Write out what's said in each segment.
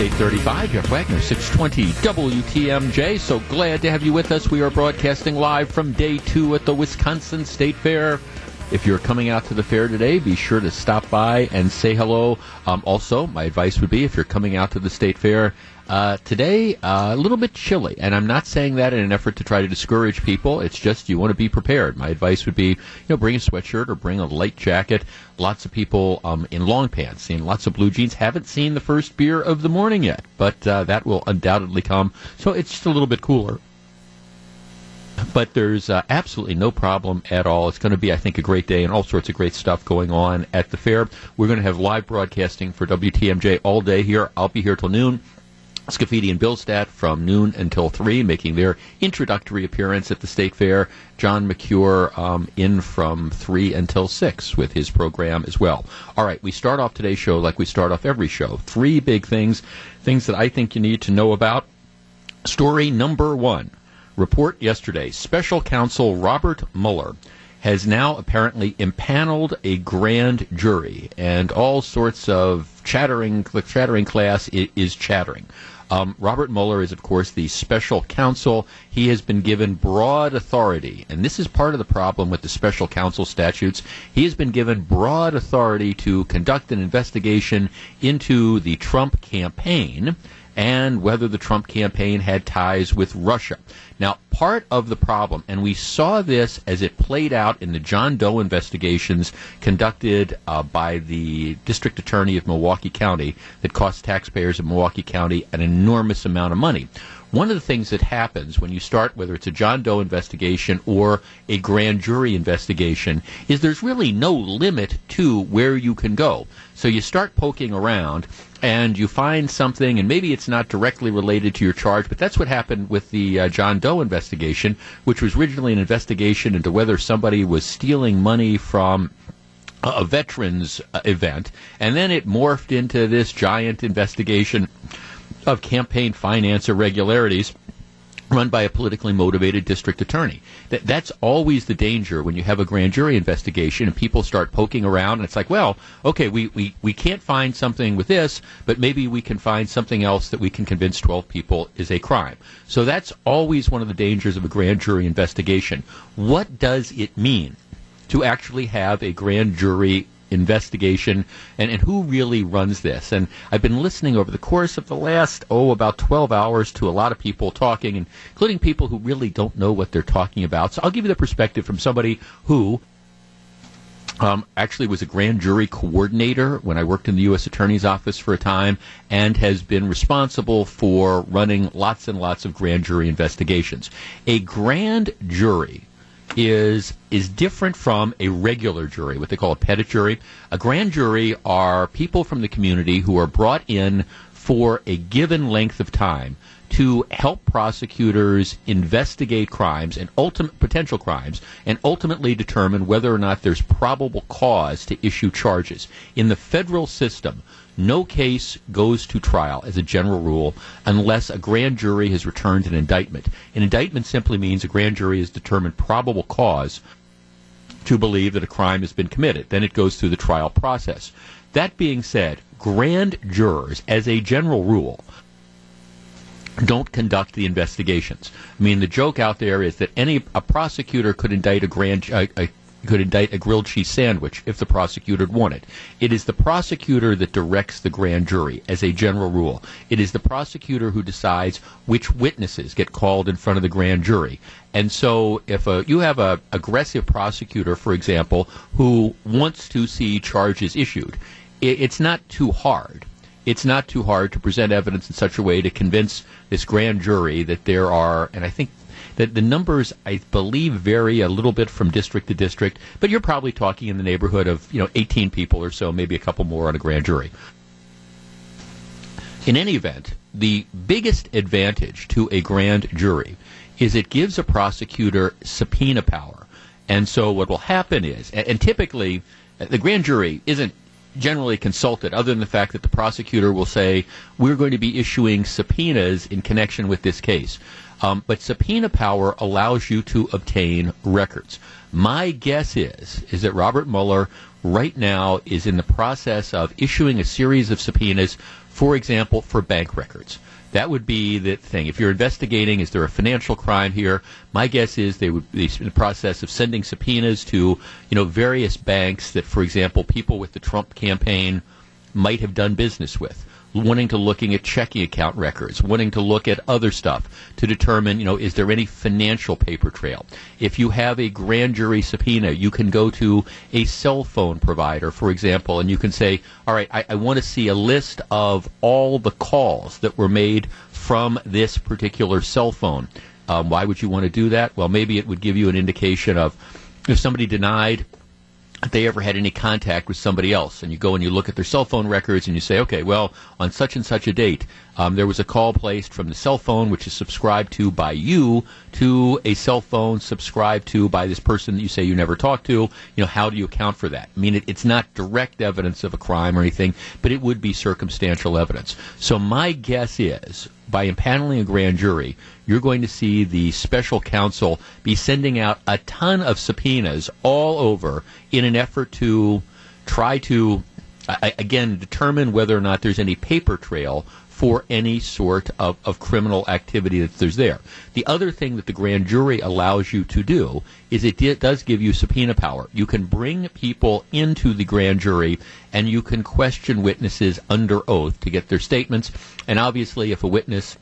835. Jeff Wagner, 620 WTMJ. So glad to have you with us. We are broadcasting live from day two at the Wisconsin State Fair. If you're coming out to the fair today, be sure to stop by and say hello. Um, also, my advice would be if you're coming out to the state fair, uh, today, uh, a little bit chilly, and I'm not saying that in an effort to try to discourage people. It's just you want to be prepared. My advice would be, you know, bring a sweatshirt or bring a light jacket. Lots of people um, in long pants, seeing lots of blue jeans, haven't seen the first beer of the morning yet, but uh, that will undoubtedly come. So it's just a little bit cooler but there's uh, absolutely no problem at all. It's going to be, I think, a great day and all sorts of great stuff going on at the fair. We're going to have live broadcasting for WTMJ all day here. I'll be here till noon. Scaffidi and Billstat from noon until 3, making their introductory appearance at the State Fair. John Mercure um, in from 3 until 6 with his program as well. All right, we start off today's show like we start off every show. Three big things, things that I think you need to know about. Story number one report yesterday Special Counsel Robert Mueller has now apparently impaneled a grand jury, and all sorts of chattering, the chattering class is chattering. Um, Robert Mueller is, of course, the special counsel. He has been given broad authority, and this is part of the problem with the special counsel statutes. He has been given broad authority to conduct an investigation into the Trump campaign and whether the Trump campaign had ties with Russia. Now, part of the problem, and we saw this as it played out in the John Doe investigations conducted uh, by the district attorney of Milwaukee County that cost taxpayers of Milwaukee County an enormous amount of money. One of the things that happens when you start, whether it's a John Doe investigation or a grand jury investigation, is there's really no limit to where you can go. So you start poking around and you find something, and maybe it's not directly related to your charge, but that's what happened with the uh, John Doe investigation, which was originally an investigation into whether somebody was stealing money from a veterans uh, event, and then it morphed into this giant investigation of campaign finance irregularities run by a politically motivated district attorney. That, that's always the danger when you have a grand jury investigation and people start poking around and it's like, well, okay, we, we, we can't find something with this, but maybe we can find something else that we can convince 12 people is a crime. So that's always one of the dangers of a grand jury investigation. What does it mean to actually have a grand jury investigation and, and who really runs this. And I've been listening over the course of the last, oh, about 12 hours to a lot of people talking, including people who really don't know what they're talking about. So I'll give you the perspective from somebody who um, actually was a grand jury coordinator when I worked in the U.S. Attorney's Office for a time and has been responsible for running lots and lots of grand jury investigations. A grand jury is is different from a regular jury, what they call a petit jury. A grand jury are people from the community who are brought in for a given length of time to help prosecutors investigate crimes and ultimate potential crimes and ultimately determine whether or not there's probable cause to issue charges. In the federal system, no case goes to trial as a general rule unless a grand jury has returned an indictment. An indictment simply means a grand jury has determined probable cause to believe that a crime has been committed. Then it goes through the trial process. That being said, grand jurors, as a general rule, don't conduct the investigations. I mean, the joke out there is that any a prosecutor could indict a grand a, a could indict a grilled cheese sandwich if the prosecutor wanted. It is the prosecutor that directs the grand jury as a general rule. It is the prosecutor who decides which witnesses get called in front of the grand jury. And so if a, you have a aggressive prosecutor, for example, who wants to see charges issued, it, it's not too hard it's not too hard to present evidence in such a way to convince this grand jury that there are, and I think the, the numbers, I believe, vary a little bit from district to district, but you're probably talking in the neighborhood of you know 18 people or so, maybe a couple more on a grand jury. In any event, the biggest advantage to a grand jury is it gives a prosecutor subpoena power. And so what will happen is, and, and typically, uh, the grand jury isn't generally consulted, other than the fact that the prosecutor will say, we're going to be issuing subpoenas in connection with this case. Um, but subpoena power allows you to obtain records. My guess is is that Robert Mueller right now is in the process of issuing a series of subpoenas For example, for bank records. That would be the thing. If you're investigating, is there a financial crime here? My guess is they would be in the process of sending subpoenas to, you know, various banks that, for example, people with the Trump campaign might have done business with wanting to looking at checking account records, wanting to look at other stuff to determine, you know, is there any financial paper trail? If you have a grand jury subpoena, you can go to a cell phone provider, for example, and you can say, all right, I, I want to see a list of all the calls that were made from this particular cell phone. Um, why would you want to do that? Well, maybe it would give you an indication of if somebody denied if they ever had any contact with somebody else. And you go and you look at their cell phone records and you say, okay, well, on such and such a date, um, there was a call placed from the cell phone which is subscribed to by you to a cell phone subscribed to by this person that you say you never talked to. You know, how do you account for that? I mean, it, it's not direct evidence of a crime or anything, but it would be circumstantial evidence. So my guess is, by impaneling a grand jury, you're going to see the special counsel be sending out a ton of subpoenas all over in an effort to try to, again, determine whether or not there's any paper trail for any sort of, of criminal activity that there's there. The other thing that the grand jury allows you to do is it d- does give you subpoena power. You can bring people into the grand jury and you can question witnesses under oath to get their statements. And obviously, if a witness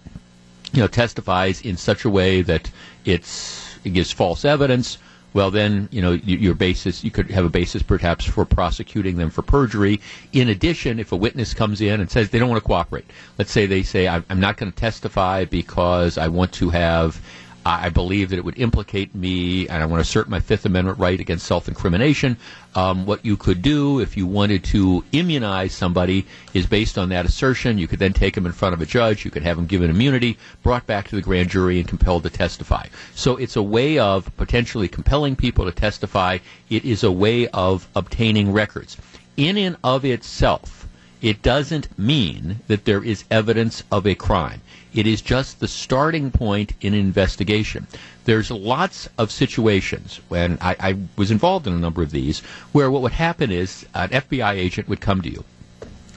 you know testifies in such a way that it's it gives false evidence well, then you know your basis. You could have a basis perhaps for prosecuting them for perjury. In addition, if a witness comes in and says they don't want to cooperate, let's say they say I'm not going to testify because I want to have I believe that it would implicate me, and I want to assert my Fifth Amendment right against self incrimination. Um, what you could do if you wanted to immunize somebody is based on that assertion. You could then take them in front of a judge. You could have them given immunity, brought back to the grand jury, and compelled to testify. So it's a way of potentially compelling people to testify. It is a way of obtaining records. In and of itself, it doesn't mean that there is evidence of a crime. It is just the starting point in investigation. There's lots of situations when I, I was involved in a number of these where what would happen is an FBI agent would come to you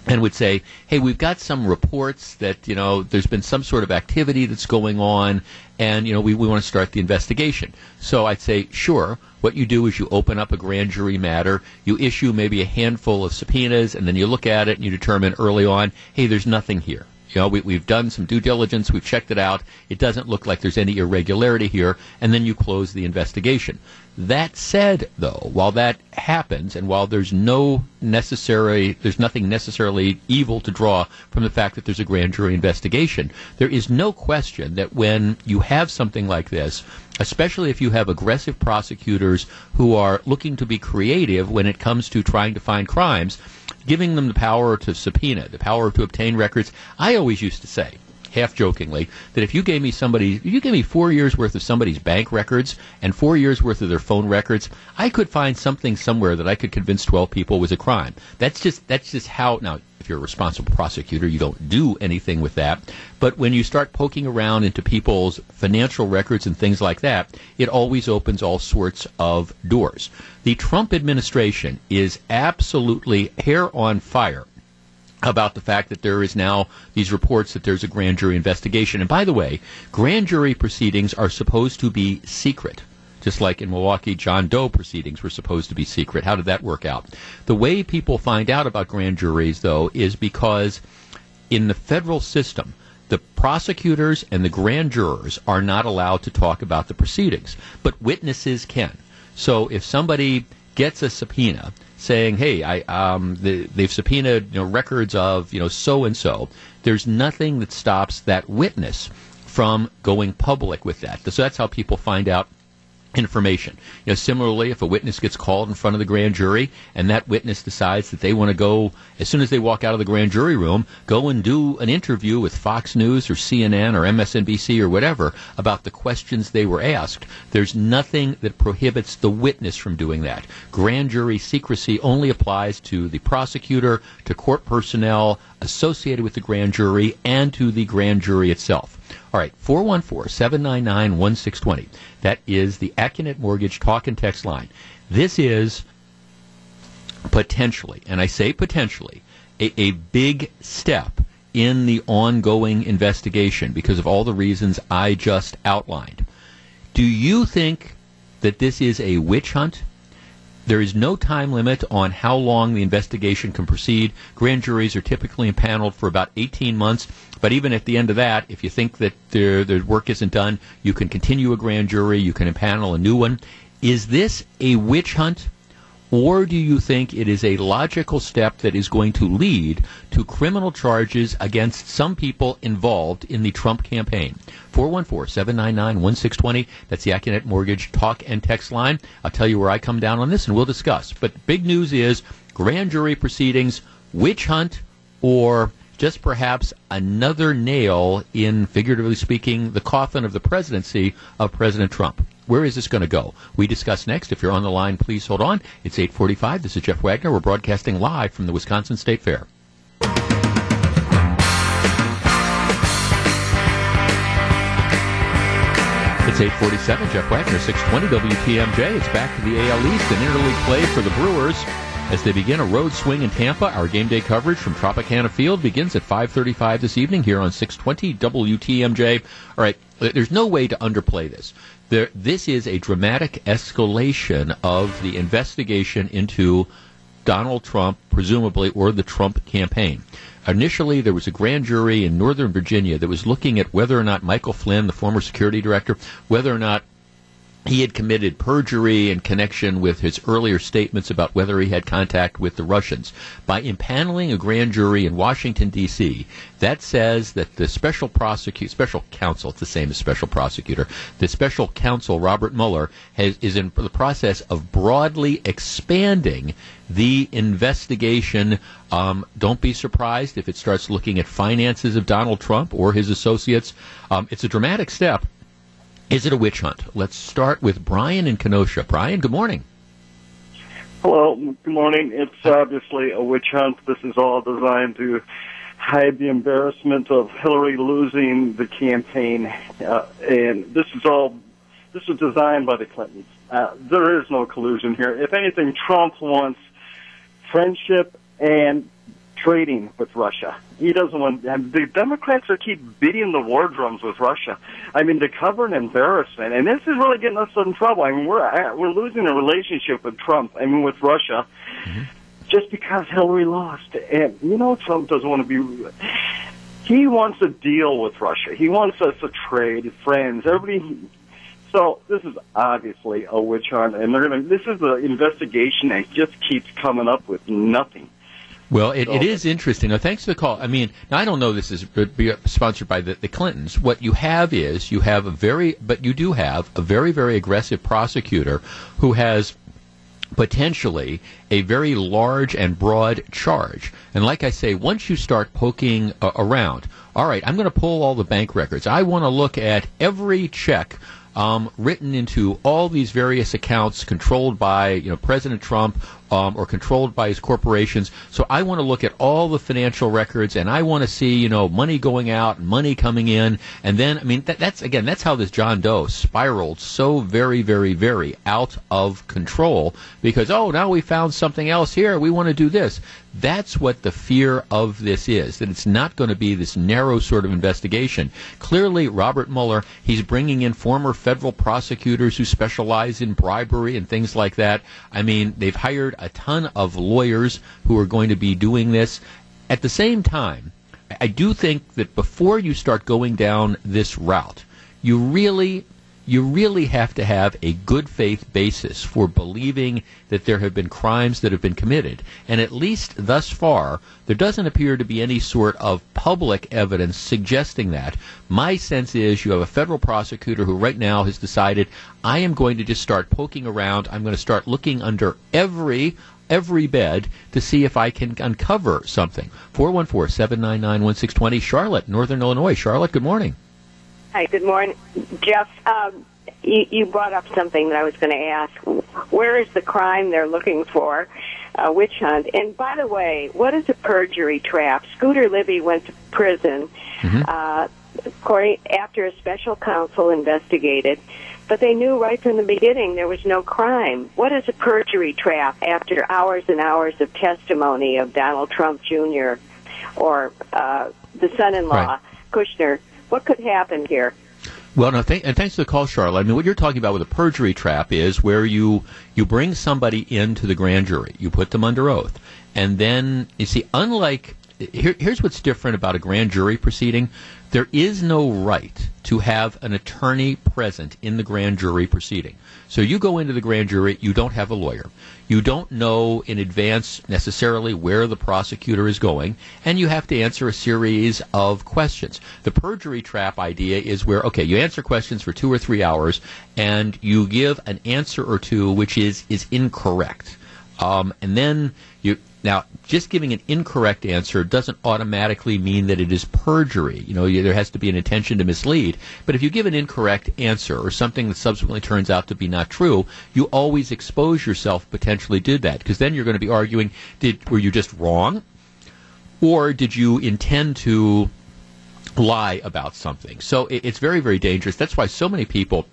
and would say, "Hey, we've got some reports that you know there's been some sort of activity that's going on, and you know we, we want to start the investigation." So I'd say, "Sure." What you do is you open up a grand jury matter, you issue maybe a handful of subpoenas, and then you look at it and you determine early on, "Hey, there's nothing here." You know, we, we've done some due diligence. We've checked it out. It doesn't look like there's any irregularity here. And then you close the investigation. That said, though, while that happens, and while there's no necessary, there's nothing necessarily evil to draw from the fact that there's a grand jury investigation, there is no question that when you have something like this, especially if you have aggressive prosecutors who are looking to be creative when it comes to trying to find crimes, giving them the power to subpoena, the power to obtain records. I always used to say, half jokingly, that if you gave me somebody, if you gave me four years worth of somebody's bank records and four years worth of their phone records, I could find something somewhere that I could convince 12 people was a crime. That's just, that's just how, now, if you're a responsible prosecutor, you don't do anything with that. But when you start poking around into people's financial records and things like that, it always opens all sorts of doors. The Trump administration is absolutely hair on fire about the fact that there is now these reports that there's a grand jury investigation. And by the way, grand jury proceedings are supposed to be secret. Just like in Milwaukee, John Doe proceedings were supposed to be secret. How did that work out? The way people find out about grand juries, though, is because in the federal system, the prosecutors and the grand jurors are not allowed to talk about the proceedings, but witnesses can. So if somebody gets a subpoena saying, "Hey, I um, the, they've subpoenaed you know, records of you know so and so," there's nothing that stops that witness from going public with that. So that's how people find out information. You know, similarly, if a witness gets called in front of the grand jury and that witness decides that they want to go, as soon as they walk out of the grand jury room, go and do an interview with Fox News or CNN or MSNBC or whatever about the questions they were asked, there's nothing that prohibits the witness from doing that. Grand jury secrecy only applies to the prosecutor, to court personnel associated with the grand jury, and to the grand jury itself. All right, 414 799 1620. That is the Accunet Mortgage talk and text line. This is potentially, and I say potentially, a, a big step in the ongoing investigation because of all the reasons I just outlined. Do you think that this is a witch hunt? There is no time limit on how long the investigation can proceed. Grand juries are typically impaneled for about 18 months. But even at the end of that, if you think that their, their work isn't done, you can continue a grand jury, you can impanel a new one. Is this a witch hunt? Or do you think it is a logical step that is going to lead to criminal charges against some people involved in the Trump campaign? 414-799-1620. That's the Accunet Mortgage talk and text line. I'll tell you where I come down on this and we'll discuss. But big news is grand jury proceedings, witch hunt, or just perhaps another nail in, figuratively speaking, the coffin of the presidency of President Trump. Where is this going to go? We discuss next. If you're on the line, please hold on. It's 845. This is Jeff Wagner. We're broadcasting live from the Wisconsin State Fair. It's 847, Jeff Wagner, 620 WTMJ. It's back to the AL East, an interleague play for the Brewers. As they begin a road swing in Tampa, our game day coverage from Tropicana Field begins at 5:35 this evening here on 620 WTMJ. All right, there's no way to underplay this. There, this is a dramatic escalation of the investigation into Donald Trump, presumably, or the Trump campaign. Initially, there was a grand jury in Northern Virginia that was looking at whether or not Michael Flynn, the former security director, whether or not he had committed perjury in connection with his earlier statements about whether he had contact with the Russians. By impaneling a grand jury in Washington, D.C., that says that the special prosecutor, special counsel, it's the same as special prosecutor, the special counsel, Robert Mueller, has, is in the process of broadly expanding the investigation. Um, don't be surprised if it starts looking at finances of Donald Trump or his associates. Um, it's a dramatic step. Is it a witch hunt? Let's start with Brian in Kenosha. Brian, good morning. Hello, good morning. It's obviously a witch hunt. This is all designed to hide the embarrassment of Hillary losing the campaign, uh, and this is all this was designed by the Clintons. Uh, there is no collusion here. If anything, Trump wants friendship and trading with Russia. He doesn't want, the Democrats are keep beating the war drums with Russia. I mean, to cover an embarrassment, and this is really getting us in trouble. I mean, we're we're losing a relationship with Trump. I mean, with Russia, mm-hmm. just because Hillary lost, and you know, Trump doesn't want to be. He wants a deal with Russia. He wants us to trade, friends. Everybody so this is obviously a witch hunt, and they're gonna. This is an investigation that just keeps coming up with nothing. Well, it, it is interesting. Now, thanks for the call. I mean, now I don't know this is sponsored by the, the Clintons. What you have is you have a very, but you do have a very, very aggressive prosecutor who has potentially a very large and broad charge. And like I say, once you start poking uh, around, all right, I'm going to pull all the bank records. I want to look at every check um, written into all these various accounts controlled by you know President Trump um, or controlled by his corporations. So I want to look at all the financial records and I want to see, you know, money going out, money coming in. And then, I mean, that, that's, again, that's how this John Doe spiraled so very, very, very out of control because, oh, now we found something else here. We want to do this. That's what the fear of this is, that it's not going to be this narrow sort of investigation. Clearly, Robert Mueller, he's bringing in former federal prosecutors who specialize in bribery and things like that. I mean, they've hired a ton of lawyers who are going to be doing this. At the same time, I do think that before you start going down this route, you really you really have to have a good faith basis for believing that there have been crimes that have been committed. And at least thus far, there doesn't appear to be any sort of public evidence suggesting that. My sense is you have a federal prosecutor who right now has decided, I am going to just start poking around. I'm going to start looking under every every bed to see if I can uncover something. 414 799 1620. Charlotte, Northern Illinois. Charlotte, good morning. Hi, good morning. Jeff, um, you, you brought up something that I was going to ask. Where is the crime they're looking for? A witch hunt. And by the way, what is a perjury trap? Scooter Libby went to prison. Mm-hmm. Uh, according, after a special counsel investigated, but they knew right from the beginning there was no crime. What is a perjury trap after hours and hours of testimony of Donald Trump Jr. or uh, the son-in-law, Right. Kushner. What could happen here? Well, no, th- and thanks for the call, Charlotte. I mean, what you're talking about with a perjury trap is where you you bring somebody into the grand jury, you put them under oath, and then you see, unlike here, here's what's different about a grand jury proceeding: there is no right to have an attorney present in the grand jury proceeding. So you go into the grand jury, you don't have a lawyer. You don't know in advance necessarily where the prosecutor is going, and you have to answer a series of questions. The perjury trap idea is where, okay, you answer questions for two or three hours, and you give an answer or two which is, is incorrect. Um, and then you now just giving an incorrect answer doesn't automatically mean that it is perjury. You know, there has to be an intention to mislead. But if you give an incorrect answer or something that subsequently turns out to be not true, you always expose yourself potentially to that because then you're going to be arguing: Did were you just wrong, or did you intend to lie about something? So it, it's very very dangerous. That's why so many people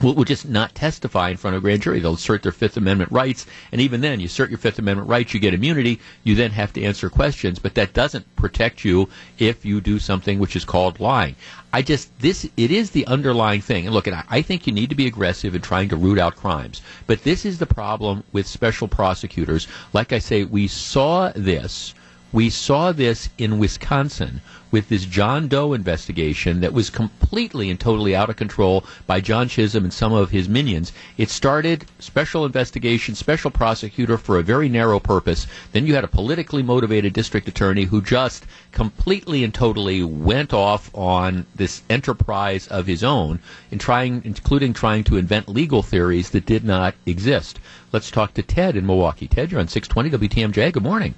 will, will just not testify in front of a grand jury. They'll assert their Fifth Amendment rights, and even then, you assert your Fifth Amendment rights, you get immunity. You then have to answer questions, but that doesn't protect you if you do something which is called lying. I just this it is the underlying thing. And look, I, I think you need to be aggressive in trying to root out crimes, but this is the problem with special prosecutors. Like I say, we saw this. We saw this in Wisconsin with this John Doe investigation that was completely and totally out of control by John Chisholm and some of his minions. It started special investigation, special prosecutor for a very narrow purpose. Then you had a politically motivated district attorney who just completely and totally went off on this enterprise of his own, in trying, including trying to invent legal theories that did not exist. Let's talk to Ted in Milwaukee. Ted, you're on 620 WTMJ. Good morning.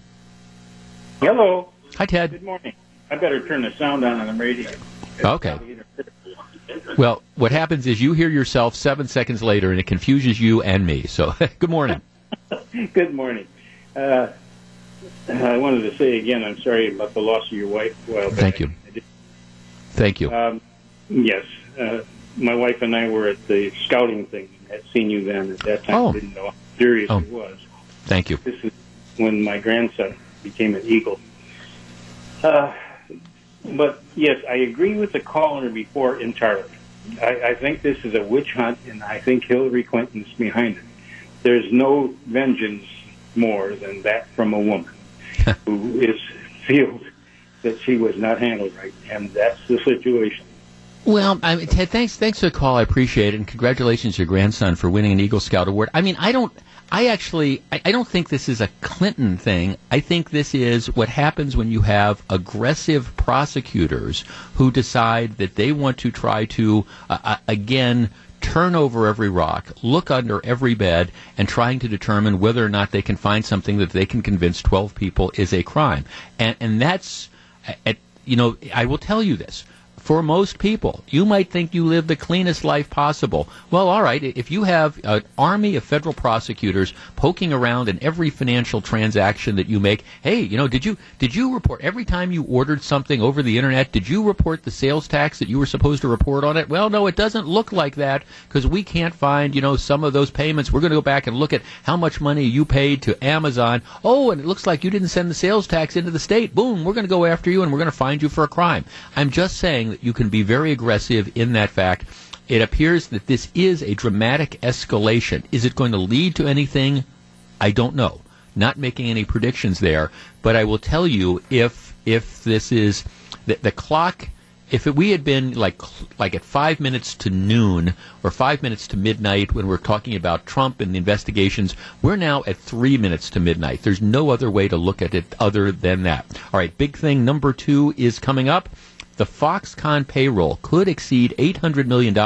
Hello. Hi, Ted. Good morning. I better turn the sound down on the radio. Okay. Well, what happens is you hear yourself seven seconds later, and it confuses you and me. So, good morning. Good morning. Uh, I wanted to say again, I'm sorry about the loss of your wife. Well, Thank you. Thank you. Um, yes, uh, my wife and I were at the scouting thing. Had seen you then. At that time, Oh. didn't know how serious Oh. it was. Thank you. This is when my grandson became an eagle. Uh, but yes, I agree with the caller before entirely. I, I think this is a witch hunt, and I think Hillary Clinton's behind it. There's no vengeance more than that from a woman who is feels that she was not handled right, and that's the situation. Well, I mean, Ted, thanks, thanks for the call. I appreciate it, and congratulations to your grandson for winning an Eagle Scout award. I mean, I don't, I actually, I, I don't think this is a Clinton thing. I think this is what happens when you have aggressive prosecutors who decide that they want to try to, uh, uh, again, turn over every rock, look under every bed, and trying to determine whether or not they can find something that they can convince 12 people is a crime. And, and that's, at, you know, I will tell you this. For most people, you might think you live the cleanest life possible. Well, all right, if you have an army of federal prosecutors poking around in every financial transaction that you make, hey, you know, did you did you report every time you ordered something over the internet, did you report the sales tax that you were supposed to report on it? Well, no, it doesn't look like that because we can't find, you know, some of those payments. We're going to go back and look at how much money you paid to Amazon. Oh, and it looks like you didn't send the sales tax into the state. Boom, we're going to go after you and we're going to find you for a crime. I'm just saying that you can be very aggressive in that fact. It appears that this is a dramatic escalation. Is it going to lead to anything? I don't know. Not making any predictions there, but I will tell you if if this is the, the clock. If it, we had been like like at five minutes to noon or five minutes to midnight when we're talking about Trump and the investigations, we're now at three minutes to midnight. There's no other way to look at it other than that. All right, big thing number two is coming up. The Foxconn payroll could exceed $800 million,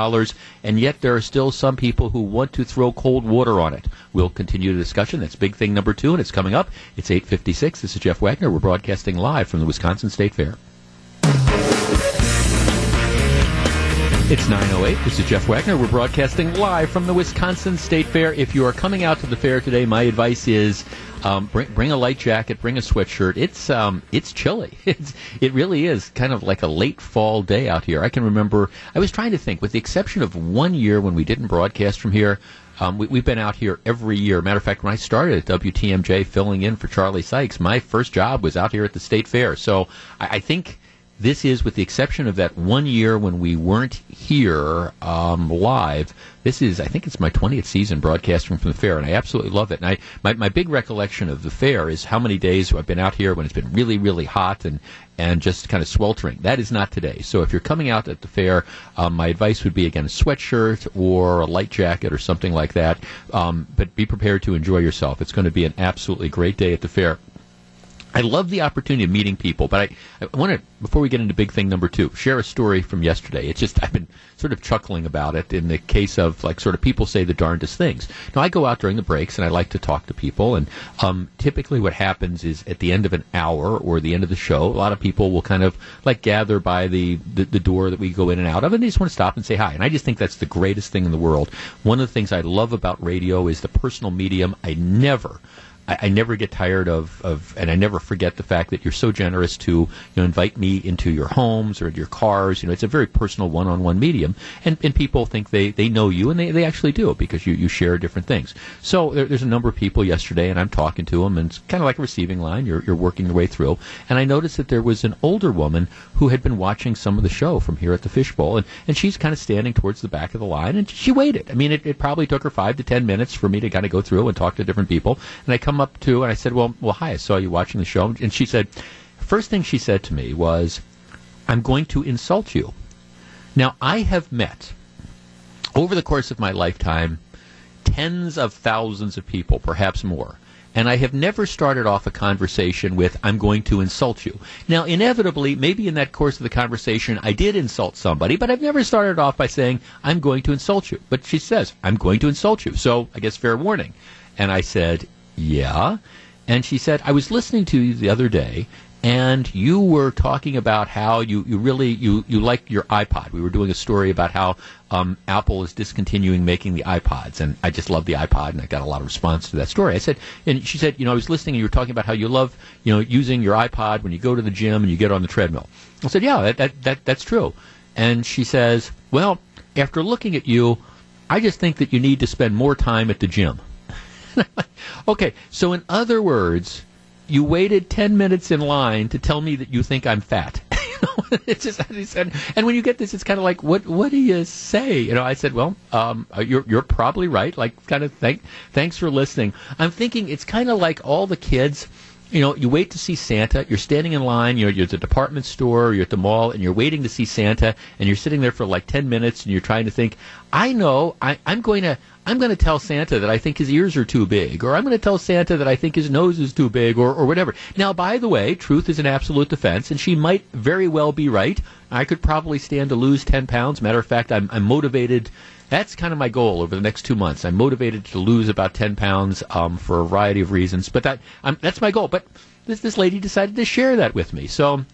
and yet there are still some people who want to throw cold water on it. We'll continue the discussion. That's big thing number two, and it's coming up. It's 856. This is Jeff Wagner. We're broadcasting live from the Wisconsin State Fair. It's 908. This is Jeff Wagner. We're broadcasting live from the Wisconsin State Fair. If you are coming out to the fair today, my advice is um, bring, bring a light jacket, bring a sweatshirt. It's um, it's chilly. It's, it really is kind of like a late fall day out here. I can remember, I was trying to think, with the exception of one year when we didn't broadcast from here, um, we, we've been out here every year. Matter of fact, when I started at WTMJ filling in for Charlie Sykes, my first job was out here at the State Fair. So I, I think this is, with the exception of that one year when we weren't here um, live, this is, I think it's my 20th season broadcasting from the fair, and I absolutely love it. And I, my, my big recollection of the fair is how many days I've been out here when it's been really, really hot and, and just kind of sweltering. That is not today. So if you're coming out at the fair, um, my advice would be again a sweatshirt or a light jacket or something like that. Um, but be prepared to enjoy yourself. It's going to be an absolutely great day at the fair. I love the opportunity of meeting people, but I, I want to, before we get into big thing number two, share a story from yesterday. It's just, I've been sort of chuckling about it in the case of like sort of people say the darndest things. Now, I go out during the breaks and I like to talk to people, and um, typically what happens is at the end of an hour or the end of the show, a lot of people will kind of like gather by the, the, the door that we go in and out of, and they just want to stop and say hi. And I just think that's the greatest thing in the world. One of the things I love about radio is the personal medium. I never I, I, never get tired of, of, and I never forget the fact that you're so generous to you know invite me into your homes or your cars. You know, it's a very personal one-on-one medium, and, and people think they, they know you, and they, they actually do because you, you share different things. So there, there's a number of people yesterday, and I'm talking to them, and it's kind of like a receiving line. You're you're working your way through, and I noticed that there was an older woman who had been watching some of the show from here at the Fishbowl, and, and she's kind of standing towards the back of the line, and she waited. I mean, it, it probably took her five to ten minutes for me to kind of go through and talk to different people, and I come come up to and I said, "Well, well, hi. I saw you watching the show." And she said, first thing she said to me was, "I'm going to insult you." Now, I have met over the course of my lifetime tens of thousands of people, perhaps more. And I have never started off a conversation with, I'm going to insult you. Now, inevitably, maybe in that course of the conversation, I did insult somebody, but I've never started off by saying, I'm going to insult you. But she says, I'm going to insult you. So I guess fair warning. And I said, yeah. And she said, I was listening to you the other day, and you were talking about how you, you really you, you like your iPod. We were doing a story about how um, Apple is discontinuing making the iPods, and I just love the iPod, and I got a lot of response to that story. I said, and she said, you know, I was listening, and you were talking about how you love, you know, using your iPod when you go to the gym and you get on the treadmill. I said, yeah, that, that, that that's true. And she says, well, after looking at you, I just think that you need to spend more time at the gym. okay, so in other words, you waited 10 minutes in line to tell me that you think I'm fat. it's just said, and when you get this, it's kind of like, what what do you say? You know, I said, well, um, uh, you're you're probably right. Like, kind of thank thanks for listening. I'm thinking it's kind of like all the kids you know, you wait to see Santa. You're standing in line. You're, you're at the department store. You're at the mall, and you're waiting to see Santa. And you're sitting there for like ten minutes, and you're trying to think. I know. I, I'm going to. I'm going to tell Santa that I think his ears are too big, or I'm going to tell Santa that I think his nose is too big, or, or whatever. Now, by the way, truth is an absolute defense, and she might very well be right. I could probably stand to lose 10 pounds. Matter of fact, I'm, I'm motivated that's kind of my goal over the next two months. I'm motivated to lose about 10 pounds um, for a variety of reasons, but that that's my goal. But this this lady decided to share that with me, so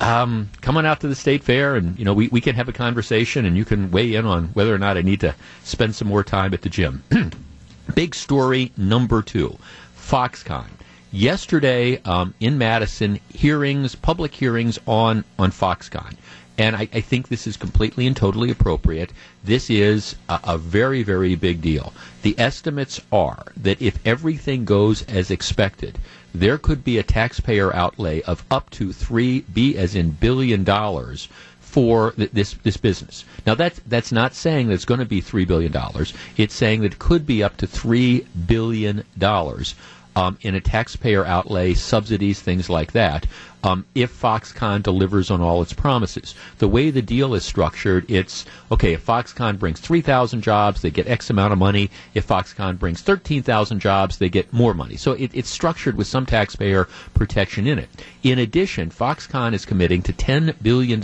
um, come on out to the state fair, and you know we, we can have a conversation, and you can weigh in on whether or not I need to spend some more time at the gym. Big story number two, Foxconn. Yesterday um, in Madison, hearings, public hearings on on Foxconn. And I, I, think this is completely and totally appropriate. This is a, a, very, very big deal. The estimates are that if everything goes as expected, there could be a taxpayer outlay of up to three B as in billion dollars for th- this this business. Now that's that's not saying that it's going to be three billion dollars. It's saying that it could be up to three billion dollars um, in a taxpayer outlay, subsidies, things like that, um, if Foxconn delivers on all its promises. The way the deal is structured, it's okay, if Foxconn brings 3,000 jobs, they get X amount of money. If Foxconn brings 13,000 jobs, they get more money. So it, it's structured with some taxpayer protection in it. In addition, Foxconn is committing to $10 billion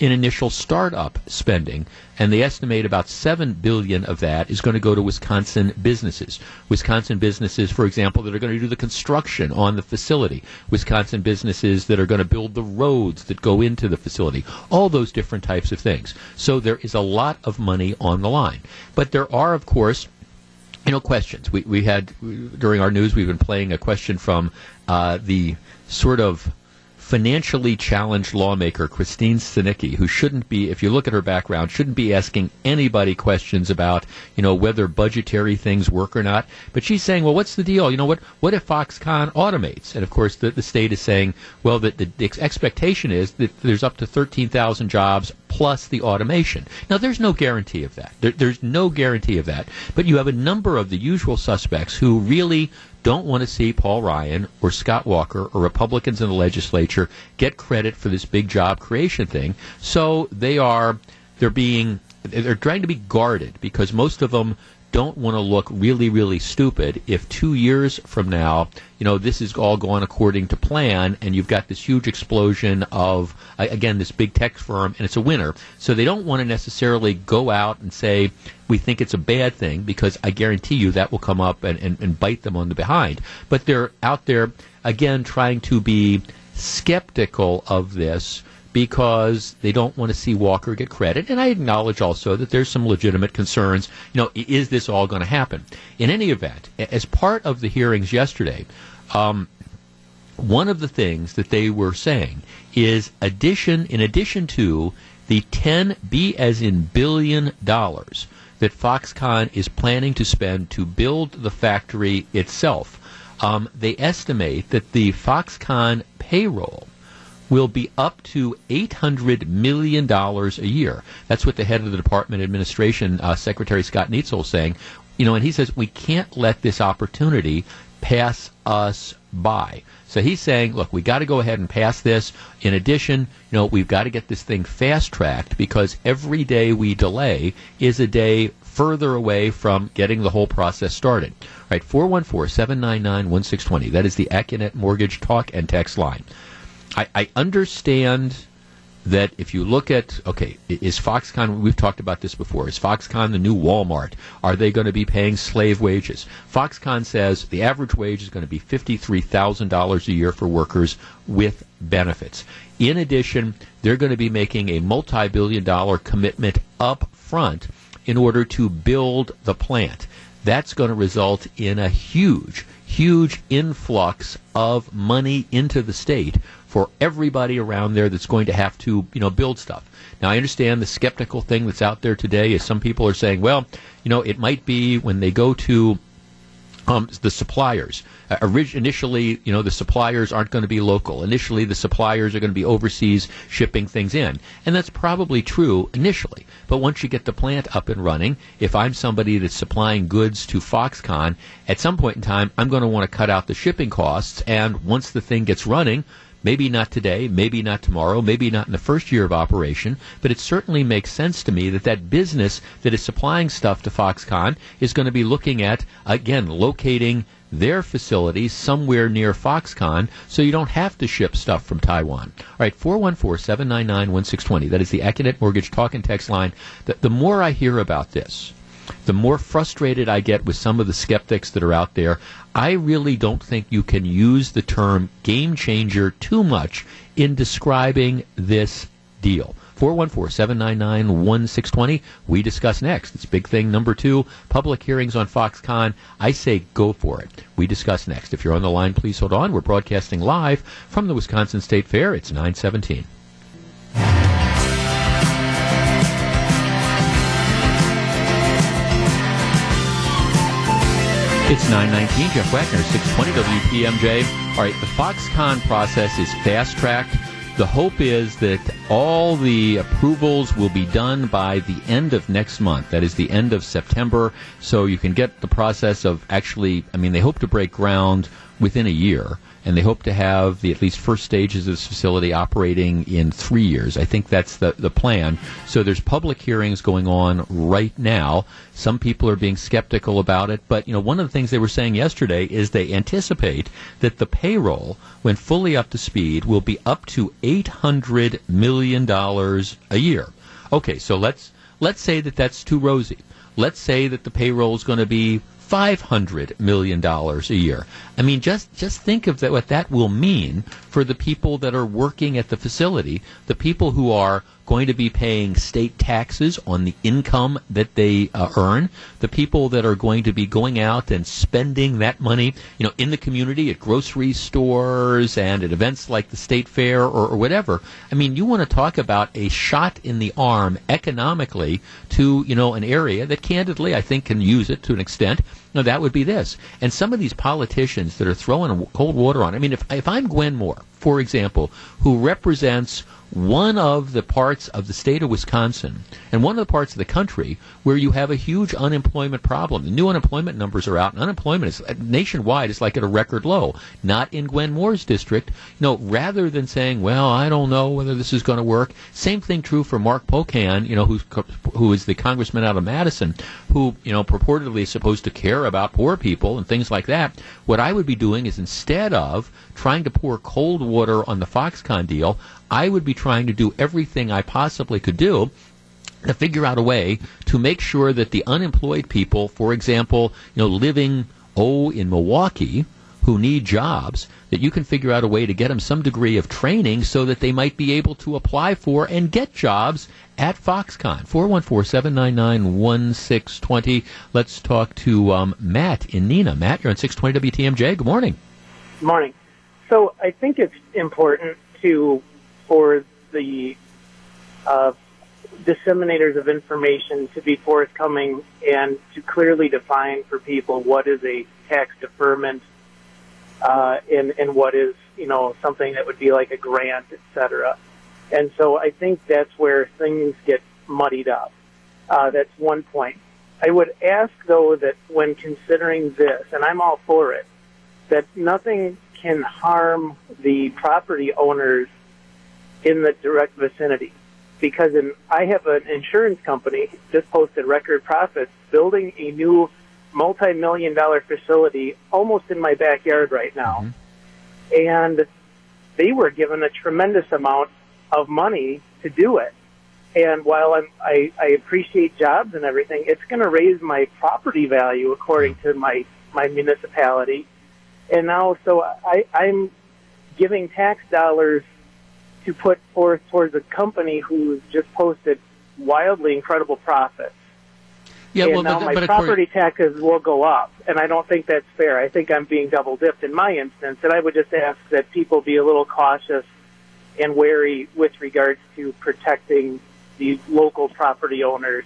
in initial startup spending, and they estimate about seven billion of that is going to go to Wisconsin businesses. Wisconsin businesses, for example, that are going to do the construction on the facility. Wisconsin businesses that are going to build the roads that go into the facility. All those different types of things. So there is a lot of money on the line. But there are, of course, you know, questions. We we had during our news, we've been playing a question from uh, the sort of financially challenged lawmaker Christine Sinicki, who shouldn't be, if you look at her background, shouldn't be asking anybody questions about, you know, whether budgetary things work or not. But she's saying, well, what's the deal? You know, what what if Foxconn automates? And of course, the, the state is saying, well, the, the expectation is that there's up to 13,000 jobs plus the automation. Now, there's no guarantee of that. There, there's no guarantee of that. But you have a number of the usual suspects who really don't want to see Paul Ryan or Scott Walker or Republicans in the legislature get credit for this big job creation thing. So they are they're being they're trying to be guarded because most of them don't want to look really, really stupid if two years from now, you know, this is all going according to plan and you've got this huge explosion of, again, this big tech firm and it's a winner. So they don't want to necessarily go out and say, we think it's a bad thing because I guarantee you that will come up and, and, and bite them on the behind. But they're out there, again, trying to be skeptical of this because they don't want to see Walker get credit. And I acknowledge also that there's some legitimate concerns. You know, is this all going to happen? In any event, as part of the hearings yesterday, um, one of the things that they were saying is addition, in addition to the 10 B as in billion dollars that Foxconn is planning to spend to build the factory itself, um, they estimate that the Foxconn payroll will be up to $800 million a year. That's what the head of the Department Administration, uh, Secretary Scott Neitzel, is saying. You know, and he says we can't let this opportunity pass us by. So he's saying, look, we got to go ahead and pass this. In addition, you know, we've got to get this thing fast tracked because every day we delay is a day further away from getting the whole process started. All right, 414 799 1620. That is the Accunet Mortgage Talk and Text line. I, I understand that if you look at okay, is Foxconn? We've talked about this before. Is Foxconn the new Walmart? Are they going to be paying slave wages? Foxconn says the average wage is going to be fifty-three thousand dollars a year for workers with benefits. In addition, they're going to be making a multi-billion-dollar commitment up front in order to build the plant. That's going to result in a huge, huge influx of money into the state for everybody around there that's going to have to, you know, build stuff. Now, I understand the skeptical thing that's out there today is some people are saying, well, you know, it might be when they go to um, the suppliers. Uh, orig- initially, you know, the suppliers aren't going to be local. Initially, the suppliers are going to be overseas shipping things in. And that's probably true initially. But once you get the plant up and running, if I'm somebody that's supplying goods to Foxconn, at some point in time, I'm going to want to cut out the shipping costs. And once the thing gets running, Maybe not today, maybe not tomorrow, maybe not in the first year of operation, but it certainly makes sense to me that that business that is supplying stuff to Foxconn is going to be looking at, again, locating their facilities somewhere near Foxconn so you don't have to ship stuff from Taiwan. All right, 414 799 1620. That is the Accunet Mortgage talk and text line. The, the more I hear about this, the more frustrated I get with some of the skeptics that are out there. I really don't think you can use the term game changer too much in describing this deal. 414 799 1620. We discuss next. It's big thing number two public hearings on Foxconn. I say go for it. We discuss next. If you're on the line, please hold on. We're broadcasting live from the Wisconsin State Fair. It's 917. It's 919, Jeff Wagner, 620 WTMJ. All right, the Foxconn process is fast tracked. The hope is that all the approvals will be done by the end of next month. That is the end of September. So you can get the process of actually, I mean, they hope to break ground within a year and they hope to have the at least first stages of this facility operating in three years. I think that's the, the plan. So there's public hearings going on right now. Some people are being skeptical about it, but you know one of the things they were saying yesterday is they anticipate that the payroll, when fully up to speed, will be up to eight hundred million dollars a year. Okay, so let's let's say that that's too rosy. Let's say that the payroll is going to be $500 million a year. I mean, just, just think of that, what that will mean for the people that are working at the facility, the people who are going to be paying state taxes on the income that they uh, earn. The people that are going to be going out and spending that money, you know, in the community at grocery stores and at events like the state fair or, or whatever. I mean, you want to talk about a shot in the arm economically to you know an area that candidly I think can use it to an extent. No, that would be this. And some of these politicians that are throwing cold water on. I mean, if if I'm Gwen Moore, for example, who represents one of the parts of the state of Wisconsin and one of the parts of the country where you have a huge unemployment problem. The new unemployment numbers are out, and unemployment is nationwide is like at a record low. Not in Gwen Moore's district. Know, rather than saying, "Well, I don't know whether this is going to work." Same thing true for Mark Pocan, you know, who's who is the congressman out of Madison, who you know purportedly is supposed to care about poor people and things like that. What I would be doing is instead of trying to pour cold water on the Foxconn deal, I would be trying to do everything I possibly could do to figure out a way to make sure that the unemployed people, for example, you know, living oh in Milwaukee, who need jobs, that you can figure out a way to get them some degree of training so that they might be able to apply for and get jobs at Foxconn. 414-799-1620. Let's talk to um, Matt in Neenah. Matt, you're on 620 WTMJ. Good morning. Morning. So I think it's important to for the uh, disseminators of information to be forthcoming and to clearly define for people what is a tax deferment uh, and, and what is, you know, something that would be like a grant, et cetera. And so I think that's where things get muddied up. Uh, that's one point. I would ask, though, that when considering this, and I'm all for it, that nothing can harm the property owners in the direct vicinity. Because in, I have an insurance company just posted record profits building a new multi-million dollar facility almost in my backyard right now. Mm-hmm. And they were given a tremendous amount of money to do it. And while I'm, I, I appreciate jobs and everything, it's going to raise my property value according to my, my municipality. And now, so I, I'm giving tax dollars to put forth towards a company who's just posted wildly incredible profits. Yeah, and well, now but, my but property taxes will go up, and I don't think that's fair. I think I'm being double dipped in my instance, and I would just ask that people be a little cautious and wary with regards to protecting the local property owners.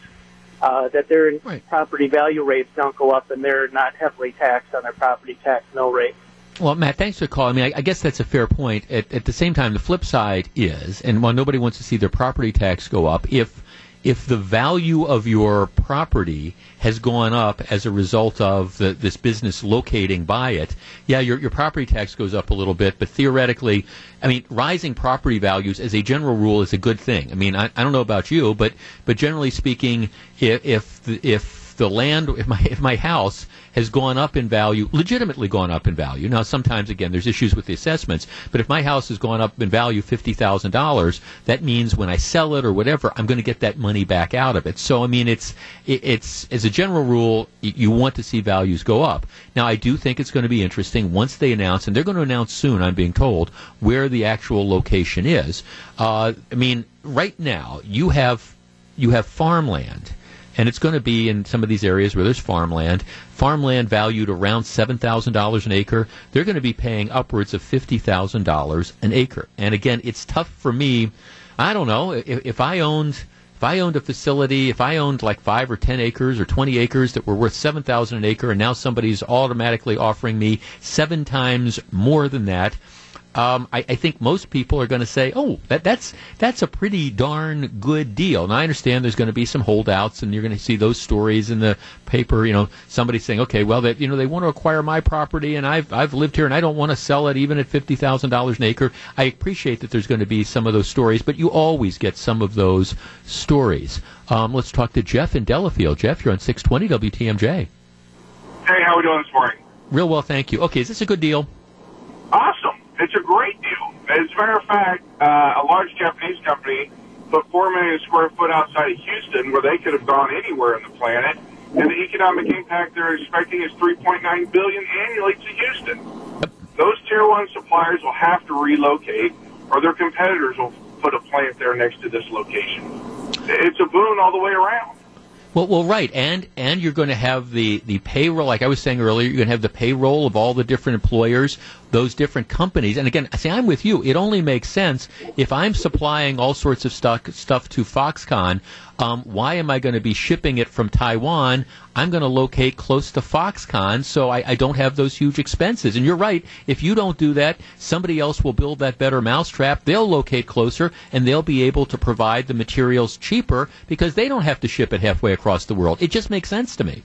Uh, that their right. property value rates don't go up and they're not heavily taxed on their property tax mill rate. Well, Matt, thanks for calling. I mean, I, I guess that's a fair point. At, at, the same time, the flip side is, and while nobody wants to see their property tax go up, if if the value of your property has gone up as a result of the, this business locating by it, yeah, your, your property tax goes up a little bit, but theoretically, I mean, rising property values as a general rule is a good thing. I mean, I, I don't know about you, but, but generally speaking, if, if, if the land, if my, if my house has gone up in value, legitimately gone up in value. Now, sometimes, again, there's issues with the assessments, but if my house has gone up in value $50,000, that means when I sell it or whatever, I'm going to get that money back out of it. So, I mean, it's, it's, as a general rule, you want to see values go up. Now, I do think it's going to be interesting once they announce, and they're going to announce soon, I'm being told, where the actual location is. Uh, I mean, right now, you have, you have farmland and it's going to be in some of these areas where there's farmland. Farmland valued around seven thousand dollars an acre. They're going to be paying upwards of fifty thousand dollars an acre. And again, it's tough for me. I don't know if, if I owned if I owned a facility, if I owned like five or ten acres or twenty acres that were worth seven thousand an acre, and now somebody's automatically offering me seven times more than that um, I, I, think most people are going to say, "Oh, that, that's that's a pretty darn good deal." And I understand there's going to be some holdouts, and you're going to see those stories in the paper. You know, somebody saying, "Okay, well, that you know they want to acquire my property, and I've I've lived here, and I don't want to sell it even at fifty thousand dollars an acre." I appreciate that there's going to be some of those stories, but you always get some of those stories. Um, let's talk to Jeff in Delafield. Jeff, you're on 620 WTMJ. Hey, how are we doing this morning? Real well, thank you. Okay, is this a good deal? It's a great deal. As a matter of fact, uh, a large Japanese company put 4 million square foot outside of Houston where they could have gone anywhere on the planet. And the economic impact they're expecting is 3.9 billion annually to Houston. Those tier one suppliers will have to relocate or their competitors will put a plant there next to this location. It's a boon all the way around. Well, well, right, and and you're going to have the the payroll, like I was saying earlier. You're going to have the payroll of all the different employers, those different companies. And again, see, I'm with you. It only makes sense if I'm supplying all sorts of stuff stuff to Foxconn. Um, why am I going to be shipping it from Taiwan? I'm going to locate close to Foxconn, so I, I don't have those huge expenses. And you're right. If you don't do that, somebody else will build that better mousetrap. They'll locate closer, and they'll be able to provide the materials cheaper because they don't have to ship it halfway across the world. It just makes sense to me.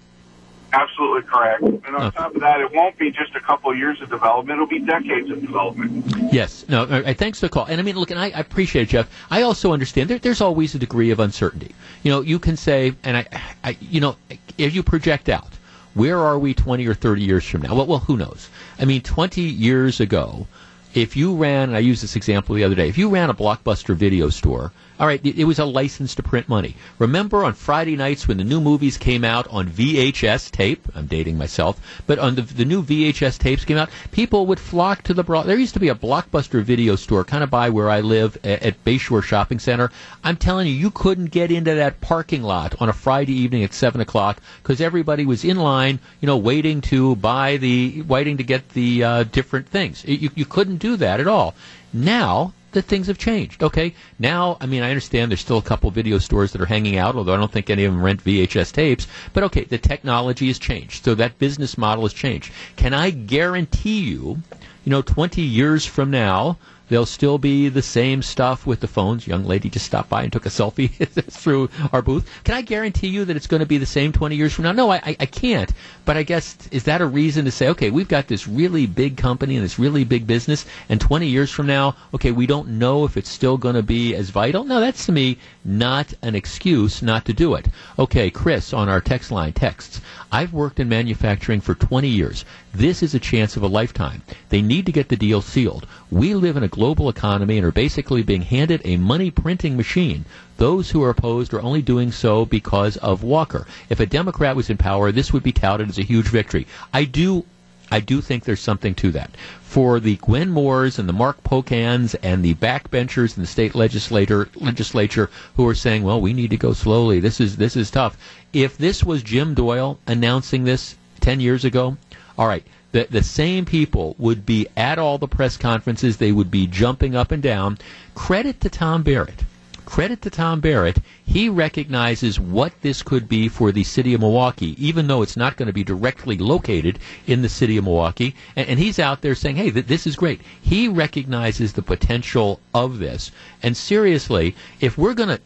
Absolutely correct. And on top of that, it won't be just a couple of years of development; it'll be decades of development. Yes. No. right, thanks for the call. And I mean, look, and I, I appreciate it, Jeff. I also understand there, there's always a degree of uncertainty. You know, you can say, and I, I, you know, if you project out, where are we 20 or 30 years from now? Well, well, who knows? I mean, 20 years ago, if you ran, and I used this example the other day, if you ran a blockbuster video store, all right, it, it was a license to print money. Remember on Friday nights when the new movies came out on VHS tape? I'm dating myself, but on the, the new VHS tapes came out, people would flock to the. Bro- there used to be a blockbuster video store kind of by where I live at, at Bayshore Shopping Center. I'm telling you, you couldn't get into that parking lot on a Friday evening at seven o'clock because everybody was in line, you know, waiting to buy the, waiting to get the uh, different things. You, you couldn't do that at all. Now that things have changed. Okay, now I mean I understand there's still a couple video stores that are hanging out, although I don't think any of them rent VHS tapes. But okay, the technology has changed, so that business model has changed. Can I guarantee you, you know, 20 years from now? There'll still be the same stuff with the phones. Young lady just stopped by and took a selfie through our booth. Can I guarantee you that it's going to be the same 20 years from now? No, I, I, I can't. But I guess, is that a reason to say, okay, we've got this really big company and this really big business, and 20 years from now, okay, we don't know if it's still going to be as vital? No, that's to me not an excuse not to do it. Okay, Chris on our text line texts. I've worked in manufacturing for 20 years. This is a chance of a lifetime. They need to get the deal sealed. We live in a global economy and are basically being handed a money printing machine. Those who are opposed are only doing so because of Walker. If a Democrat was in power, this would be touted as a huge victory. I do I do think there's something to that. For the Gwen Moores and the Mark Pocans and the backbenchers in the state legislator legislature who are saying, "Well, we need to go slowly. This is this is tough." If this was Jim Doyle announcing this 10 years ago, all right, the the same people would be at all the press conferences, they would be jumping up and down. Credit to Tom Barrett credit to Tom Barrett, he recognizes what this could be for the city of Milwaukee, even though it's not going to be directly located in the city of Milwaukee. And, and he's out there saying, hey, th- this is great. He recognizes the potential of this. And seriously, if we're going to,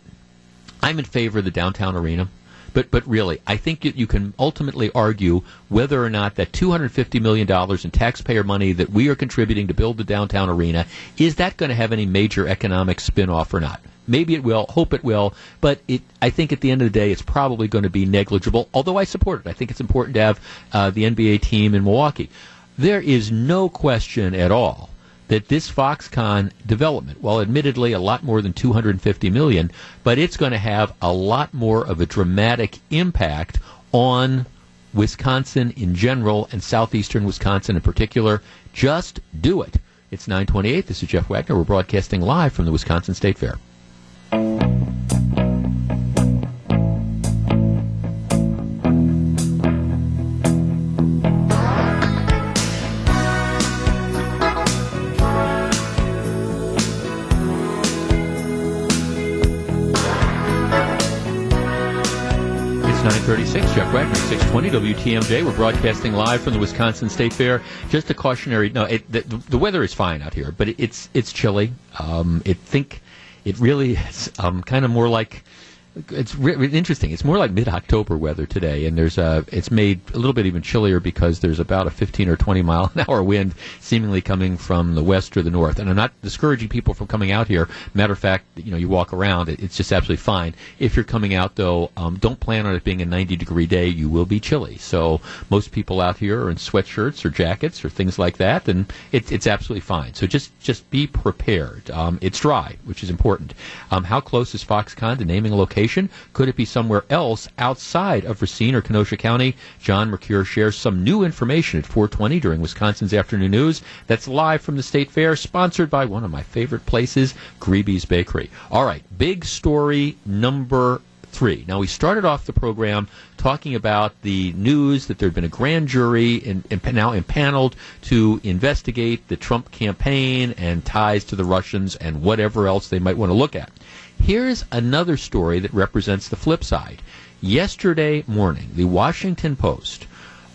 I'm in favor of the downtown arena. But but really, I think you, you can ultimately argue whether or not that two hundred fifty million dollars in taxpayer money that we are contributing to build the downtown arena is that going to have any major economic spin-off or not. Maybe it will. Hope it will. But it, I think at the end of the day, it's probably going to be negligible. Although I support it. I think it's important to have uh, the NBA team in Milwaukee. There is no question at all that this Foxconn development, while admittedly a lot more than 250 million, but it's going to have a lot more of a dramatic impact on Wisconsin in general and southeastern Wisconsin in particular. Just do it. It's 928. This is Jeff Wagner. We're broadcasting live from the Wisconsin State Fair. 936, Jeff Wagner, 620 WTMJ. We're broadcasting live from the Wisconsin State Fair. Just a cautionary, no, it, the, the weather is fine out here, but it, it's it's chilly. Um, it think it really is um, kind of more like it's re- interesting. It's more like mid-October weather today, and there's a. It's made a little bit even chillier because there's about a 15 or 20 mile an hour wind, seemingly coming from the west or the north. And I'm not discouraging people from coming out here. Matter of fact, you know, you walk around, it, it's just absolutely fine. If you're coming out though, um, don't plan on it being a 90 degree day. You will be chilly. So most people out here are in sweatshirts or jackets or things like that, and it, it's absolutely fine. So just just be prepared. Um, it's dry, which is important. Um, how close is Foxconn to naming a location? Location? Could it be somewhere else outside of Racine or Kenosha County? John Mercure shares some new information at 420 during Wisconsin's Afternoon News. That's live from the State Fair, sponsored by one of my favorite places, Grebe's Bakery. All right, big story number three. Now, we started off the program talking about the news that there had been a grand jury in, in, now impaneled to investigate the Trump campaign and ties to the Russians and whatever else they might want to look at. Here's another story that represents the flip side. Yesterday morning, the Washington Post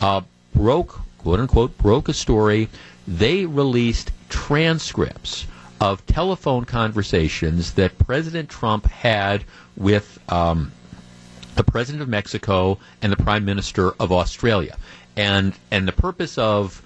uh, broke, quote unquote, broke a story. They released transcripts of telephone conversations that President Trump had with um, the president of Mexico and the prime minister of Australia. And and the purpose of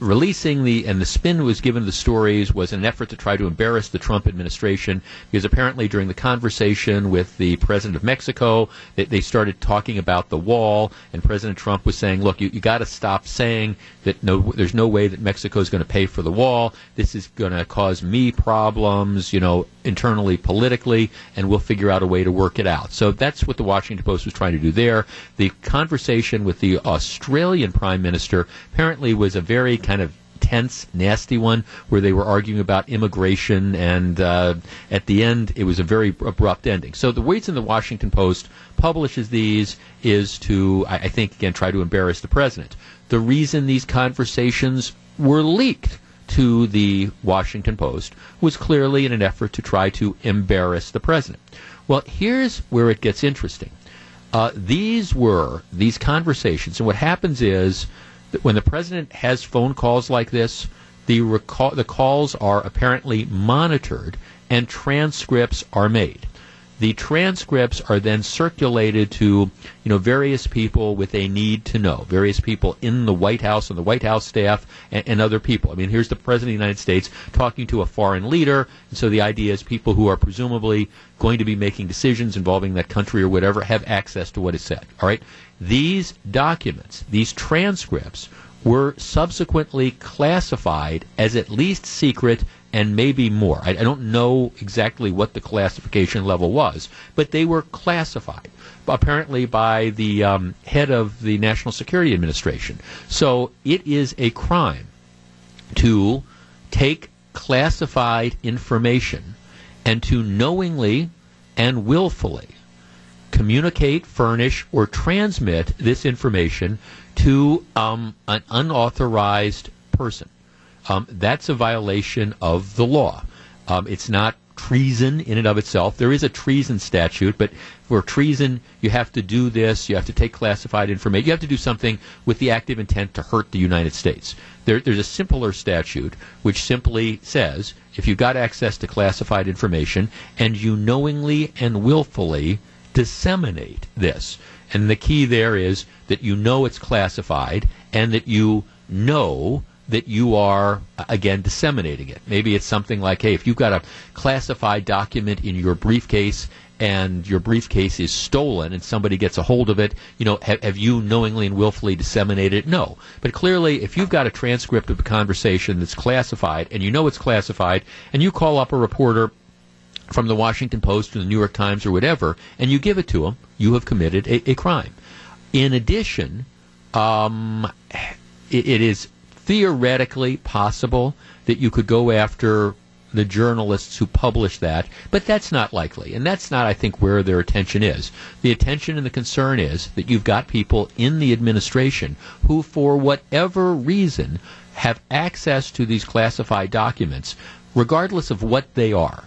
releasing the and the spin was given to the stories was an effort to try to embarrass the Trump administration because apparently during the conversation with the president of Mexico they, they started talking about the wall and President Trump was saying look you, you got to stop saying that no there's no way that Mexico is going to pay for the wall this is going to cause me problems you know internally politically and we'll figure out a way to work it out so that's what the Washington Post was trying to do there the conversation with the Australian prime minister apparently was a very kind of tense, nasty one where they were arguing about immigration, and uh, at the end, it was a very abrupt ending. So the reason the Washington Post publishes these is to, I, I think, again, try to embarrass the president. The reason these conversations were leaked to the Washington Post was clearly in an effort to try to embarrass the president. Well, here's where it gets interesting. Uh, these were these conversations, and what happens is that when the president has phone calls like this, the recall, the calls are apparently monitored and transcripts are made. The transcripts are then circulated to, you know, various people with a need to know, various people in the White House and the White House staff and, and other people. I mean, here's the President of the United States talking to a foreign leader, and so the idea is people who are presumably going to be making decisions involving that country or whatever have access to what is said. All right? These documents, these transcripts, were subsequently classified as at least secret and maybe more. I, I, don't know exactly what the classification level was, but they were classified apparently by the um, head of the National Security Administration. So it is a crime to take classified information and to knowingly and willfully communicate, furnish, or transmit this information to um, an unauthorized person. Um, that's a violation of the law. Um, it's not treason in and of itself. There is a treason statute, but for treason, you have to do this. You have to take classified information. You have to do something with the active intent to hurt the United States. There, there's a simpler statute which simply says if you got access to classified information and you knowingly and willfully disseminate this. And the key there is that you know it's classified and that you know that you are uh, again disseminating it. Maybe it's something like, hey, if you've got a classified document in your briefcase and your briefcase is stolen and somebody gets a hold of it, you know, have, have, you knowingly and willfully disseminated it? No. But clearly, if you've got a transcript of a conversation that's classified and you know it's classified and you call up a reporter from the Washington Post or the New York Times or whatever, and you give it to them, you have committed a, a crime. In addition, um, it, it is theoretically possible that you could go after the journalists who publish that, but that's not likely. And that's not, I think, where their attention is. The attention and the concern is that you've got people in the administration who, for whatever reason, have access to these classified documents, regardless of what they are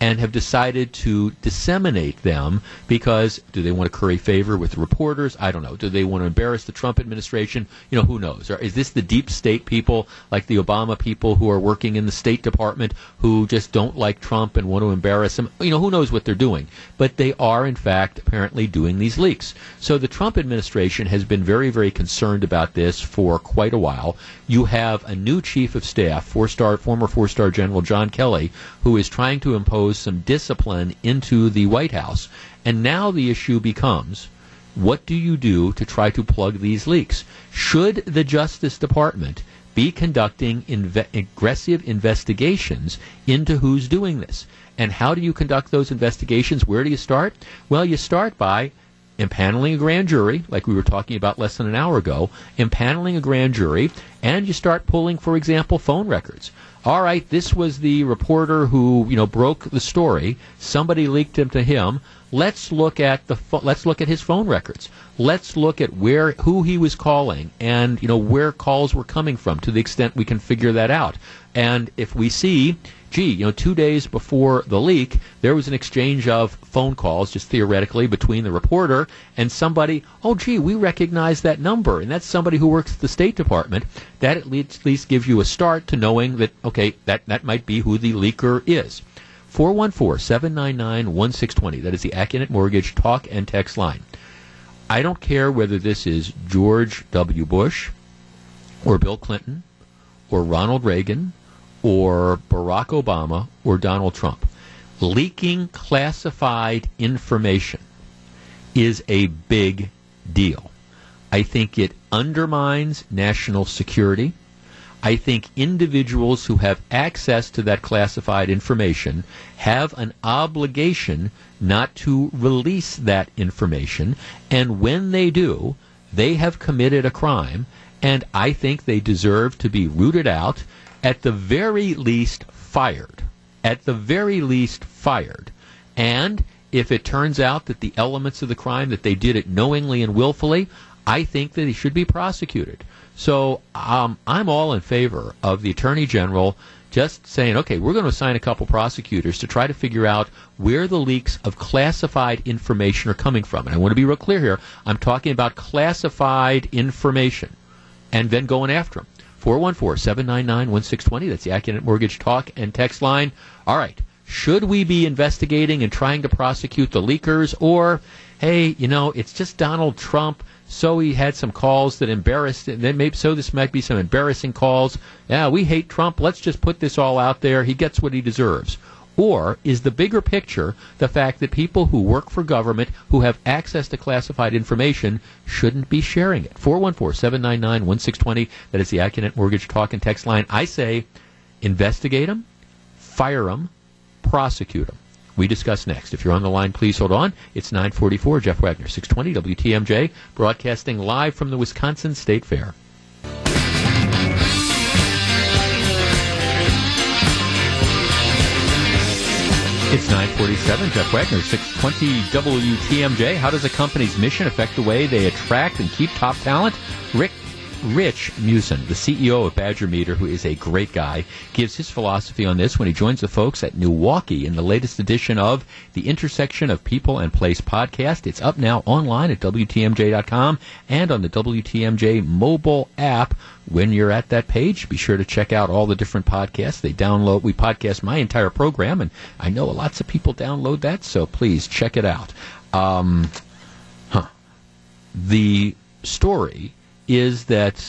and have decided to disseminate them because do they want to curry favor with the reporters? I don't know. Do they want to embarrass the Trump administration? You know, who knows? Or is this the deep state people like the Obama people who are working in the State Department who just don't like Trump and want to embarrass him? You know, who knows what they're doing? But they are, in fact, apparently doing these leaks. So the Trump administration has been very, very concerned about this for quite a while. You have a new chief of staff, four-star, former four-star General John Kelly, who is trying to impose impose some discipline into the White House. And now the issue becomes what do you do to try to plug these leaks? Should the Justice Department be conducting inve- aggressive investigations into who's doing this. And how do you conduct those investigations? Where do you start? Well, you start by impaneling a grand jury, like we were talking about less than an hour ago, impaneling a grand jury, and you start pulling, for example, phone records. All right, this was the reporter who you know broke the story. Somebody leaked him to him. Let's look at the fo- let's look at his phone records. Let's look at where who he was calling and you know where calls were coming from to the extent we can figure that out. And if we see gee, you know, two days before the leak, there was an exchange of phone calls, just theoretically, between the reporter and somebody. Oh, gee, we recognize that number, and that's somebody who works at the State Department. That at least, at least gives you a start to knowing that, okay, that, that might be who the leaker is. 414 799 1620. That is the Accunet Mortgage talk and text line. I don't care whether this is George W. Bush or Bill Clinton or Ronald Reagan or Barack Obama or Donald Trump. Leaking classified information is a big deal. I think it undermines national security. I think individuals who have access to that classified information have an obligation not to release that information. And when they do, they have committed a crime. And I think they deserve to be rooted out at the very least fired. At the very least fired. And if it turns out that the elements of the crime that they did it knowingly and willfully, I think that he should be prosecuted. So um, I'm all in favor of the attorney general just saying, okay, we're going to assign a couple prosecutors to try to figure out where the leaks of classified information are coming from. And I want to be real clear here. I'm talking about classified information, and then going after them. 414 799 1620. That's the Accunet Mortgage Talk and Text line. All right. Should we be investigating and trying to prosecute the leakers? Or, hey, you know, it's just Donald Trump. So he had some calls that embarrassed. Then maybe so this might be some embarrassing calls. Yeah, we hate Trump. Let's just put this all out there. He gets what he deserves. Or is the bigger picture the fact that people who work for government, who have access to classified information, shouldn't be sharing it? 414 799 1620. That is the Accunet Mortgage Talk and Text line. I say investigate them, fire them, prosecute them. We discuss next. If you're on the line, please hold on. It's 944 Jeff Wagner, 620 WTMJ, broadcasting live from the Wisconsin State Fair. It's 947. Jeff Wagner, 620 WTMJ. How does a company's mission affect the way they attract and keep top talent? Rick Rich Meeusen, the CEO of Badger Meter, who is a great guy, gives his philosophy on this when he joins the folks at Milwaukee in the latest edition of the Intersection of People and Place podcast. It's up now online at WTMJ.com and on the WTMJ mobile app. When you're at that page, be sure to check out all the different podcasts. They download, we podcast my entire program, and I know lots of people download that, so please check it out. Um, huh. The story is that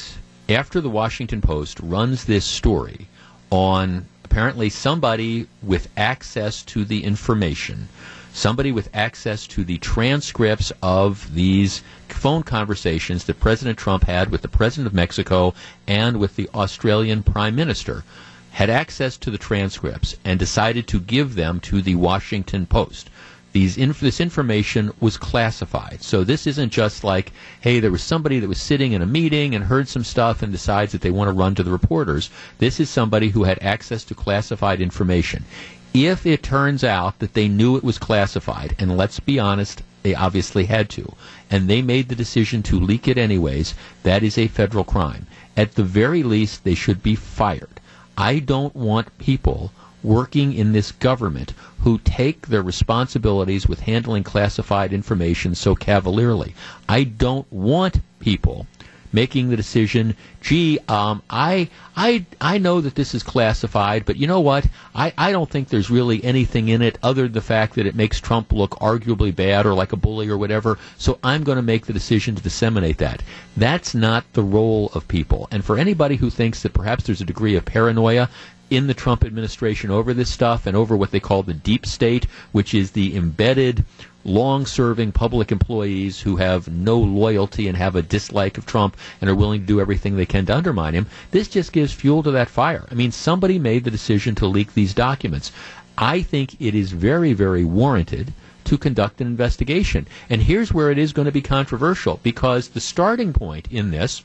after the Washington Post runs this story on apparently somebody with access to the information, somebody with access to the transcripts of these phone conversations that President Trump had with the President of Mexico and with the Australian Prime Minister, had access to the transcripts and decided to give them to the Washington Post inf- this information was classified. So this isn't just like, hey, there was somebody that was sitting in a meeting and heard some stuff and decides that they want to run to the reporters. This is somebody who had access to classified information. If it turns out that they knew it was classified, and let's be honest, they obviously had to, and they made the decision to leak it anyways, that is a federal crime. At the very least, they should be fired. I don't want people working in this government who take their responsibilities with handling classified information so cavalierly. I don't want people making the decision, gee, um, I, I, I know that this is classified, but you know what? I, I don't think there's really anything in it other than the fact that it makes Trump look arguably bad or like a bully or whatever, so I'm going to make the decision to disseminate that. That's not the role of people. And for anybody who thinks that perhaps there's a degree of paranoia, in the Trump administration over this stuff and over what they call the deep state, which is the embedded, long serving public employees who have no loyalty and have a dislike of Trump and are willing to do everything they can to undermine him. This just gives fuel to that fire. I mean, somebody made the decision to leak these documents. I think it is very, very warranted to conduct an investigation. And here's where it is going to be controversial because the starting point in this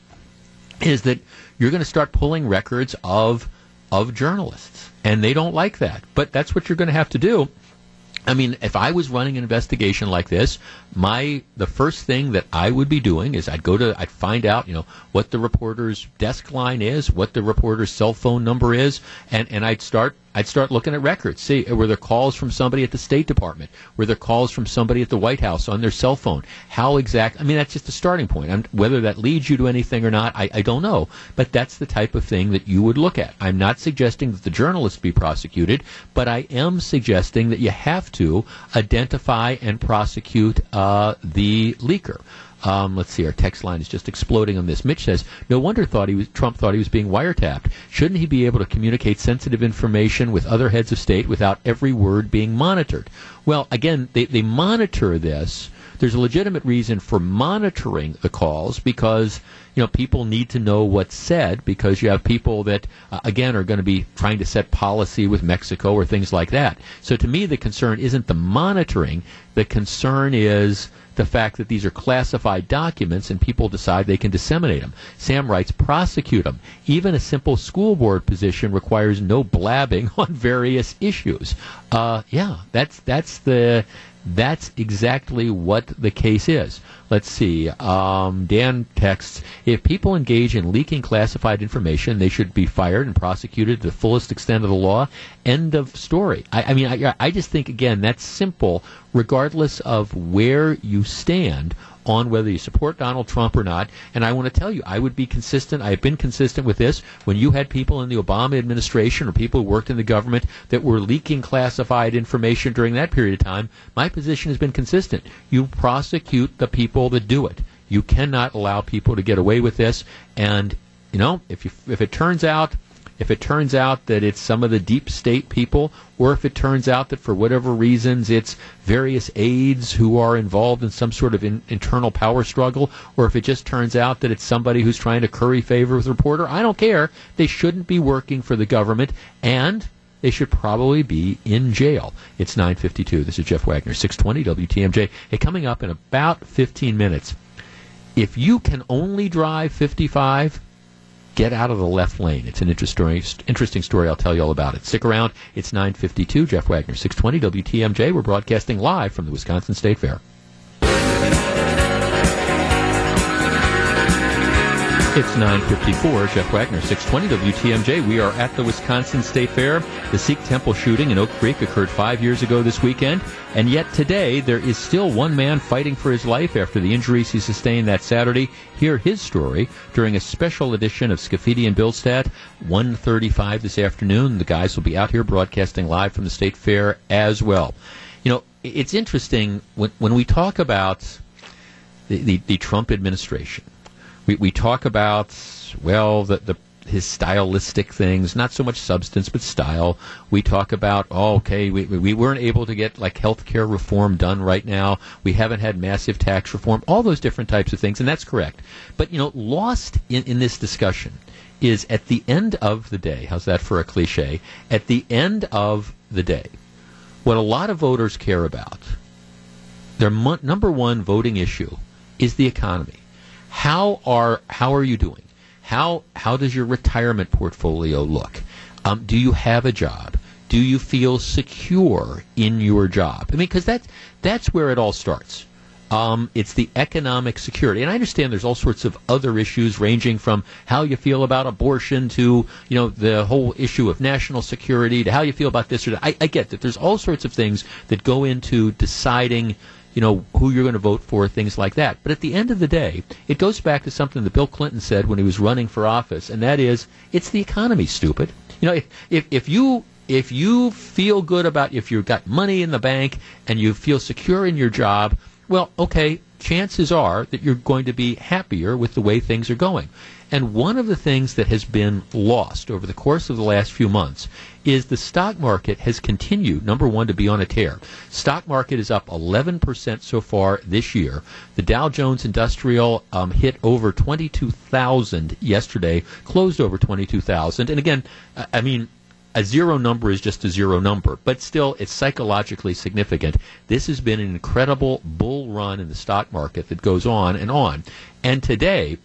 is that you're going to start pulling records of of journalists, and they don't like that. But that's what you're going to have to do. I mean, if I was running an investigation like this, my the first thing that I would be doing is I'd go to I'd find out you know what the reporter's desk line is, what the reporter's cell phone number is, and and I'd start I'd start looking at records. See, were there calls from somebody at the State Department? Were there calls from somebody at the White House on their cell phone? How exact? I mean, that's just a starting point. I'm, whether that leads you to anything or not, I, I don't know. But that's the type of thing that you would look at. I'm not suggesting that the journalists be prosecuted, but I am suggesting that you have to identify and prosecute uh, the leaker. Um, let's see, our text line is just exploding on this. Mitch says, "No wonder thought he was Trump thought he was being wiretapped. Shouldn't he be able to communicate sensitive information with other heads of state without every word being monitored?" Well, again, they, they monitor this. There's a legitimate reason for monitoring the calls because you know people need to know what's said because you have people that uh, again are going to be trying to set policy with Mexico or things like that. So to me, the concern isn't the monitoring. The concern is the fact that these are classified documents and people decide they can disseminate them. Sam writes, prosecute them. Even a simple school board position requires no blabbing on various issues. Uh, yeah, that's that's the that's exactly what the case is. Let's see. Um, Dan texts If people engage in leaking classified information, they should be fired and prosecuted to the fullest extent of the law. End of story. I, I mean, I, I just think, again, that's simple, regardless of where you stand on whether you support Donald Trump or not. And I want to tell you, I would be consistent. I have been consistent with this. When you had people in the Obama administration or people who worked in the government that were leaking classified information during that period of time, my position has been consistent. You prosecute the people that do it. You cannot allow people to get away with this. And you know, if you, if it turns out if it turns out that it's some of the deep state people, or if it turns out that for whatever reasons it's various aides who are involved in some sort of in, internal power struggle, or if it just turns out that it's somebody who's trying to curry favor with a reporter, I don't care. They shouldn't be working for the government, and they should probably be in jail. It's 9:52. This is Jeff Wagner, 620 WTMJ. Hey, coming up in about 15 minutes. If you can only drive 55 get out of the left lane. It's an interesting interesting story. I'll tell you all about it. Stick around. It's 9:52. Jeff Wagner, 620 WTMJ. We're broadcasting live from the Wisconsin State Fair. It's 9:54. Jeff Wagner, 620 WTMJ. We are at the Wisconsin State Fair. The Sikh temple shooting in Oak Creek occurred five years ago this weekend, and yet today there is still one man fighting for his life after the injuries he sustained that Saturday. Hear his story during a special edition of Scaffidi and Billstat, 1:35 this afternoon. The guys will be out here broadcasting live from the State Fair as well. You know, it's interesting when when we talk about the, the, the Trump administration we, we talk about, well, the, the his stylistic things, not so much substance, but style. We talk about, oh, okay, we, we weren't able to get like healthcare reform done right now. We haven't had massive tax reform, all those different types of things, and that's correct. But, you know, lost in, in this discussion is at the end of the day, how's that for a cliche? At the end of the day, what a lot of voters care about, their mo- number one voting issue is the economy. How are how are you doing? How how does your retirement portfolio look? Um, do you have a job? Do you feel secure in your job? I mean, because that's that's where it all starts. Um, it's the economic security, and I understand there's all sorts of other issues, ranging from how you feel about abortion to you know the whole issue of national security to how you feel about this or that. I, I get that there's all sorts of things that go into deciding you know, who you're going to vote for, things like that. But at the end of the day, it goes back to something that Bill Clinton said when he was running for office, and that is, it's the economy, stupid. You know, if, if, if you if you feel good about if you've got money in the bank and you feel secure in your job, well, okay, chances are that you're going to be happier with the way things are going. And one of the things that has been lost over the course of the last few months is the stock market has continued, number one, to be on a tear. Stock market is up 11% so far this year. The Dow Jones Industrial um, hit over 22,000 yesterday, closed over 22,000. And again, I mean, a zero number is just a zero number, but still, it's psychologically significant. This has been an incredible bull run in the stock market that goes on and on. And today,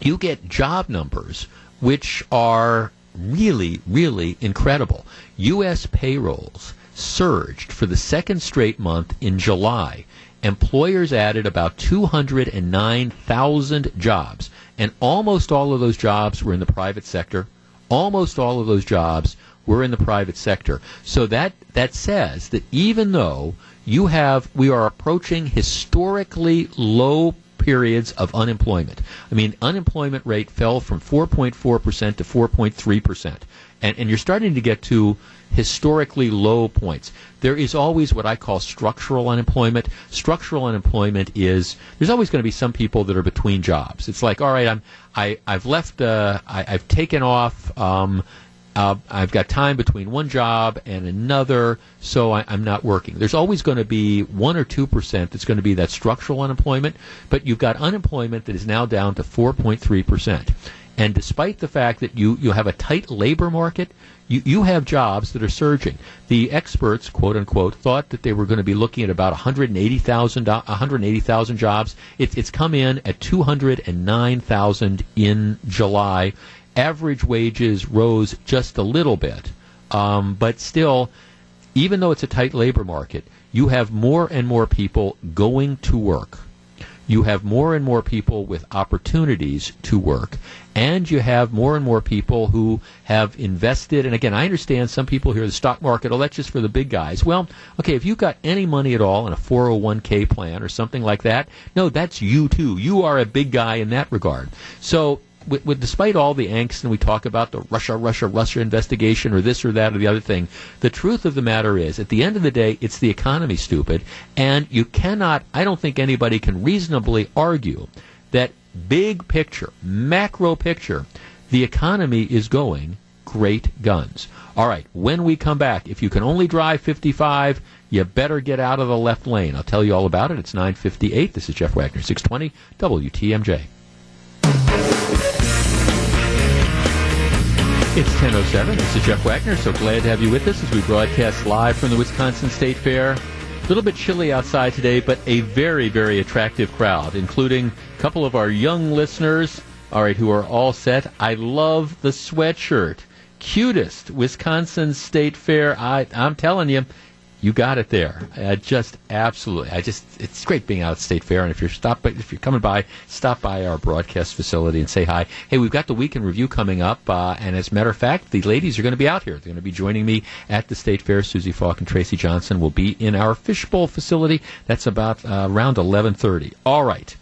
you get job numbers which are really, really incredible. U.S. payrolls surged for the second straight month in July. Employers added about 209,000 jobs, and almost all of those jobs were in the private sector. Almost all of those jobs were in the private sector. So that that says that even though you have we are approaching historically low periods of unemployment. I mean, unemployment rate fell from 4.4% to 4.3%. And, and you're starting to get to historically low points. There is always what I call structural unemployment. Structural unemployment is there's always going to be some people that are between jobs. It's like, all right, I'm I, I've left, uh, I, I've taken off. Um, uh, I've got time between one job and another, so I, am not working. There's always going to be one or two percent that's going to be that structural unemployment, but you've got unemployment that is now down to 4.3 percent. And despite the fact that you, you have a tight labor market, you, you have jobs that are surging. The experts, quote unquote, thought that they were going to be looking at about 180,000 180,000 jobs. It, it's come in at 209,000 in July average wages rose just a little bit, um, but still, even though it's a tight labor market, you have more and more people going to work. You have more and more people with opportunities to work, and you have more and more people who have invested. And again, I understand some people hear the stock market, oh, that's just for the big guys. Well, okay, if you've got any money at all in a 401k plan or something like that, no, that's you too. You are a big guy in that regard. So with, with, despite all the angst and we talk about the Russia, Russia, Russia investigation or this or that or the other thing, the truth of the matter is, at the end of the day, it's the economy, stupid, and you cannot. I don't think anybody can reasonably argue that big picture, macro picture, the economy is going great guns. All right, when we come back, if you can only drive 55, you better get out of the left lane. I'll tell you all about it. It's 9:58. This is Jeff Wagner, 620 WTMJ. It's 10.07. This is Jeff Wagner. So glad to have you with us as we broadcast live from the Wisconsin State Fair. A little bit chilly outside today, but a very, very attractive crowd, including a couple of our young listeners, all right, who are all set. I love the sweatshirt. Cutest Wisconsin State Fair. I, I'm telling you, you got it there. Uh, just absolutely. I just it's great being out at State Fair, and if you're stop if you're coming by, stop by our broadcast facility and say hi. Hey, we've got the weekend review coming up, uh, and as a matter of fact, the ladies are going to be out here. They're going to be joining me at the State Fair. Susie Falk and Tracy Johnson will be in our fishbowl facility. That's about uh, around 11:30. All right.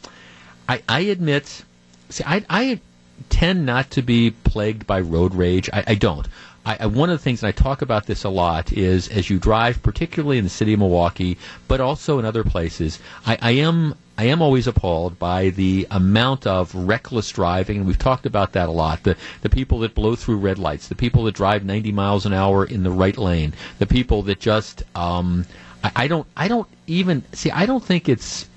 I, I admit, see, I, I tend not to be plagued by road rage. I, I don't. I, I, one of the things, and I talk about this a lot, is as you drive, particularly in the city of Milwaukee, but also in other places, I, I am I am always appalled by the amount of reckless driving, and we've talked about that a lot. The the people that blow through red lights, the people that drive 90 miles an hour in the right lane, the people that just um, I, I don't I don't even see. I don't think it's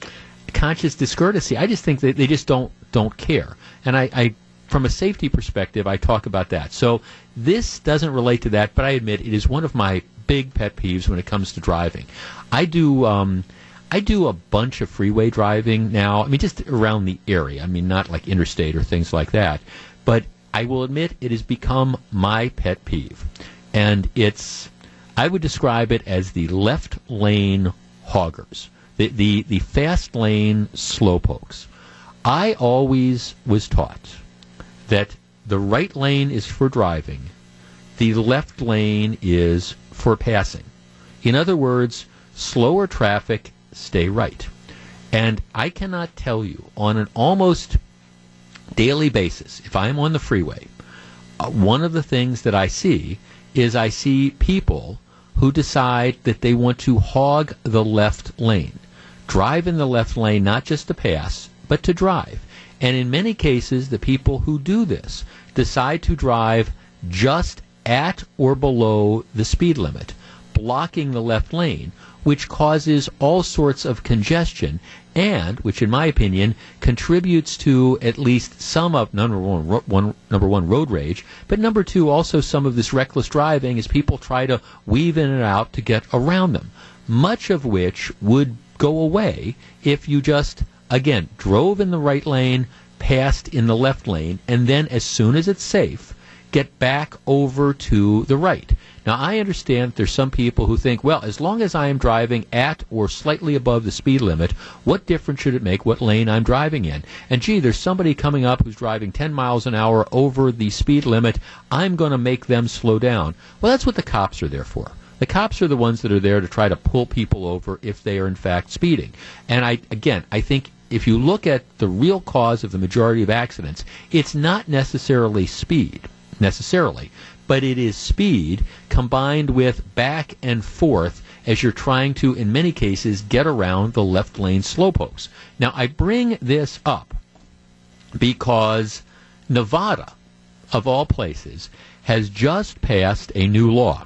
conscious discourtesy. I just think that they just don't don't care, and I, I from a safety perspective, I talk about that. So this doesn't relate to that, but I admit it is one of my big pet peeves when it comes to driving. I do. Um, I do a bunch of freeway driving now. I mean, just around the area. I mean, not like interstate or things like that. But I will admit it has become my pet peeve. And it's, I would describe it as the left lane hoggers, the, the, the fast lane slowpokes. I always was taught that the right lane is for driving, the left lane is for passing. In other words, slower traffic, stay right. And I cannot tell you on an almost daily basis, if I'm on the freeway, uh, one of the things that I see is I see people who decide that they want to hog the left lane. Drive in the left lane, not just to pass, but to drive. And in many cases, the people who do this decide to drive just at or below the speed limit, blocking the left lane, which causes all sorts of congestion and which, in my opinion, contributes to at least some of number one, ro- one, number one road rage, but number two also some of this reckless driving as people try to weave in and out to get around them. Much of which would go away if you just again drove in the right lane, passed in the left lane, and then as soon as it's safe, get back over to the right. Now, I understand there's some people who think, well, as long as I am driving at or slightly above the speed limit, what difference should it make what lane I'm driving in? And gee, there's somebody coming up who's driving 10 miles an hour over the speed limit. I'm going to make them slow down. Well, that's what the cops are there for. The cops are the ones that are there to try to pull people over if they are in fact speeding. And I, again, I think if you look at the real cause of the majority of accidents, it's not necessarily speed, necessarily but it is speed combined with back and forth as you're trying to, in many cases, get around the left lane slowpokes. Now, I bring this up because Nevada, of all places, has just passed a new law.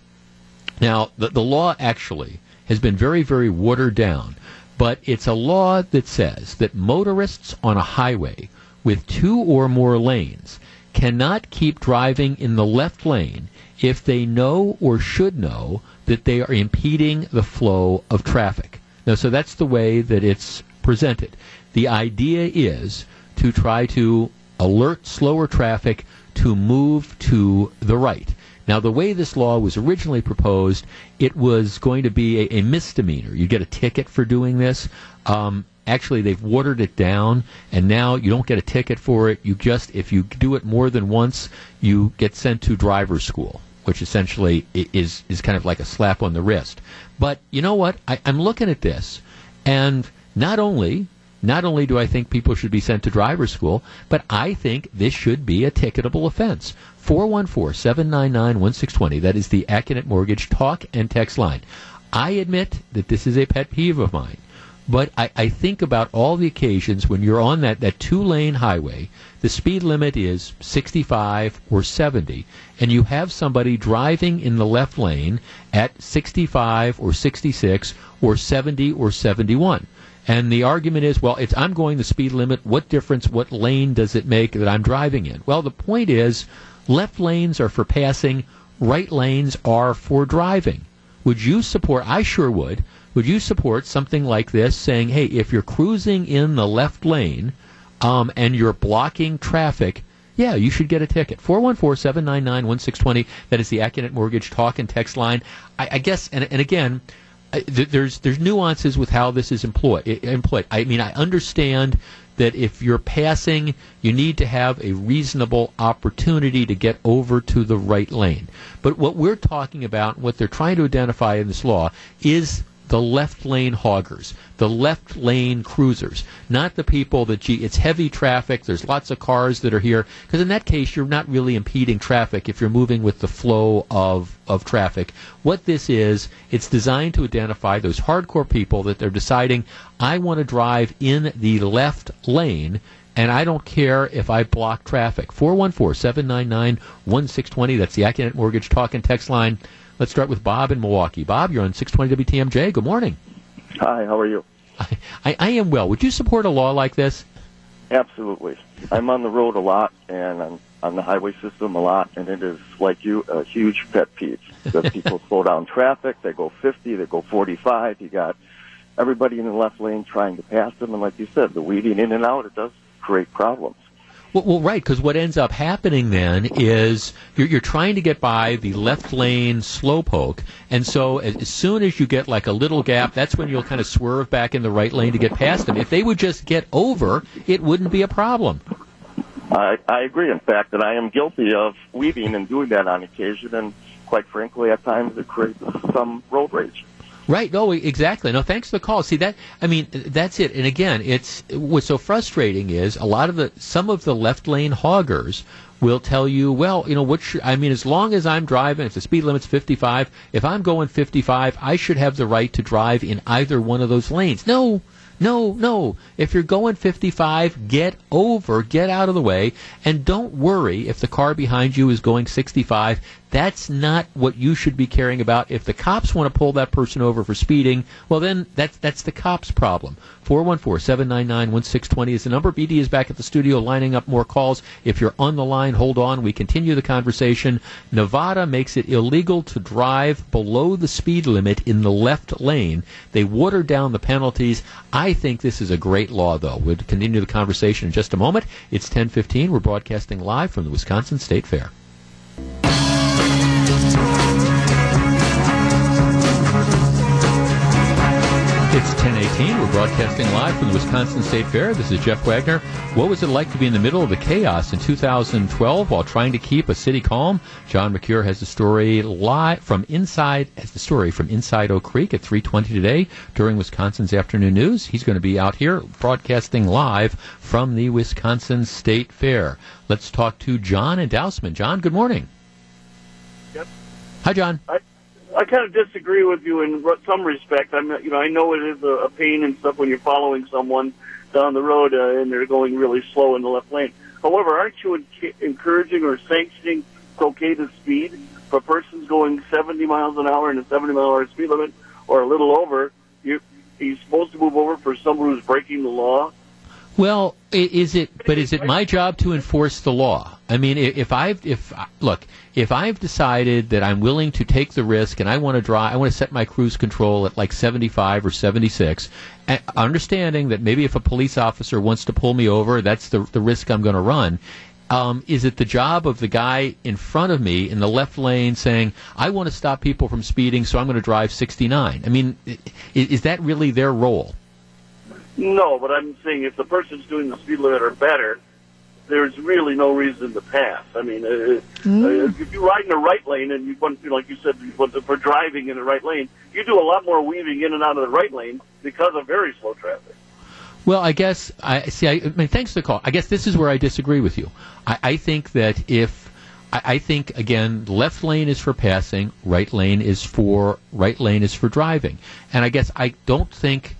Now, the, the law actually has been very, very watered down, but it's a law that says that motorists on a highway with two or more lanes cannot keep driving in the left lane if they know or should know that they are impeding the flow of traffic. Now, so that's the way that it's presented. The idea is to try to alert slower traffic to move to the right. Now, the way this law was originally proposed, it was going to be a, a misdemeanor. You get a ticket for doing this. Um, actually they've watered it down and now you don't get a ticket for it you just if you do it more than once you get sent to driver's school which essentially is is kind of like a slap on the wrist but you know what I, i'm looking at this and not only not only do I think people should be sent to driver's school, but I think this should be a ticketable offense. 414 799 1620. That is the Accunet Mortgage talk and text line. I admit that this is a pet peeve of mine. But I, I think about all the occasions when you're on that, that two lane highway, the speed limit is 65 or 70, and you have somebody driving in the left lane at 65 or 66 or 70 or 71. And the argument is, well, it's, I'm going the speed limit. What difference, what lane does it make that I'm driving in? Well, the point is, left lanes are for passing, right lanes are for driving. Would you support? I sure would would you support something like this, saying, "Hey, if you're cruising in the left lane um, and you're blocking traffic, yeah, you should get a ticket. 414-799-1620. That is the Accunet Mortgage talk and text line. I, I guess, and, and again, I, th- there's there's nuances with how this is employed. Employed. I mean, I understand that if you're passing, you need to have a reasonable opportunity to get over to the right lane. But what we're talking about, what they're trying to identify in this law, is the left lane hoggers, the left lane cruisers, not the people that, gee, it's heavy traffic, there's lots of cars that are here, because in that case, you're not really impeding traffic if you're moving with the flow of, of traffic. What this is, it's designed to identify those hardcore people that they're deciding, I want to drive in the left lane, and I don't care if I block traffic. 414 799 1620, that's the Accunet Mortgage Talk and Text line. Let's start with Bob in Milwaukee. Bob, you're on 620 WTMJ. Good morning. Hi, how are you? I, I, I am well. Would you support a law like this? Absolutely. I'm on the road a lot and I'm on the highway system a lot, and it is, like you, a huge pet peeve. That people slow down traffic, they go 50, they go 45. You got everybody in the left lane trying to pass them, and like you said, the weaving in and out, it does create problems. Well, well right, because what ends up happening then is you're, you're trying to get by the left lane slowpoke, and so as, as, soon as you get like a little gap, that's when you'll kind of swerve back in the right lane to get past them. If they would just get over, it wouldn't be a problem. I, I agree. In fact, that I am guilty of weaving and doing that on occasion, and quite frankly, at times it creates some road rage. Right. No, exactly. No, thanks for the call. See that? I mean, that's it. And again, it's what's so frustrating is a lot of the some of the left lane hoggers will tell you, well, you know, what should, I mean, as long as I'm driving, if the speed limit's 55, if I'm going 55, I should have the right to drive in either one of those lanes. No, No, no. If you're going 55, get over, get out of the way, and don't worry if the car behind you is going 65. That's not what you should be caring about. If the cops want to pull that person over for speeding, well, then that's that's the cops' problem. 414-799-1620 is the number. BD is back at the studio lining up more calls. If you're on the line, hold on. We continue the conversation. Nevada makes it illegal to drive below the speed limit in the left lane. They watered down the penalties. I think this is a great law, though. We'll continue the conversation in just a moment. It's 1015. We're broadcasting live from the Wisconsin State Fair. It's 1018. We're broadcasting live from the Wisconsin State Fair. This is Jeff Wagner. What was it like to be in the middle of the chaos in 2012 while trying to keep a city calm? John Mercure has the story live from inside, has the story from inside Oak Creek at 320 today during Wisconsin's afternoon news. He's going to be out here broadcasting live from the Wisconsin State Fair. Let's talk to John and Dousman. John, good morning. Hi, John. I, I kind of disagree with you in some respect. I'm, you know, I know it is a, a pain and stuff when you're following someone down the road uh, and they're going really slow in the left lane. However, aren't you en- encouraging or sanctioning procated speed for persons going 70 miles an hour in a 70 mile an hour speed limit or a little over? You, he's supposed to move over for someone who's breaking the law. Well, is it? But is it my job to enforce the law? I mean, if I've if look, if I've decided that I'm willing to take the risk and I want to drive, I want to set my cruise control at like 75 or 76, understanding that maybe if a police officer wants to pull me over, that's the the risk I'm going to run. Um, is it the job of the guy in front of me in the left lane saying, I want to stop people from speeding, so I'm going to drive 69? I mean, is, is that really their role? No, but I'm saying if the person's doing the speed limit or better, there's really no reason to pass. I mean, uh, mm. uh, if you ride in the right lane and you want to, like you said, for driving in the right lane, you do a lot more weaving in and out of the right lane because of very slow traffic. Well, I guess I see. I, I mean, thanks for the call. I guess this is where I disagree with you. I, I think that if I, I think again, left lane is for passing, right lane is for right lane is for driving, and I guess I don't think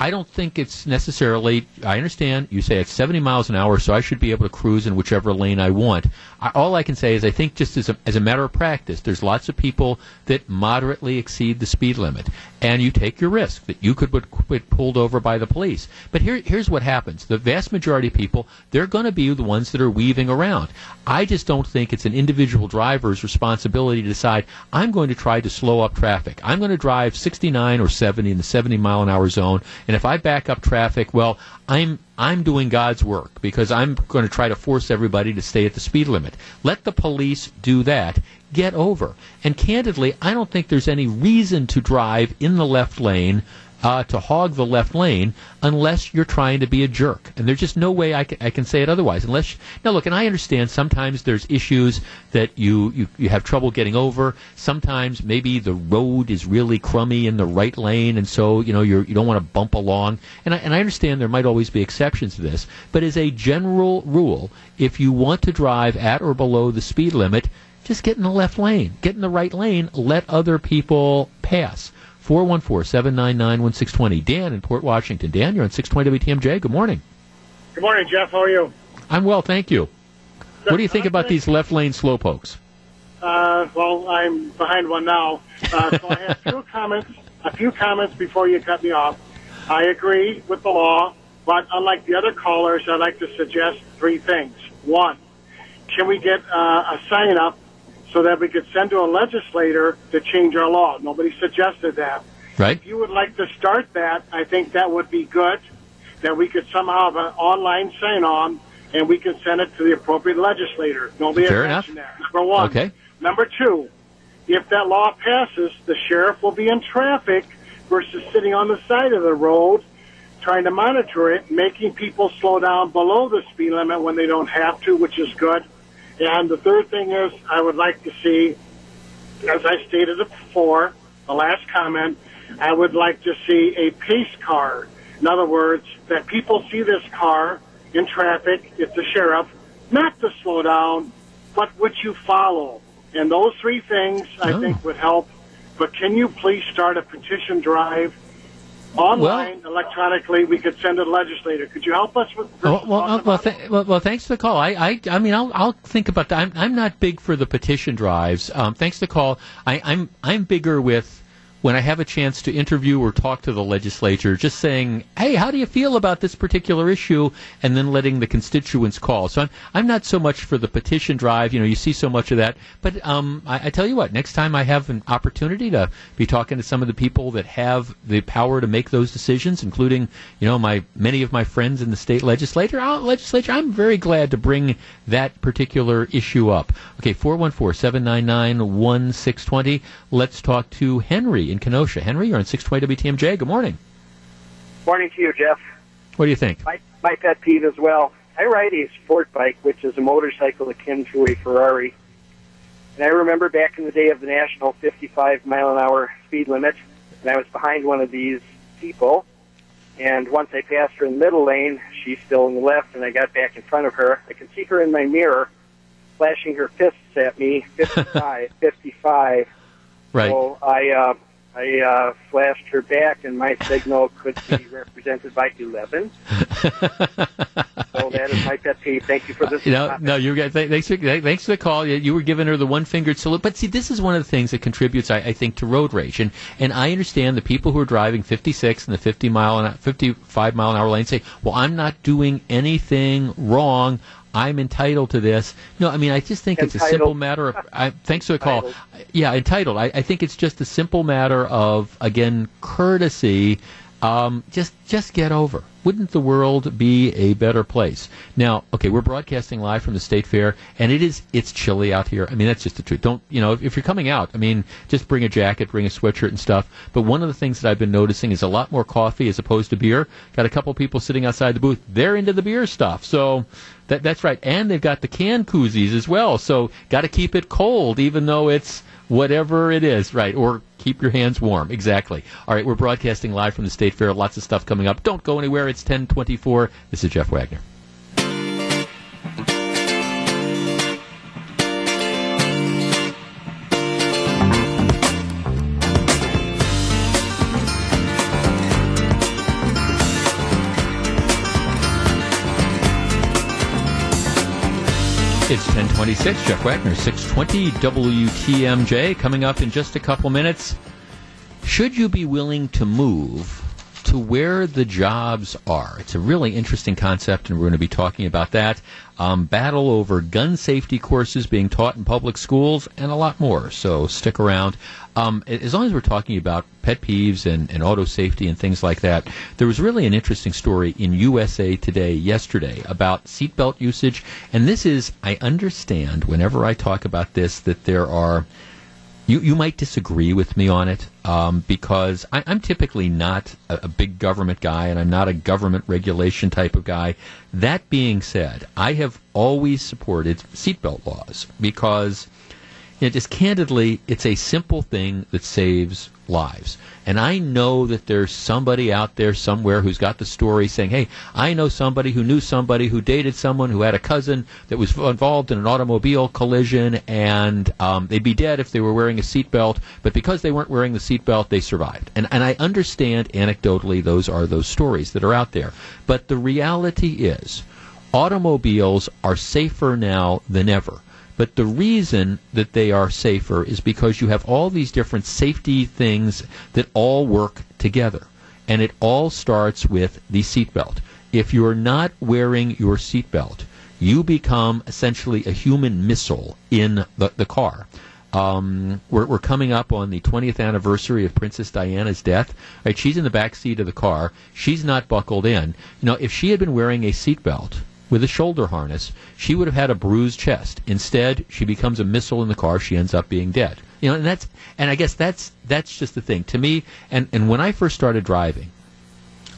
I don't think it's necessarily. I understand you say it's 70 miles an hour, so I should be able to cruise in whichever lane I want. I, all I can say is I think just as a, as a matter of practice, there's lots of people that moderately exceed the speed limit, and you take your risk that you could get pulled over by the police. But here, here's what happens: the vast majority of people, they're going to be the ones that are weaving around. I just don't think it's an individual driver's responsibility to decide I'm going to try to slow up traffic. I'm going to drive 69 or 70 in the 70 mile an hour zone and if I back up traffic, well, I'm I'm doing God's work because I'm going to try to force everybody to stay at the speed limit. Let the police do that. Get over. And candidly, I don't think there's any reason to drive in the left lane uh, to hog the left lane unless you're trying to be a jerk. And there's just no way I can, I can say it otherwise. Unless now, look, and I understand sometimes there's issues that you, you you have trouble getting over. Sometimes maybe the road is really crummy in the right lane, and so you know you're, you don't want to bump along. And I, and I understand there might always be exceptions to this, but as a general rule, if you want to drive at or below the speed limit, just get in the left lane, get in the right lane, let other people pass. 414-799-1620. Dan in Port Washington. Dan, you're on 620 WTMJ. Good morning. Good morning, Jeff. How are you? I'm well, thank you. What do you think about these left lane slowpokes? Uh, well, I'm behind one now. Uh, so I have a few comments, a few comments before you cut me off. I agree with the law, but unlike the other callers, I'd like to suggest three things. One, can we get uh, a sign up so that we could send to a legislator to change our law. Nobody suggested that. Right. If you would like to start that, I think that would be good. That we could somehow have an online sign on and we can send it to the appropriate legislator. Nobody Fair enough. that. Number one. Okay. Number two, if that law passes, the sheriff will be in traffic versus sitting on the side of the road trying to monitor it, making people slow down below the speed limit when they don't have to, which is good. And the third thing is, I would like to see, as I stated before, the last comment, I would like to see a pace car. In other words, that people see this car in traffic, it's the sheriff, not to slow down, but would you follow? And those three things I oh. think would help. But can you please start a petition drive online, electronically. We could send the legislator. Could you help us with? Well, well, uh, well, th- well, well, thanks for the call. I, I, I mean, I'll, I'll think about that. I'm, I'm not big for the petition drives. Um, thanks for the call. I, I'm, I'm bigger with when I have a chance to interview or talk to the legislature, just saying, "Hey, how do you feel about this particular issue?" and then letting the constituents call. So I'm I'm not so much for the petition drive. You know, you see so much of that. But um, I, I tell you what, next time I have an opportunity to be talking to some of the people that have the power to make those decisions, including you know my many of my friends in the state legislature, I'll, legislature, I'm very glad to bring that particular issue up. Okay, four one four seven nine nine one six twenty. Let's talk to Henry in Kenosha. Henry, you're on 620 WTMJ. Good morning. Morning to you, Jeff. What do you think? My, my pet peeve as well. I ride a sport bike, which is a motorcycle akin to a Ferrari. And I remember back in the day of the national 55 mile an hour speed limit, and I was behind one of these people. And once I passed her in the middle lane, she's still in the left, and I got back in front of her. I can see her in my mirror, flashing her fists at me, 55, 55. Right. So I uh, I uh, flashed her back, and my signal could be represented by 11. so that is my pet peeve. Thank you for this. You know, no, you got thanks for thanks for the call. You were giving her the one fingered salute, but see, this is one of the things that contributes, I, I, think, to road rage. And and I understand the people who are driving 56 and the 50 mile and 55 mile an hour lane say, "Well, I'm not doing anything wrong. I'm entitled to this. No, I mean, I just think entitled. it's a simple matter of. I, thanks for the call. Entitled. Yeah, entitled. I, I, think it's just a simple matter of again courtesy. Um, just just get over. Wouldn't the world be a better place? Now, okay, we're broadcasting live from the state fair, and it is it's chilly out here. I mean, that's just the truth. Don't you know? If, if you're coming out, I mean, just bring a jacket, bring a sweatshirt and stuff. But one of the things that I've been noticing is a lot more coffee as opposed to beer. Got a couple people sitting outside the booth. They're into the beer stuff. So that, that's right. And they've got the can koozies as well. So got to keep it cold, even though it's whatever it is, right? Or keep your hands warm. Exactly. All right, we're broadcasting live from the State Fair. Lots of stuff coming up. Don't go anywhere. It's 1024. This is Jeff Wagner. It's 1026. Jeff Wagner, 620 WTMJ. Coming up in just a couple minutes. Should you be willing to move to where the jobs are? It's a really interesting concept, and we're going to be talking about that. Um, battle over gun safety courses being taught in public schools, and a lot more. So stick around. Um, as long as we're talking about pet peeves and, and auto safety and things like that, there was really an interesting story in USA Today yesterday about seatbelt usage. And this is, I understand whenever I talk about this that there are you, you might disagree with me on it um, because I, am typically not a, a, big government guy and I'm not a government regulation type of guy. That being said, I have always supported seatbelt laws because you know, just candidly, it's a simple thing that saves lives. And I know that there's somebody out there somewhere who's got the story saying, hey, I know somebody who knew somebody who dated someone who had a cousin that was involved in an automobile collision and um, they'd be dead if they were wearing a seatbelt, but because they weren't wearing the seatbelt, they survived. And, and I understand anecdotally those are those stories that are out there. But the reality is, automobiles are safer now than ever. But the reason that they are safer is because you have all these different safety things that all work together. And it all starts with the seatbelt. If you're not wearing your seatbelt, you become essentially a human missile in the, the car. Um, we're, we're, coming up on the 20th anniversary of Princess Diana's death. Right, she's in the back seat of the car. She's not buckled in. You know, if she had been wearing a seatbelt, with a shoulder harness, she would have had a bruised chest. Instead, she becomes a missile in the car. She ends up being dead. You know, and that's and I guess that's that's just the thing to me. And and when I first started driving,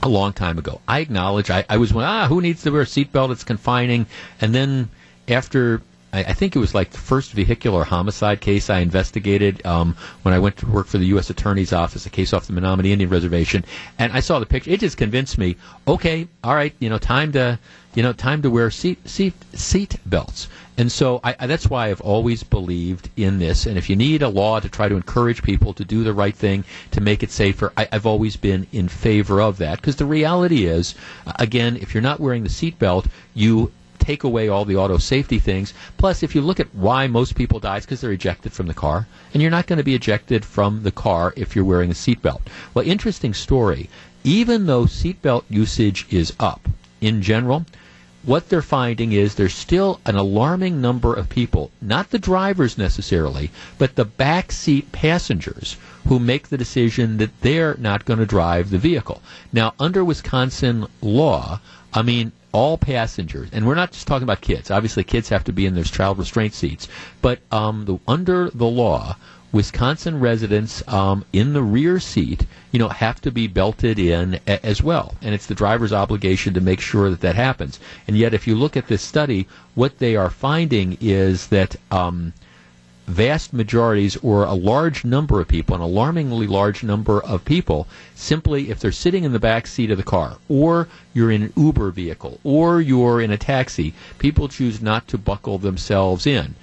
a long time ago, I acknowledge I, I was one ah who needs to wear a seatbelt? It's confining. And then after I, I think it was like the first vehicular homicide case I investigated um, when I went to work for the U.S. Attorney's Office, a case off the Menominee Indian Reservation, and I saw the picture. It just convinced me. Okay, all right, you know, time to you know, time to wear seat seat seat belts. And so I, I, that's why I've always believed in this. And if you need a law to try to encourage people to do the right thing to make it safer, I, have always been in favor of that. Because the reality is, uh, again, if you're not wearing the seat belt, you take away all the auto safety things. Plus, if you look at why most people die, it's because they're ejected from the car. And you're not going to be ejected from the car if you're wearing a seatbelt. Well, interesting story. Even though seatbelt usage is up in general, what they're finding is there's still an alarming number of people, not the drivers necessarily, but the backseat passengers who make the decision that they're not going to drive the vehicle. Now, under Wisconsin law, I mean, all passengers, and we're not just talking about kids. Obviously, kids have to be in those child restraint seats, but um, the, under the law, Wisconsin residents um, in the rear seat, you know, have to be belted in a- as well, and it's the driver's obligation to make sure that that happens. And yet, if you look at this study, what they are finding is that um, vast majorities, or a large number of people, an alarmingly large number of people, simply if they're sitting in the back seat of the car, or you're in an Uber vehicle, or you're in a taxi, people choose not to buckle themselves in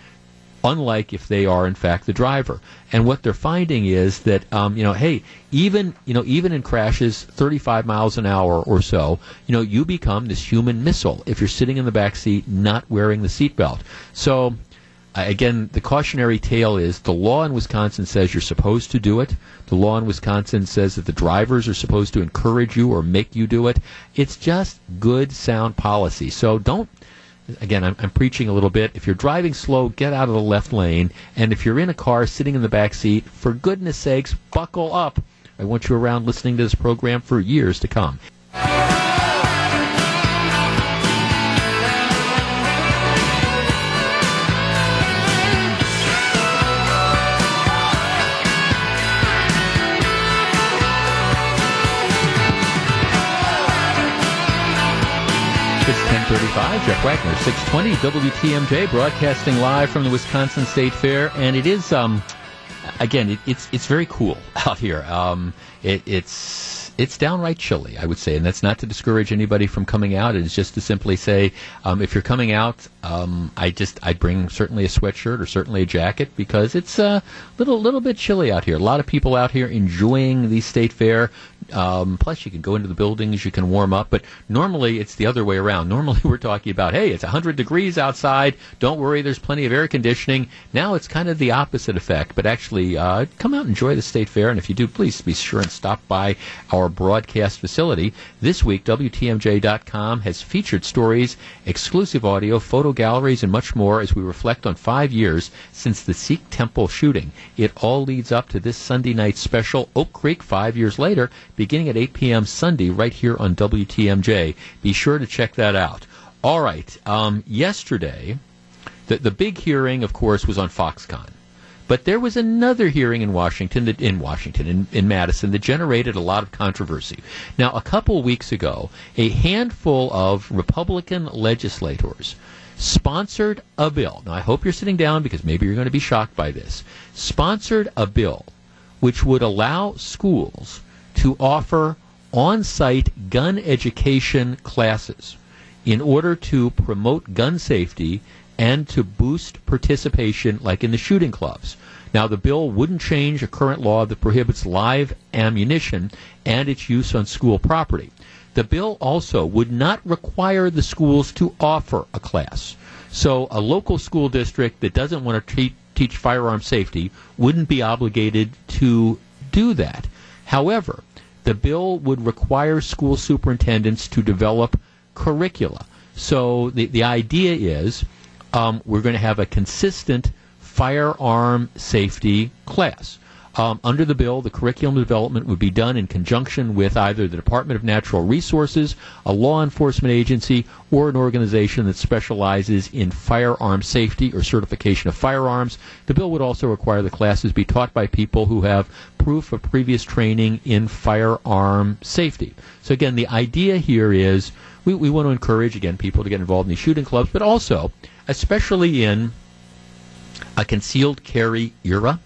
unlike if they are in fact the driver. And what they're finding is that um, you know, hey, even you know, even in crashes 35 miles an hour or so, you know, you become this human missile if you're sitting in the back seat not wearing the seatbelt. So. Uh, again, the cautionary tale is the law in Wisconsin says you're supposed to do it. The law in Wisconsin says that the drivers are supposed to encourage you or make you do it. It's just good, sound policy. So don't again, I'm, I'm, preaching a little bit. If you're driving slow, get out of the left lane. And if you're in a car sitting in the back seat, for goodness sakes, buckle up. I want you around listening to this program for years to come. 35. Jeff Wagner, 620 WTMJ, broadcasting live from the Wisconsin State Fair, and it is um, again, it, it's it's very cool out here. Um, it, it's it's downright chilly, I would say, and that's not to discourage anybody from coming out. It's just to simply say, um, if you're coming out, um, I just I bring certainly a sweatshirt or certainly a jacket because it's a little little bit chilly out here. A lot of people out here enjoying the state fair. Um, plus, you can go into the buildings, you can warm up. But normally, it's the other way around. Normally, we're talking about, hey, it's 100 degrees outside. Don't worry, there's plenty of air conditioning. Now it's kind of the opposite effect. But actually, uh, come out and enjoy the state fair. And if you do, please be sure and stop by our broadcast facility. This week, WTMJ.com has featured stories, exclusive audio, photo galleries, and much more as we reflect on five years since the Sikh temple shooting. It all leads up to this Sunday night special, Oak Creek, five years later beginning at 8 p.m. Sunday right here on WTMJ. Be sure to check that out. All right. Um, yesterday, the, the big hearing, of course, was on Foxconn. But there was another hearing in Washington, that, in Washington, in, in Madison, that generated a lot of controversy. Now, a couple weeks ago, a handful of Republican legislators sponsored a bill. Now, I hope you're sitting down because maybe you're going to be shocked by this. Sponsored a bill which would allow schools to offer on site gun education classes in order to promote gun safety and to boost participation, like in the shooting clubs. Now, the bill wouldn't change a current law that prohibits live ammunition and its use on school property. The bill also would not require the schools to offer a class. So, a local school district that doesn't want to te- teach firearm safety wouldn't be obligated to do that. However, the bill would require school superintendents to develop curricula. So the, the idea is um, we're going to have a consistent firearm safety class. Um, under the bill, the curriculum development would be done in conjunction with either the Department of Natural Resources, a law enforcement agency, or an organization that specializes in firearm safety or certification of firearms. The bill would also require the classes be taught by people who have proof of previous training in firearm safety. So, again, the idea here is we, we want to encourage, again, people to get involved in these shooting clubs, but also, especially in a concealed carry era,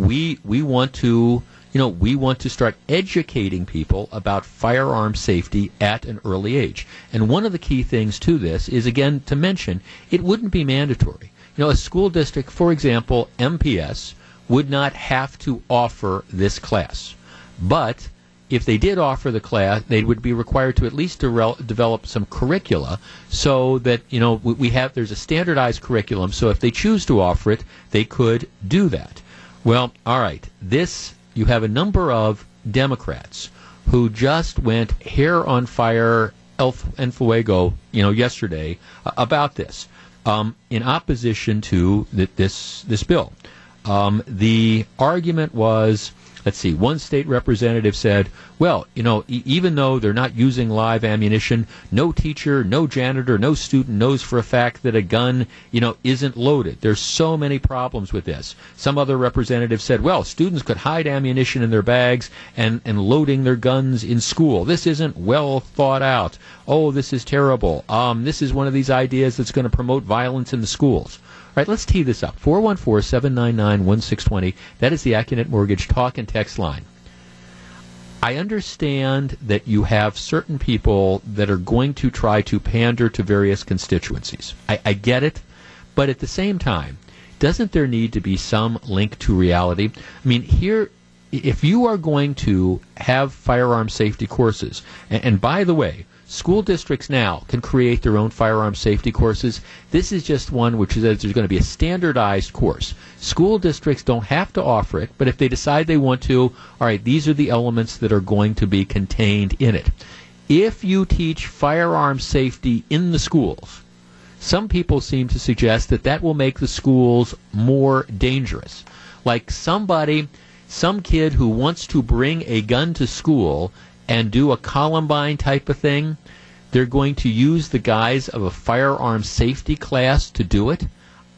we we want to you know we want to start educating people about firearm safety at an early age. And one of the key things to this is again to mention it wouldn't be mandatory. You know, a school district, for example, MPS would not have to offer this class. But if they did offer the class, they would be required to at least de- develop some curricula so that, you know, we, have, there's a standardized curriculum. So if they choose to offer it, they could do that. Well, all right. This, you have a number of Democrats who just went hair on fire en fuego, you know, yesterday uh, about this um, in opposition to th- this this bill. Um, the argument was Let's see. One state representative said, well, you know, e- even though they're not using live ammunition, no teacher, no janitor, no student knows for a fact that a gun, you know, isn't loaded. There's so many problems with this. Some other representative said, well, students could hide ammunition in their bags and, and loading their guns in school. This isn't well thought out. Oh, this is terrible. Um, this is one of these ideas that's going to promote violence in the schools. All right, let's tee this up. 414 799 1620. That is the Accunet Mortgage talk and text line. I understand that you have certain people that are going to try to pander to various constituencies. I, I get it, but at the same time, doesn't there need to be some link to reality? I mean, here, if you are going to have firearm safety courses, and, and by the way, School districts now can create their own firearm safety courses. This is just one which says there's going to be a standardized course. School districts don't have to offer it, but if they decide they want to, all right, these are the elements that are going to be contained in it. If you teach firearm safety in the schools, some people seem to suggest that that will make the schools more dangerous. Like somebody, some kid who wants to bring a gun to school and do a Columbine type of thing, they're going to use the guise of a firearm safety class to do it.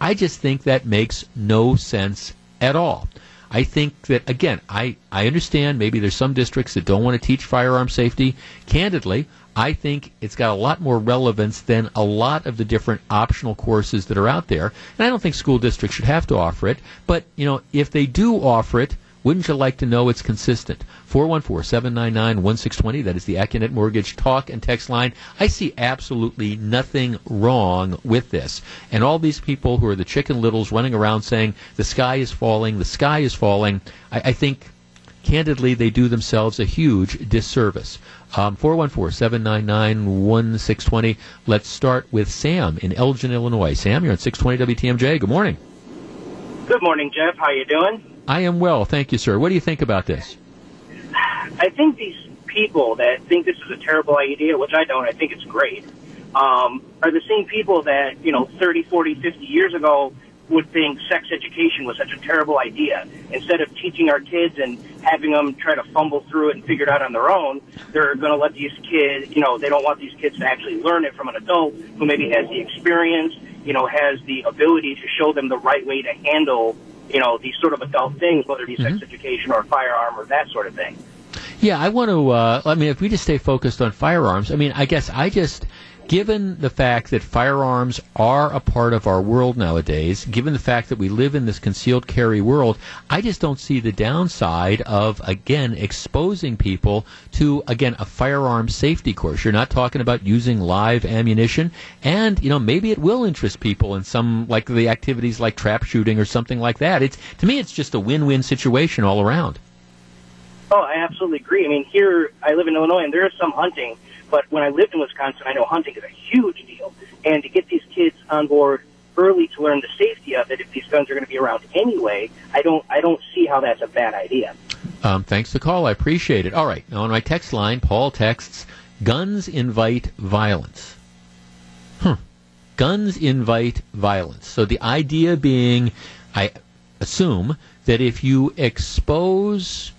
I just think that makes no sense at all. I think that again, I, I understand maybe there's some districts that don't want to teach firearm safety. Candidly, I think it's got a lot more relevance than a lot of the different optional courses that are out there. And I don't think school districts should have to offer it. But, you know, if they do offer it, wouldn't you like to know it's consistent? 414-799-1620. That is the Accunet Mortgage talk and text line. I see absolutely nothing wrong with this. And all these people who are the chicken littles running around saying the sky is falling, the sky is falling, I, I think candidly they do themselves a huge disservice. Um, 414-799-1620. Let's start with Sam in Elgin, Illinois. Sam, you're on 620 WTMJ. Good morning. Good morning, Jeff. How you doing? I am well, thank you, sir. What do you think about this? I think these people that think this is a terrible idea, which I don't, I think it's great, um, are the same people that, you know, 30, 40, 50 years ago would think sex education was such a terrible idea. Instead of teaching our kids and having them try to fumble through it and figure it out on their own, they're going to let these kids, you know, they don't want these kids to actually learn it from an adult who maybe has the experience, you know, has the ability to show them the right way to handle you know, these sort of adult things, whether it be mm-hmm. sex education or firearm or that sort of thing. Yeah, I want to. Uh, I mean, if we just stay focused on firearms, I mean, I guess I just given the fact that firearms are a part of our world nowadays, given the fact that we live in this concealed carry world, I just don't see the downside of, again, exposing people to, again, a firearm safety course. You're not talking about using live ammunition, and, you know, maybe it will interest people in some, like the activities like trap shooting or something like that. It's, to me, it's just a win-win situation all around. Oh, I absolutely agree. I mean, here, I live in Illinois, and there is some hunting but when I lived in Wisconsin, I know hunting is a huge deal. And to get these kids on board early to learn the safety of it, if these guns are going to be around anyway, I don't, I don't see how that's a bad idea. Um, thanks for the call. I appreciate it. All right. Now on my text line, Paul texts, guns invite violence. Hmm. Guns invite violence. So the idea being, I, assume that if you expose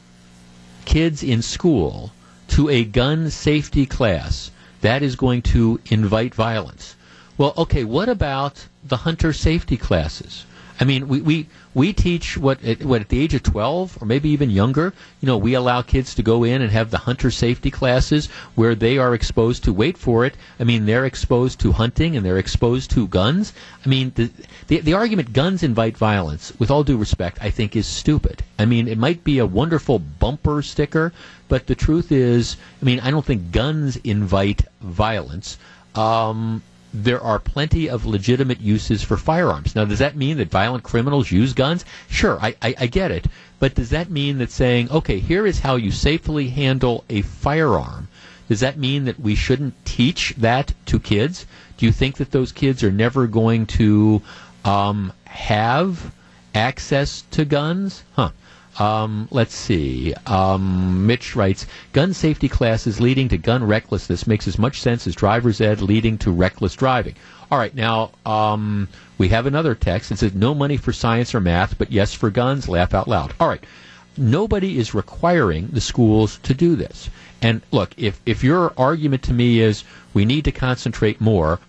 kids in school to a gun safety class, that is going to invite violence. Well, okay, what about the hunter safety classes? I mean, we, we, we teach what at, what at the age of 12 or maybe even younger, you know, we allow kids to go in and have the hunter safety classes where they are exposed to wait for it. I mean, they're exposed to hunting and they're exposed to guns. I mean, the, the the argument guns invite violence, with all due respect, I think is stupid. I mean, it might be a wonderful bumper sticker, but the truth is, I mean, I don't think guns invite violence. Um, there are plenty of legitimate uses for firearms. Now, does that mean that violent criminals use guns? Sure, I, I, I, get it. But does that mean that saying, okay, here is how you safely handle a firearm, does that mean that we shouldn't teach that to kids? Do you think that those kids are never going to um, have access to guns? Huh. Um, let's see. Um, Mitch writes, gun safety classes leading to gun recklessness makes as much sense as driver's ed leading to reckless driving. All right, now um, we have another text that says, no money for science or math, but yes for guns. Laugh out loud. All right. Nobody is requiring the schools to do this. And look, if, if your argument to me is we need to concentrate more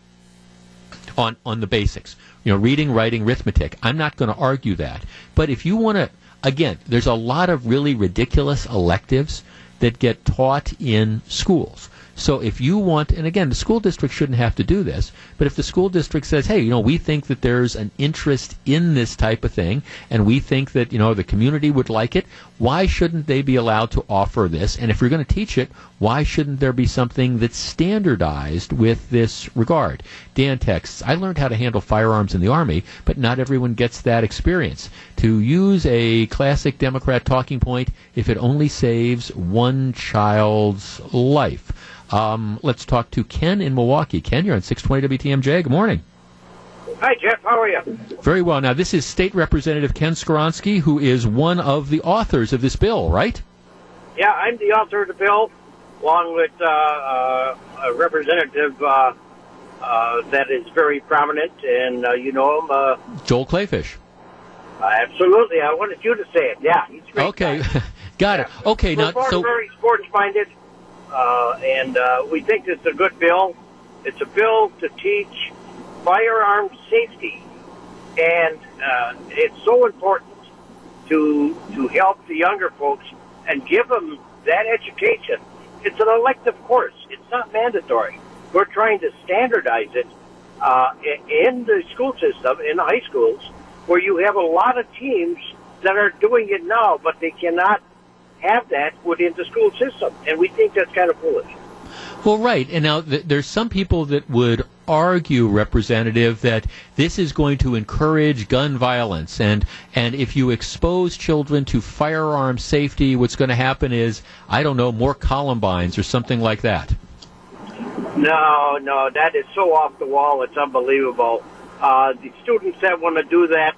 on, on the basics, you know, reading, writing, arithmetic, I'm not going to argue that. But if you want to again, there's a lot of really ridiculous electives that get taught in schools. So if you want, and again, the school district shouldn't have to do this, but if the school district says, hey, you know, we think that there's an interest in this type of thing, and we think that, you know, the community would like it, why shouldn't they be allowed to offer this? And if you're going to teach it, why shouldn't there be something that's standardized with this regard? Dan texts, I learned how to handle firearms in the Army, but not everyone gets that experience. To use a classic Democrat talking point, if it only saves one child's life. Um, let's talk to Ken in Milwaukee. Ken, you're on 620 WTMJ. Good morning. Hi, Jeff. How are you? Very well. Now, this is State Representative Ken Skowronski, who is one of the authors of this bill, right? Yeah, I'm the author of the bill, along with uh, uh, a representative uh, uh that is very prominent, and uh, you know him. Uh, Joel Kleefisch. absolutely. I wanted you to say it. Yeah, he's great. Okay. Got yeah. it. Okay, now so very sports minded. Uh, and uh, we think it's a good bill. It's a bill to teach firearm safety, and uh, it's so important to to help the younger folks and give them that education. It's an elective course. It's not mandatory. We're trying to standardize it uh, in the school system, in the high schools, where you have a lot of teams that are doing it now, but they cannot have that within the school system, and we think that's kind of foolish. Well, right. And now th- there's some people that would argue, Representative, that this is going to encourage gun violence, and and if you expose children to firearm safety, what's going to happen is, I don't know, more Columbines or something like that. No, no, that is so off the wall. It's unbelievable. Uh, the students that want to do that,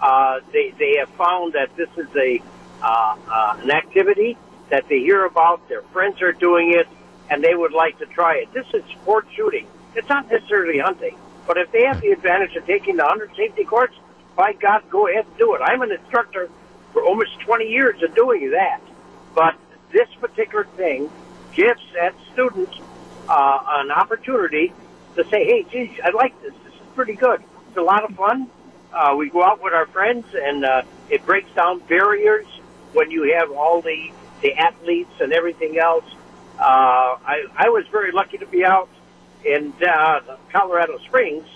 uh, they they have found that this is a uh, uh, an activity that they hear about, their friends are doing it, and they would like to try it. This is sport shooting. It's not necessarily hunting. But if they have the advantage of taking the hunter safety course, by God, go ahead and do it. I'm an instructor for almost 20 years of doing that. But this particular thing gives that student uh, an opportunity to say, hey, geez, I like this. This is pretty good. It's a lot of fun. Uh, we go out with our friends, and uh, it breaks down barriers when you have all the the athletes and everything else. Uh, I I was very lucky to be out in uh, Colorado Springs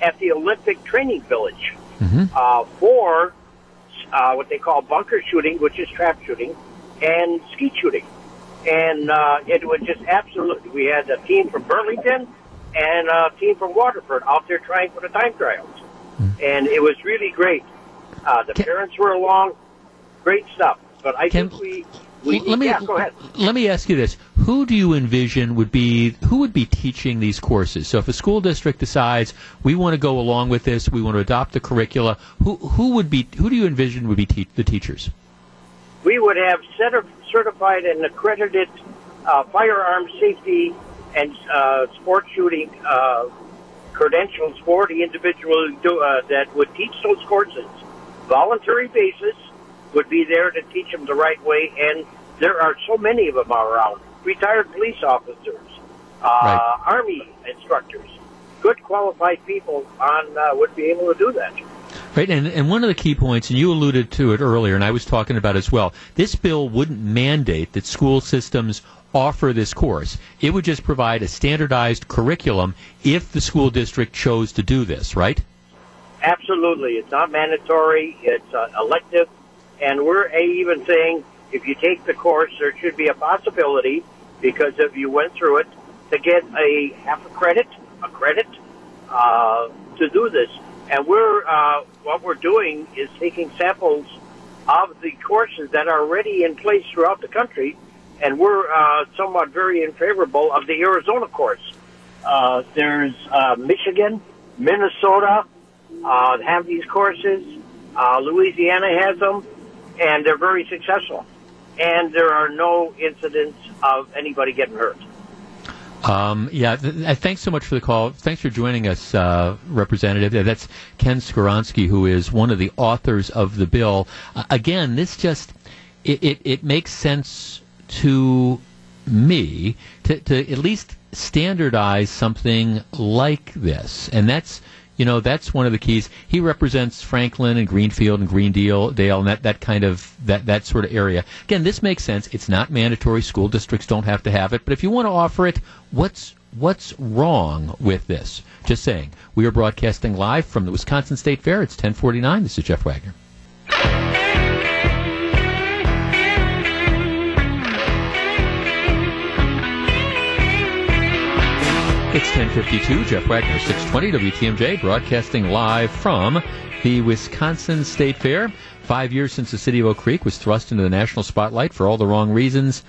at the Olympic Training Village mm-hmm. uh, for uh, what they call bunker shooting, which is trap shooting, and skeet shooting. And uh, it was just absolutely. We had a team from Burlington and a team from Waterford out there trying for the time trials, mm-hmm. and it was really great. Uh, the parents were along great stuff. But I Can, think we. We, let me yeah, go ahead. let me ask you this: Who do you envision would be who would be teaching these courses? So, if a school district decides we want to go along with this, we want to adopt the curricula, who who would be who do you envision would be te- the teachers? We would have set of certified and accredited uh, firearm safety and uh, sport shooting uh, credentials for the individual do, uh, that would teach those courses voluntary basis would be there to teach them the right way. And there are so many of them around. Retired police officers, uh, Right. army instructors, good qualified people on uh, would be able to do that. Right, and, and one of the key points, and you alluded to it earlier, and I was talking about as well, this bill wouldn't mandate that school systems offer this course. It would just provide a standardized curriculum if the school district chose to do this, right? Absolutely, it's not mandatory. It's uh, elective, and we're even saying if you take the course, there should be a possibility because if you went through it to get a half a credit, a credit uh, to do this. And we're uh, what we're doing is taking samples of the courses that are already in place throughout the country, and we're uh, somewhat very in favorable of the Arizona course. Uh, there's uh, Michigan, Minnesota uh, have these courses. Uh, Louisiana has them, and they're very successful. And there are no incidents of anybody getting hurt. Um, yeah, th- th- thanks so much for the call. Thanks for joining us, uh, Representative. Uh, That's Ken Skowronski, who is one of the authors of the bill. Uh, again, this just it, it, it makes sense to me to, to at least standardize something like this, and that's you know that's one of the keys. He represents Franklin and Greenfield and Greendale, Dale, and that, that kind of that that sort of area. Again, this makes sense. It's not mandatory. School districts don't have to have it, but if you want to offer it, what's what's wrong with this? Just saying. We are broadcasting live from the Wisconsin State Fair. It's 1049. This is Jeff Wagner. It's 1052, Jeff Wagner, 620 WTMJ, broadcasting live from the Wisconsin State Fair. Five years since the city of Oak Creek was thrust into the national spotlight for all the wrong reasons.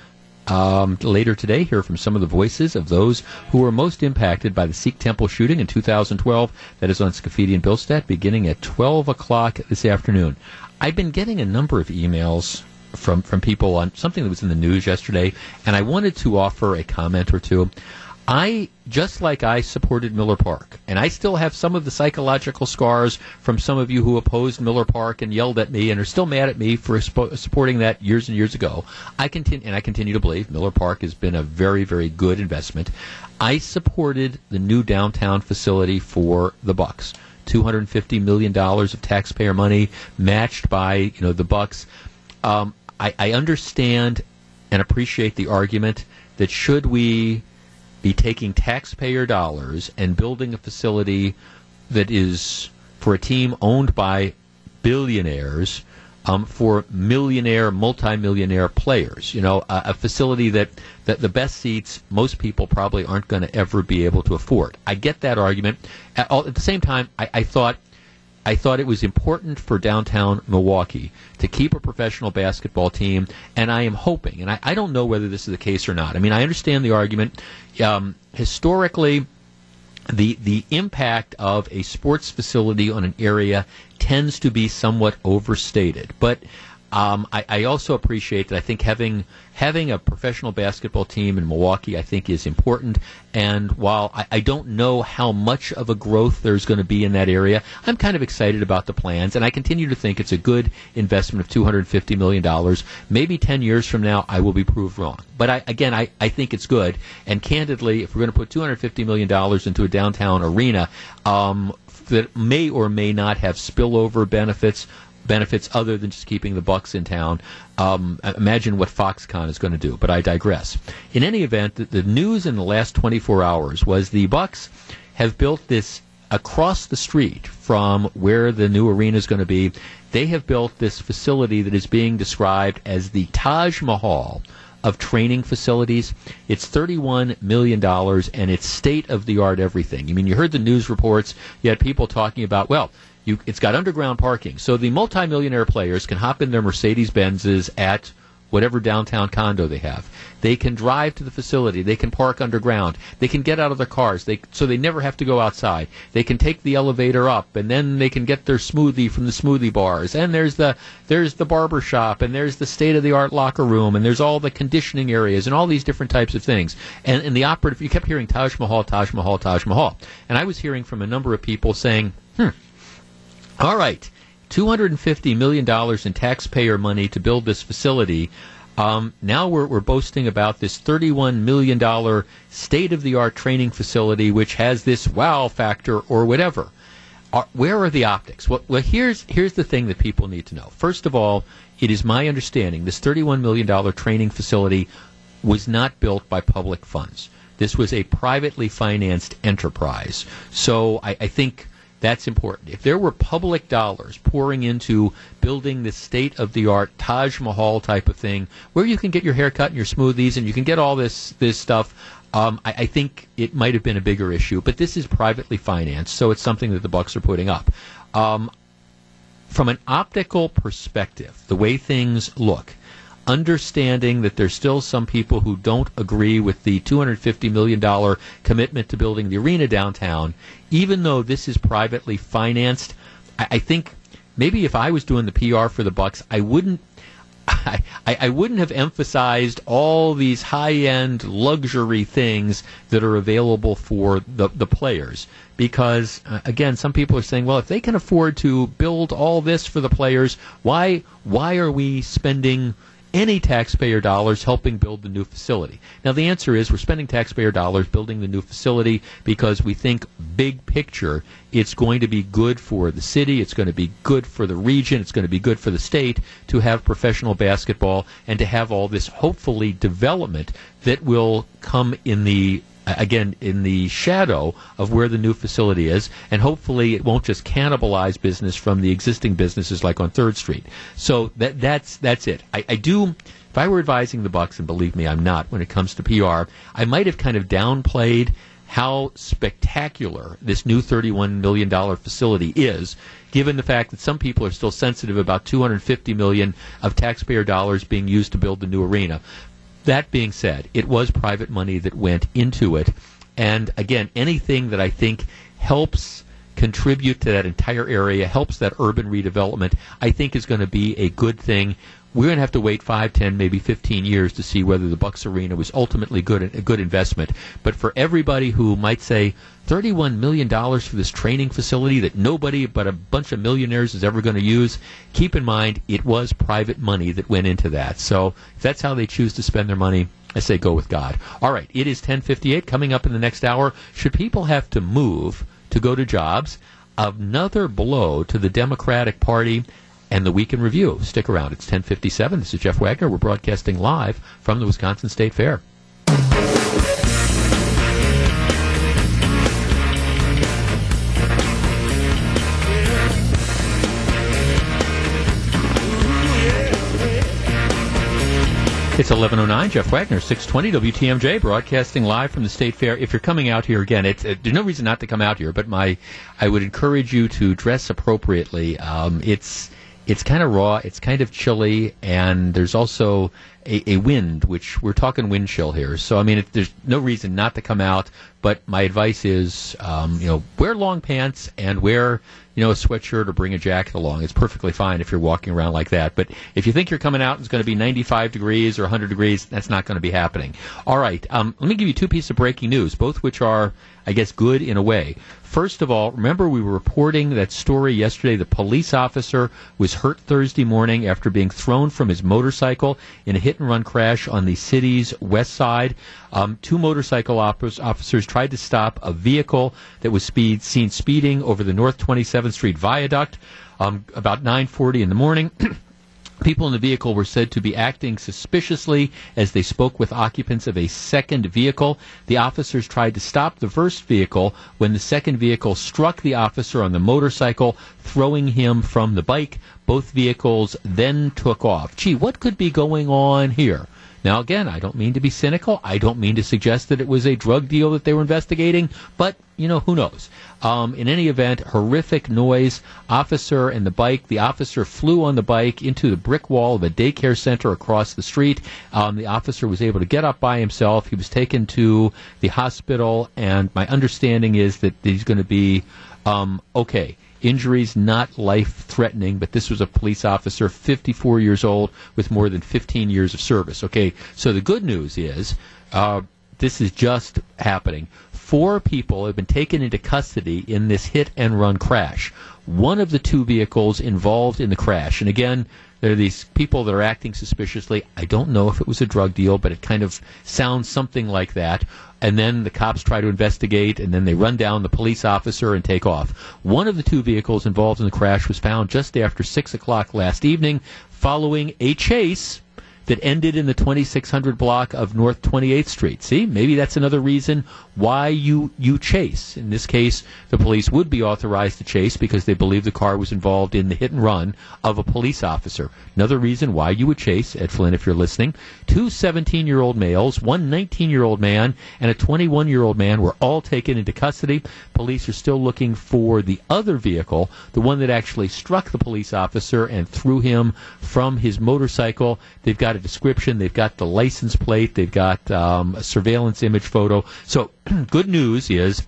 Um, later today, hear from some of the voices of those who were most impacted by the Sikh temple shooting in 2012. That is on Scaffidi and Billstat, beginning at 12 o'clock this afternoon. I've been getting a number of emails from, from people on something that was in the news yesterday, and I wanted to offer a comment or two. I just like I supported Miller Park, and I still have some of the psychological scars from some of you who opposed Miller Park and yelled at me and are still mad at me for supporting that years and years ago. I continue, and I continue to believe Miller Park has been a very, very good investment. I supported the new downtown facility for the Bucks. $250 million of taxpayer money matched by you know the Bucks. Um, I, I understand and appreciate the argument that should we be taking taxpayer dollars and building a facility that is for a team owned by billionaires um, for millionaire, multimillionaire players. You know, a, a facility that, that the best seats most people probably aren't going to ever be able to afford. I get that argument. At, all, at the same time, I, I thought I thought it was important for downtown Milwaukee to keep a professional basketball team, and I am hoping, and I, I don't know whether this is the case or not. I mean, I understand the argument. Um, historically, the the impact of a sports facility on an area tends to be somewhat overstated, but um, I, I also appreciate that I think having having a professional basketball team in Milwaukee, I think, is important. And while I, I don't know how much of a growth there's going to be in that area, I'm kind of excited about the plans, and I continue to think it's a good investment of $250 million. Maybe 10 years from now, I will be proved wrong. But I, again, I, I think it's good. And candidly, if we're going to put $250 million into a downtown arena, um, that may or may not have spillover benefits benefits other than just keeping the Bucks in town. Um, imagine what Foxconn is going to do, but I digress. In any event, the, the news in the last 24 hours was the Bucks have built this across the street from where the new arena is going to be. They have built this facility that is being described as the Taj Mahal of training facilities. It's $31 million and it's state of the art everything. I mean, you heard the news reports, you had people talking about, well, you, it's got underground parking. So the multimillionaire players can hop in their Mercedes Benzes at whatever downtown condo they have. They can drive to the facility. They can park underground. They can get out of their cars. They so they never have to go outside. They can take the elevator up, and then they can get their smoothie from the smoothie bars. And there's the there's the barber shop, and there's the state of the art locker room, and there's all the conditioning areas, and all these different types of things. And and the operative, you kept hearing Taj Mahal, Taj Mahal, Taj Mahal, and I was hearing from a number of people saying, hmm. All right. $250 million in taxpayer money to build this facility. Um, now we're, we're boasting about this $31 million state of the art training facility, which has this wow factor or whatever. Are, where are the optics? Well, well, here's, here's the thing that people need to know. First of all, it is my understanding this $31 million training facility was not built by public funds. This was a privately financed enterprise. So I, I think that's important. If there were public dollars pouring into building the state of the art Taj Mahal type of thing, where you can get your haircut and your smoothies and you can get all this this stuff, um, I, I, think it might have been a bigger issue. But this is privately financed, so it's something that the Bucks are putting up. Um, from an optical perspective, the way things look, understanding that there's still some people who don't agree with the $250 million commitment to building the arena downtown, even though this is privately financed. I, I think maybe if I was doing the PR for the Bucks, I wouldn't. I, I wouldn't have emphasized all these high-end luxury things that are available for the, the players because uh, again some people are saying well if they can afford to build all this for the players why why are we spending any taxpayer dollars helping build the new facility. Now, the answer is we're spending taxpayer dollars building the new facility because we think big picture it's going to be good for the city, it's going to be good for the region, it's going to be good for the state to have professional basketball and to have all this hopefully development that will come in the again in the shadow of where the new facility is, and hopefully it won't just cannibalize business from the existing businesses like on Third Street. So that that's that's it. I, I do. If I were advising the Bucks, and believe me, I'm not when it comes to PR, I might have kind of downplayed how spectacular this new $31 million facility is, given the fact that some people are still sensitive about 250 million of taxpayer dollars being used to build the new arena. That being said, it was private money that went into it. And again, anything that I think helps contribute to that entire area, helps that urban redevelopment, I think is going to be a good thing. We're going to have to wait 5, 10, maybe 15 years to see whether the Bucks Arena was ultimately good a good investment. But for everybody who might say, $31 million for this training facility that nobody but a bunch of millionaires is ever going to use. Keep in mind, it was private money that went into that. So if that's how they choose to spend their money, I say go with God. All right, it is 1058 coming up in the next hour. Should people have to move to go to jobs? Another blow to the Democratic Party and the Week in Review. Stick around. It's 1057. This is Jeff Wagner. We're broadcasting live from the Wisconsin State Fair. It's 11:09. Jeff Wagner, 620 WTMJ, broadcasting live from the State Fair. If you're coming out here again, it's, uh, there's no reason not to come out here, but my I would encourage you to dress appropriately. Um, it's it's kind of raw, it's kind of chilly, and there's also a, a, wind, which we're talking wind chill here. So I mean, it, there's no reason not to come out. But my advice is, um, you know, wear long pants and wear you know, a sweatshirt or bring a jacket along. It's perfectly fine if you're walking around like that. But if you think you're coming out and it's going to be 95 degrees or 100 degrees, that's not going to be happening. All right. Um, let me give you two pieces of breaking news, both which are, I guess, good in a way. First of all, remember we were reporting that story yesterday. The police officer was hurt Thursday morning after being thrown from his motorcycle in a hit and run crash on the city's west side. Um, two motorcycle officers tried to stop a vehicle that was speed, seen speeding over the North 27th Street viaduct um, about 9:40 in the morning. People in the vehicle were said to be acting suspiciously as they spoke with occupants of a second vehicle. The officers tried to stop the first vehicle when the second vehicle struck the officer on the motorcycle, throwing him from the bike. Both vehicles then took off. Gee, what could be going on here? Now, again, I don't mean to be cynical. I don't mean to suggest that it was a drug deal that they were investigating, but, you know, who knows? Um, in any event, horrific noise. Officer and the bike. The officer flew on the bike into the brick wall of a daycare center across the street. Um, the officer was able to get up by himself. He was taken to the hospital, and my understanding is that he's going to be um, okay. Injuries not life threatening, but this was a police officer, 54 years old, with more than 15 years of service. Okay, so the good news is uh, this is just happening. Four people have been taken into custody in this hit and run crash. one of the two vehicles involved in the crash. And again, there are these people that are acting suspiciously. I don't know if it was a drug deal, but it kind of sounds something like that. And then the cops try to investigate, and then they run down the police officer and take off. One of the two vehicles involved in the crash was found just after 6 o'clock last evening following a chase that ended in the 2600 block of North 28th Street. See, maybe that's another reason why you you chase. In this case, the police would be authorized to chase because they believe the car was involved in the hit and run of a police officer. Another reason why you would chase, Ed Flynn, if you're listening. Two 17-year-old males, one 19-year-old man, and a 21-year-old man were all taken into custody. Police are still looking for the other vehicle, the one that actually struck the police officer and threw him from his motorcycle. They've got a description, they've got the license plate, they've got um, a surveillance image photo. So good news is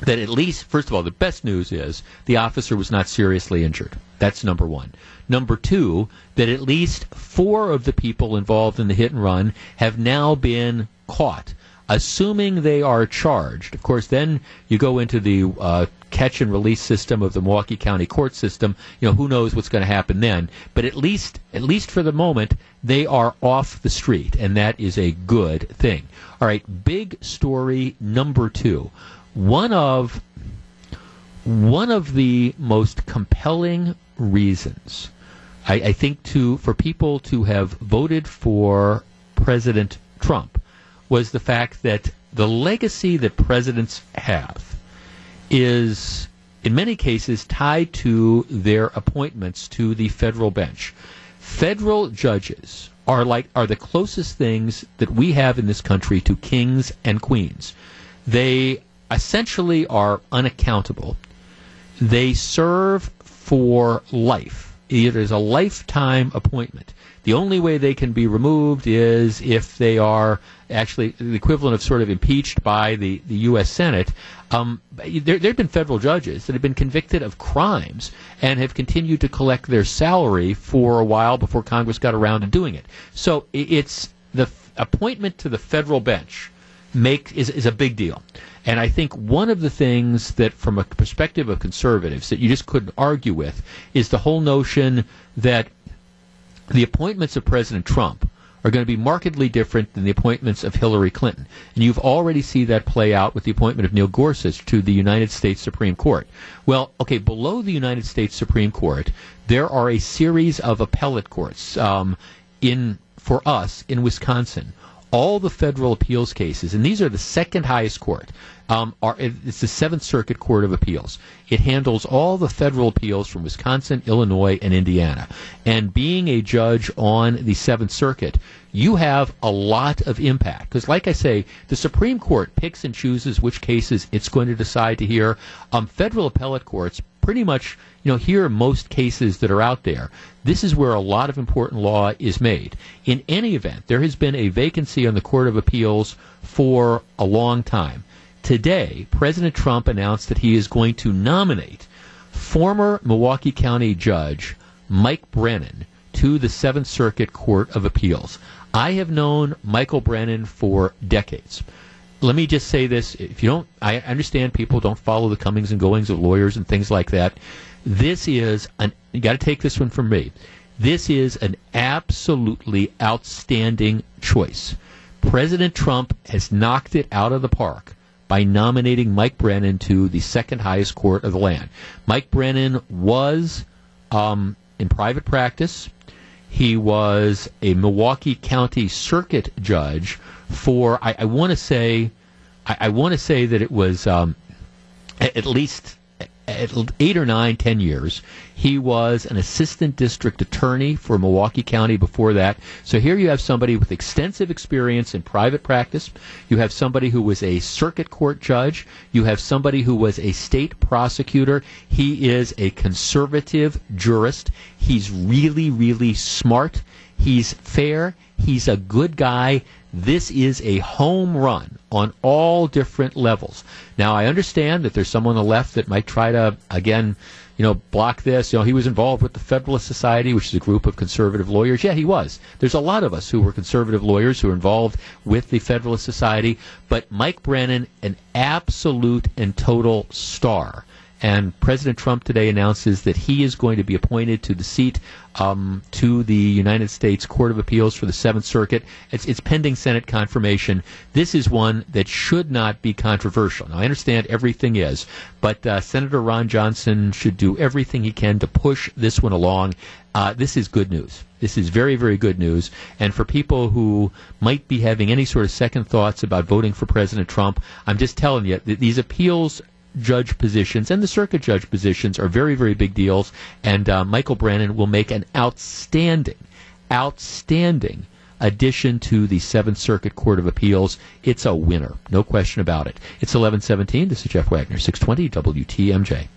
that at least, first of all, the best news is the officer was not seriously injured. That's number one. Number two, that at least four of the people involved in the hit and run have now been caught. Assuming they are charged, of course, then you go into the uh, catch and release system of the Milwaukee County court system. You know who knows what's going to happen then. But at least, at least for the moment, they are off the street, and that is a good thing. All right, big story number two. One of one of the most compelling reasons, I, I think, to for people to have voted for President Trump was the fact that the legacy that presidents have is in many cases tied to their appointments to the federal bench. Federal judges are like are the closest things that we have in this country to kings and queens. They essentially are unaccountable. They serve for life. It is a lifetime appointment. The only way they can be removed is if they are actually the equivalent of sort of impeached by the, the U.S. Senate. Um, there, there have been federal judges that have been convicted of crimes and have continued to collect their salary for a while before Congress got around to doing it. So it's the f- appointment to the federal bench make is, is a big deal. And I think one of the things that, from a perspective of conservatives, that you just couldn't argue with is the whole notion that the appointments of President Trump are going to be markedly different than the appointments of Hillary Clinton. And you've already seen that play out with the appointment of Neil Gorsuch to the United States Supreme Court. Well, okay, below the United States Supreme Court, there are a series of appellate courts um, in for us in Wisconsin. All the federal appeals cases, and these are the second highest court um, are it's the Seventh Circuit Court of Appeals. It handles all the federal appeals from Wisconsin, Illinois, and Indiana. And being a judge on the Seventh Circuit, you have a lot of impact because, like I say, the Supreme Court picks and chooses which cases it's going to decide to hear. Um, federal appellate courts pretty much you know hear most cases that are out there. This is where a lot of important law is made. In any event, there has been a vacancy on the Court of Appeals for a long time. Today, President Trump announced that he is going to nominate former Milwaukee County Judge Mike Brennan to the Seventh Circuit Court of Appeals. I have known Michael Brennan for decades. Let me just say this: if you don't, I understand people don't follow the comings and goings of lawyers and things like that. This is an you got to take this one from me. This is an absolutely outstanding choice. President Trump has knocked it out of the park by nominating Mike Brennan to the second highest court of the land. Mike Brennan was um, in private practice. He was a Milwaukee County Circuit judge for I, I want to say I, I want to say that it was um, at, at least eight or nine, ten years. He was an assistant district attorney for Milwaukee County before that. So here you have somebody with extensive experience in private practice. You have somebody who was a circuit court judge. You have somebody who was a state prosecutor. He is a conservative jurist. He's really, really smart. He's fair. He's a good guy. This is a home run on all different levels. Now, I understand that there's someone on the left that might try to, again, you know, block this. You know, he was involved with the Federalist Society, which is a group of conservative lawyers. Yeah, he was. There's a lot of us who were conservative lawyers who were involved with the Federalist Society. But Mike Brennan, an absolute and total star. And President Trump today announces that he is going to be appointed to the seat um, to the United States Court of Appeals for the Seventh Circuit. It's, it's pending Senate confirmation. This is one that should not be controversial. Now, I understand everything is, but uh, Senator Ron Johnson should do everything he can to push this one along. Uh, this is good news. This is very, very good news. And for people who might be having any sort of second thoughts about voting for President Trump, I'm just telling you that these appeals judge positions and the circuit judge positions are very, very big deals. And uh, Michael Brennan will make an outstanding, outstanding addition to the Seventh Circuit Court of Appeals. It's a winner, no question about it. It's 1117. This is Jeff Wagner, 620 WTMJ.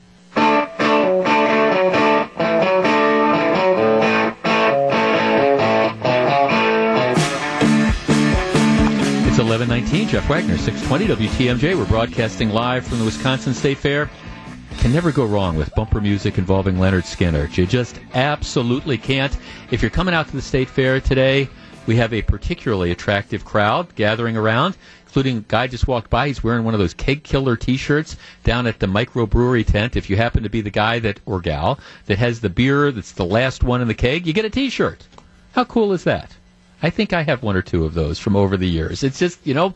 1119. Jeff Wagner, 620 WTMJ. We're broadcasting live from the Wisconsin State Fair. Can never go wrong with bumper music involving Lynyrd Skynyrd. You just absolutely can't. If you're coming out to the State Fair today, we have a particularly attractive crowd gathering around, including a guy just walked by. He's wearing one of those keg killer T-shirts down at the microbrewery tent. If you happen to be the guy that or gal that has the beer that's the last one in the keg, you get a T-shirt. How cool is that? I think I have one or two of those from over the years. It's just, you know,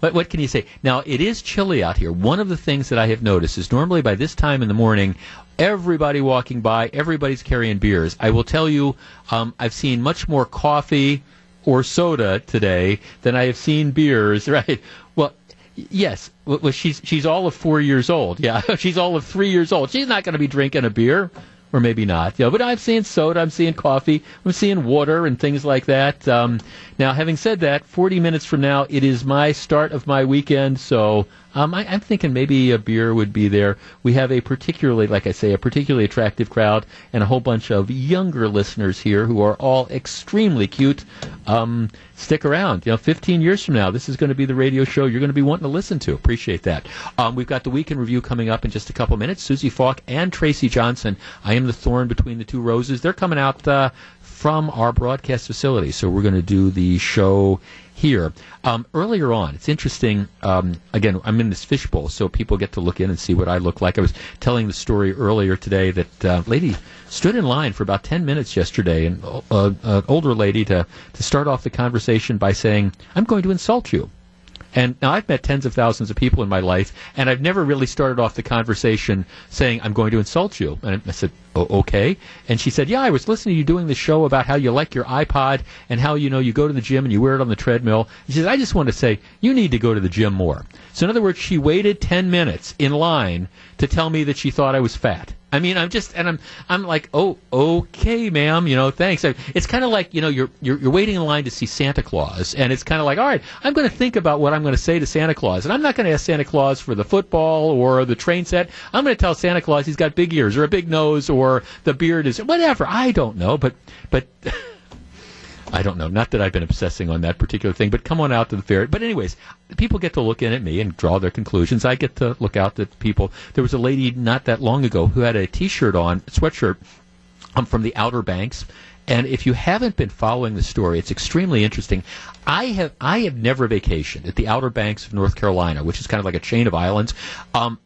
what, what can you say? Now, it is chilly out here. One of the things that I have noticed is normally by this time in the morning, everybody walking by, everybody's carrying beers. I will tell you, um, I've seen much more coffee or soda today than I have seen beers, right? Well, yes, well, she's, she's all of four years old. Yeah, she's all of three years old. She's not going to be drinking a beer or maybe not. You know, but I'm seeing soda, I'm seeing coffee, I'm seeing water and things like that. Um, now, having said that, 40 minutes from now, it is my start of my weekend, so um, I, am thinking maybe a beer would be there. We have a particularly, like I say, a particularly attractive crowd and a whole bunch of younger listeners here who are all extremely cute. Um, stick around. You know, 15 years from now, this is going to be the radio show you're going to be wanting to listen to. Appreciate that. Um, we've got the weekend review coming up in just a couple minutes. Susie Falk and Tracy Johnson. I am the thorn between the two roses. They're coming out uh, from our broadcast facility, so we're going to do the show here. Um, earlier on, it's interesting. Um, again, I'm in this fishbowl, so people get to look in and see what I look like. I was telling the story earlier today that uh, lady stood in line for about 10 minutes yesterday, and uh, an older lady to, to start off the conversation by saying, I'm going to insult you. And now I've met tens of thousands of people in my life, and I've never really started off the conversation saying, I'm going to insult you. And I said, okay. And she said, yeah, I was listening to you doing the show about how you like your iPod and how, you know, you go to the gym and you wear it on the treadmill. she said, I just want to say, you need to go to the gym more. So in other words, she waited 10 minutes in line to tell me that she thought I was fat. I mean, I'm just, and I'm, I'm like, oh, okay, ma'am, you know, thanks. It's kind of like, you know, you're, you're, you're waiting in line to see Santa Claus, and it's kind of like, all right, I'm going to think about what I'm going to say to Santa Claus, and I'm not going to ask Santa Claus for the football or the train set. I'm going to tell Santa Claus he's got big ears or a big nose or the beard is whatever. I don't know, but, but. I don't know. Not that I've been obsessing on that particular thing, but come on out to the fair. But anyways, people get to look in at me and draw their conclusions. I get to look out at people. There was a lady not that long ago who had a T-shirt on, a sweatshirt, um, from the Outer Banks. And if you haven't been following the story, it's extremely interesting. I have I have never vacationed at the Outer Banks of North Carolina, which is kind of like a chain of islands. Um,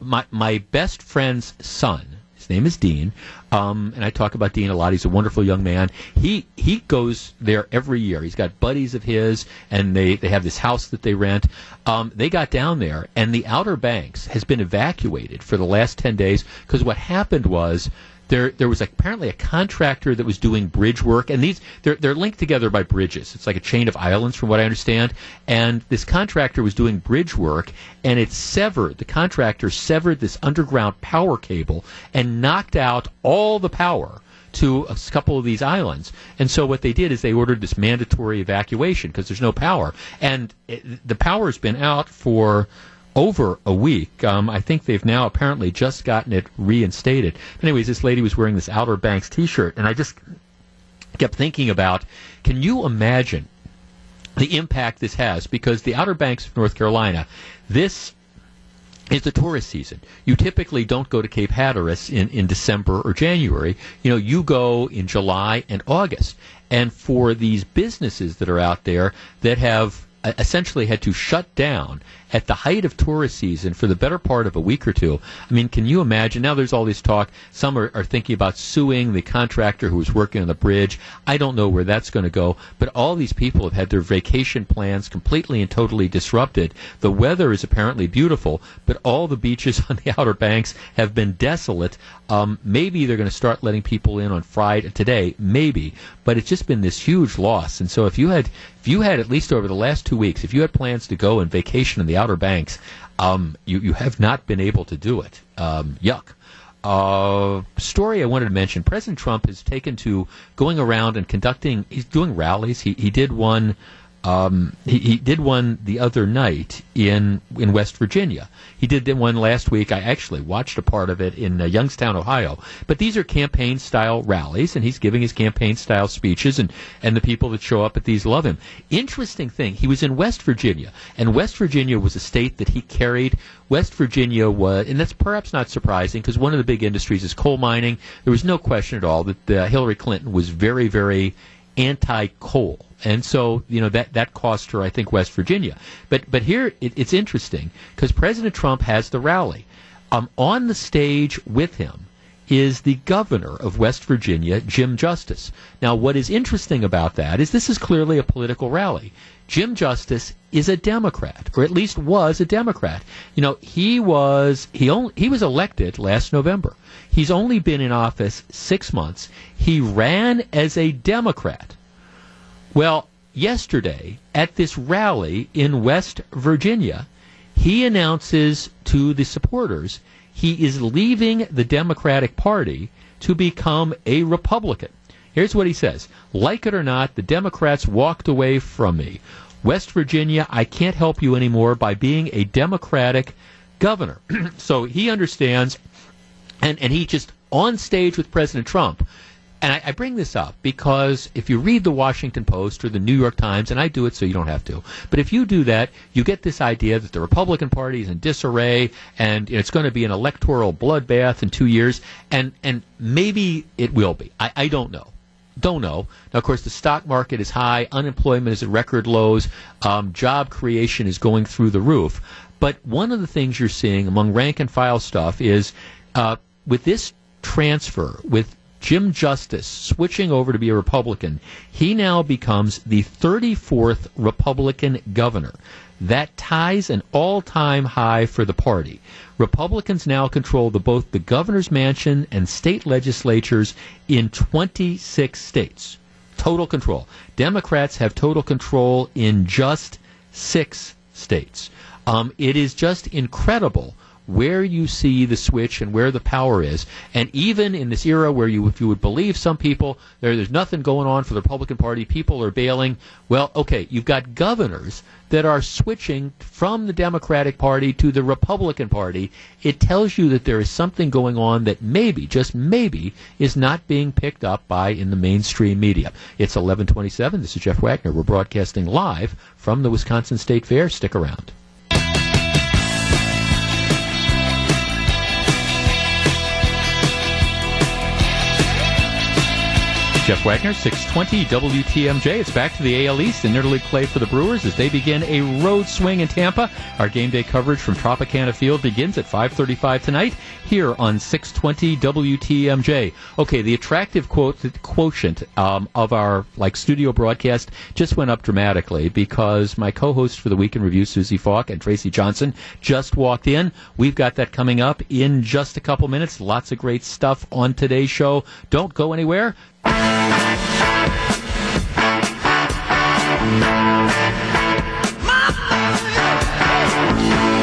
my my best friend's son his name is Dean, um, and I talk about Dean a lot. He's a wonderful young man. He he goes there every year. He's got buddies of his, and they, they have this house that they rent. Um, they got down there, and the Outer Banks has been evacuated for the last ten days because what happened was there there was apparently a contractor that was doing bridge work, and these they're they're linked together by bridges. It's like a chain of islands, from what I understand. And this contractor was doing bridge work, and it severed. The contractor severed this underground power cable and knocked out all the power to a couple of these islands. And so what they did is they ordered this mandatory evacuation because there's no power, and it, the power has been out for over a week. Um, I think they've now apparently just gotten it reinstated. Anyways, this lady was wearing this Outer Banks T-shirt, and I just kept thinking about: Can you imagine the impact this has? Because the Outer Banks of North Carolina, this is the tourist season. You typically don't go to Cape Hatteras in, in December or January. You know, you go in July and August. And for these businesses that are out there that have uh, essentially had to shut down at the height of tourist season for the better part of a week or two. I mean, can you imagine? Now there's all this talk. Some are, are thinking about suing the contractor who was working on the bridge. I don't know where that's going to go, but all these people have had their vacation plans completely and totally disrupted. The weather is apparently beautiful, but all the beaches on the Outer Banks have been desolate. Um, maybe they're going to start letting people in on Friday today, maybe, but it's just been this huge loss. And so if you had if you had at least over the last two weeks, if you had plans to go and vacation in the Outer Banks, um, you you have not been able to do it. Um, yuck. Uh, story I wanted to mention: President Trump has taken to going around and conducting. He's doing rallies. He he did one um, he, he, did one the other night in in West Virginia. He did one last week. I actually watched a part of it in uh, Youngstown, Ohio. But these are campaign style rallies, and he's giving his campaign style speeches, and and the people that show up at these love him. Interesting thing, he was in West Virginia, and West Virginia was a state that he carried. West Virginia was, and that's perhaps not surprising because one of the big industries is coal mining. There was no question at all that uh, Hillary Clinton was very, very anti-coal and so you know that that cost her, I think, West Virginia. But but here it, it's interesting because President Trump has the rally. Um, on the stage with him is the governor of West Virginia, Jim Justice. Now, what is interesting about that is this is clearly a political rally. Jim Justice is a Democrat, or at least was a Democrat. You know, he was he only he was elected last November. He's only been in office six months. He ran as a Democrat. Well, yesterday at this rally in West Virginia, he announces to the supporters he is leaving the Democratic Party to become a Republican. Here's what he says Like it or not, the Democrats walked away from me. West Virginia, I can't help you anymore by being a Democratic governor. so he understands, and, and he just on stage with President Trump and I, I, bring this up because if you read the Washington Post or the New York Times, and I do it so you don't have to, but if you do that, you get this idea that the Republican Party is in disarray and it's going to be an electoral bloodbath in two years, and and maybe it will be. I, I don't know. Don't know. Now, of course, the stock market is high, unemployment is at record lows, um, job creation is going through the roof. But one of the things you're seeing among rank and file stuff is uh, with this transfer, with Jim Justice switching over to be a Republican, he now becomes the 34th Republican governor. That ties an all-time high for the party. Republicans now control the, both the governor's mansion and state legislatures in 26 states. Total control. Democrats have total control in just six states. Um, it is just incredible where you see the switch and where the power is. And even in this era where you, if you would believe some people, there, there's nothing going on for the Republican Party, people are bailing. Well, okay, you've got governors that are switching from the Democratic Party to the Republican Party. It tells you that there is something going on that maybe, just maybe, is not being picked up by in the mainstream media. It's 1127. This is Jeff Wagner. We're broadcasting live from the Wisconsin State Fair. Stick around. Jeff Wagner, 620 WTMJ. It's back to the AL East and interleague play for the Brewers as they begin a road swing in Tampa. Our game day coverage from Tropicana Field begins at 5:35 tonight here on 620 WTMJ. Okay, the attractive quote quotient um, of our like studio broadcast just went up dramatically because my co-host for the Week in Review, Susie Falk and Tracy Johnson, just walked in. We've got that coming up in just a couple minutes. Lots of great stuff on today's show. Don't go anywhere. Música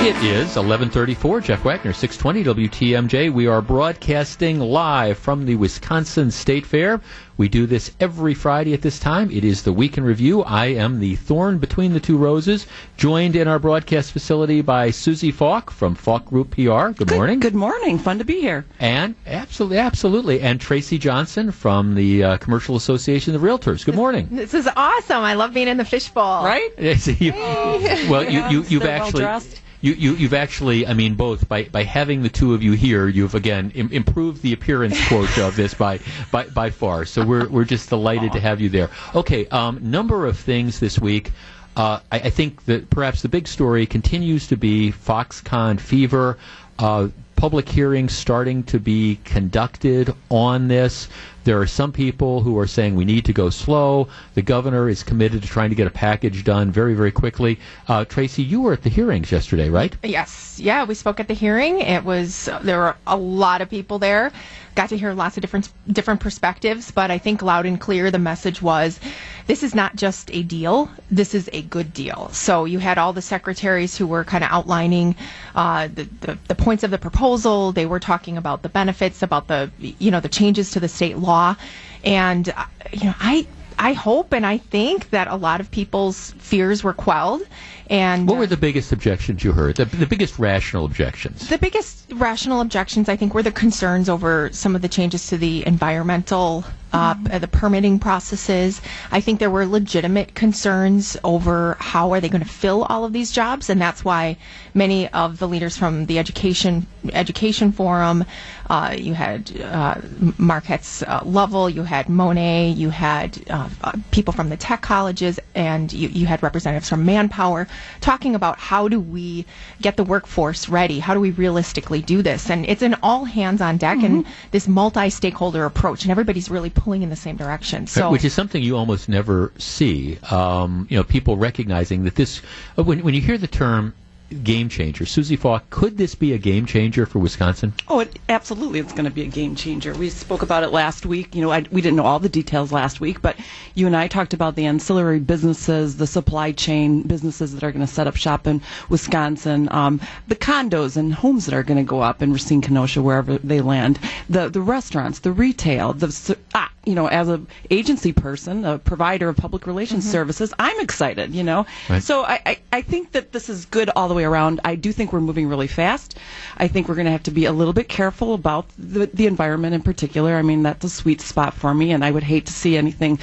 It is 1134. Jeff Wagner, 620 WTMJ. We are broadcasting live from the Wisconsin State Fair. We do this every Friday at this time. It is the Week in Review. I am the thorn between the two roses, joined in our broadcast facility by Susie Falk from Falk Group PR. Good, good morning. Good morning. Fun to be here. And absolutely, absolutely. And Tracy Johnson from the uh, Commercial Association of Realtors. Good morning. This is awesome. I love being in the fishbowl. Right? well, you, you, you've actually. Well you, you, you've actually, I mean, both by, by having the two of you here, you've again Im- improved the appearance quote of this by, by, by far. So we're, we're just delighted to have you there. Okay, um, number of things this week. Uh, I, I think that perhaps the big story continues to be Foxconn fever. Uh, public hearings starting to be conducted on this. There are some people who are saying we need to go slow. The governor is committed to trying to get a package done very, very quickly. Uh, Tracy, you were at the hearings yesterday, right? Yes, yeah, we spoke at the hearing. It was there were a lot of people there. Got to hear lots of different different perspectives, but I think loud and clear the message was this is not just a deal. This is a good deal. So you had all the secretaries who were kind of outlining uh, the, the the points of the proposal. They were talking about the benefits, about the you know the changes to the state law, and uh, you know I I hope and I think that a lot of people's fears were quelled. And what were the biggest objections you heard? The, the biggest rational objections? The biggest rational objections, I think, were the concerns over some of the changes to the environmental, uh, Mm-hmm. the permitting processes. I think there were legitimate concerns over how are they going to fill all of these jobs, and that's why many of the leaders from the education education forum, uh, you had uh, Marquette's uh, Lovell, you had Mone, you had uh, uh, people from the tech colleges, and you, you had representatives from Manpower talking about how do we get the workforce ready? How do we realistically do this? And it's an all hands on deck and this multi stakeholder approach, and everybody's really pulling in the same direction. So, which is something you almost never see. Um, you know, people recognizing that this. uh, When when you hear the term game changer, Susie Falk, could this be a game changer for Wisconsin? Oh, it, absolutely, it's going to be a game changer. We spoke about it last week. You know, I, we didn't know all the details last week, but you and I talked about the ancillary businesses, the supply chain businesses that are going to set up shop in Wisconsin, um, the condos and homes that are going to go up in Racine, Kenosha, wherever they land, the the restaurants, the retail, the ah, you know, as an agency person, a provider of public relations services, I'm excited. You know, Right. so I, I I think that this is good all the way around. I do think we're moving really fast. I think we're going to have to be a little bit careful about the, the environment in particular. I mean, that's a sweet spot for me, and I would hate to see anything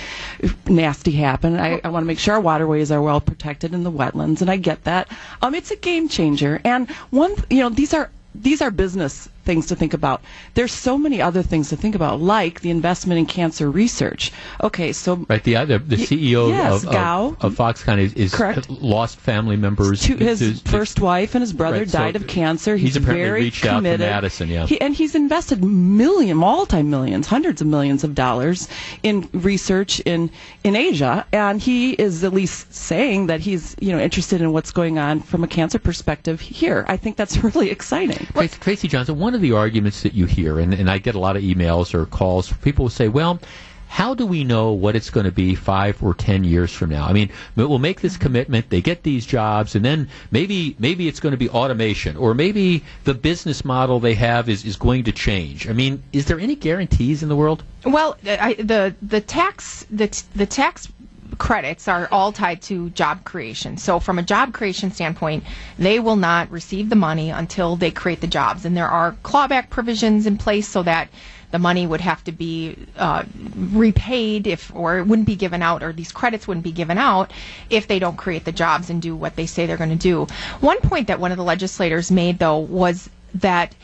nasty happen. I, I want to make sure our waterways are well protected in the wetlands, and I get that. Um, it's a game changer, and one, you know, these are these are business things to think about. There's so many other things to think about, like the investment in cancer research. Okay, so Right. The other the CEO yes, of, Gou. of, of Foxconn is, is Correct. lost family members. to his first wife and his brother Right, so died of cancer. he's He's, apparently very reached out to committed. Madison, yeah. He, and he's invested million, multi millions, hundreds of millions of dollars in research in in Asia, and he is at least saying that he's you know interested in what's going on from a cancer perspective here. I think that's really exciting. Tracy, Tracy Johnson, one of the arguments that you hear, and, and I get a lot of emails or calls, people will say, well, how do we know what it's going to be five or ten years from now? I mean, we'll make this commitment, they get these jobs, and then maybe maybe it's going to be automation, or maybe the business model they have is, is going to change. I mean, is there any guarantees in the world? Well, I, the the tax the the tax credits are all tied to job creation. So from a job creation standpoint, they will not receive the money until they create the jobs, and there are clawback provisions in place so that the money would have to be uh, repaid if or it wouldn't be given out or these credits wouldn't be given out if they don't create the jobs and do what they say they're going to do. One point that one of the legislators made though was that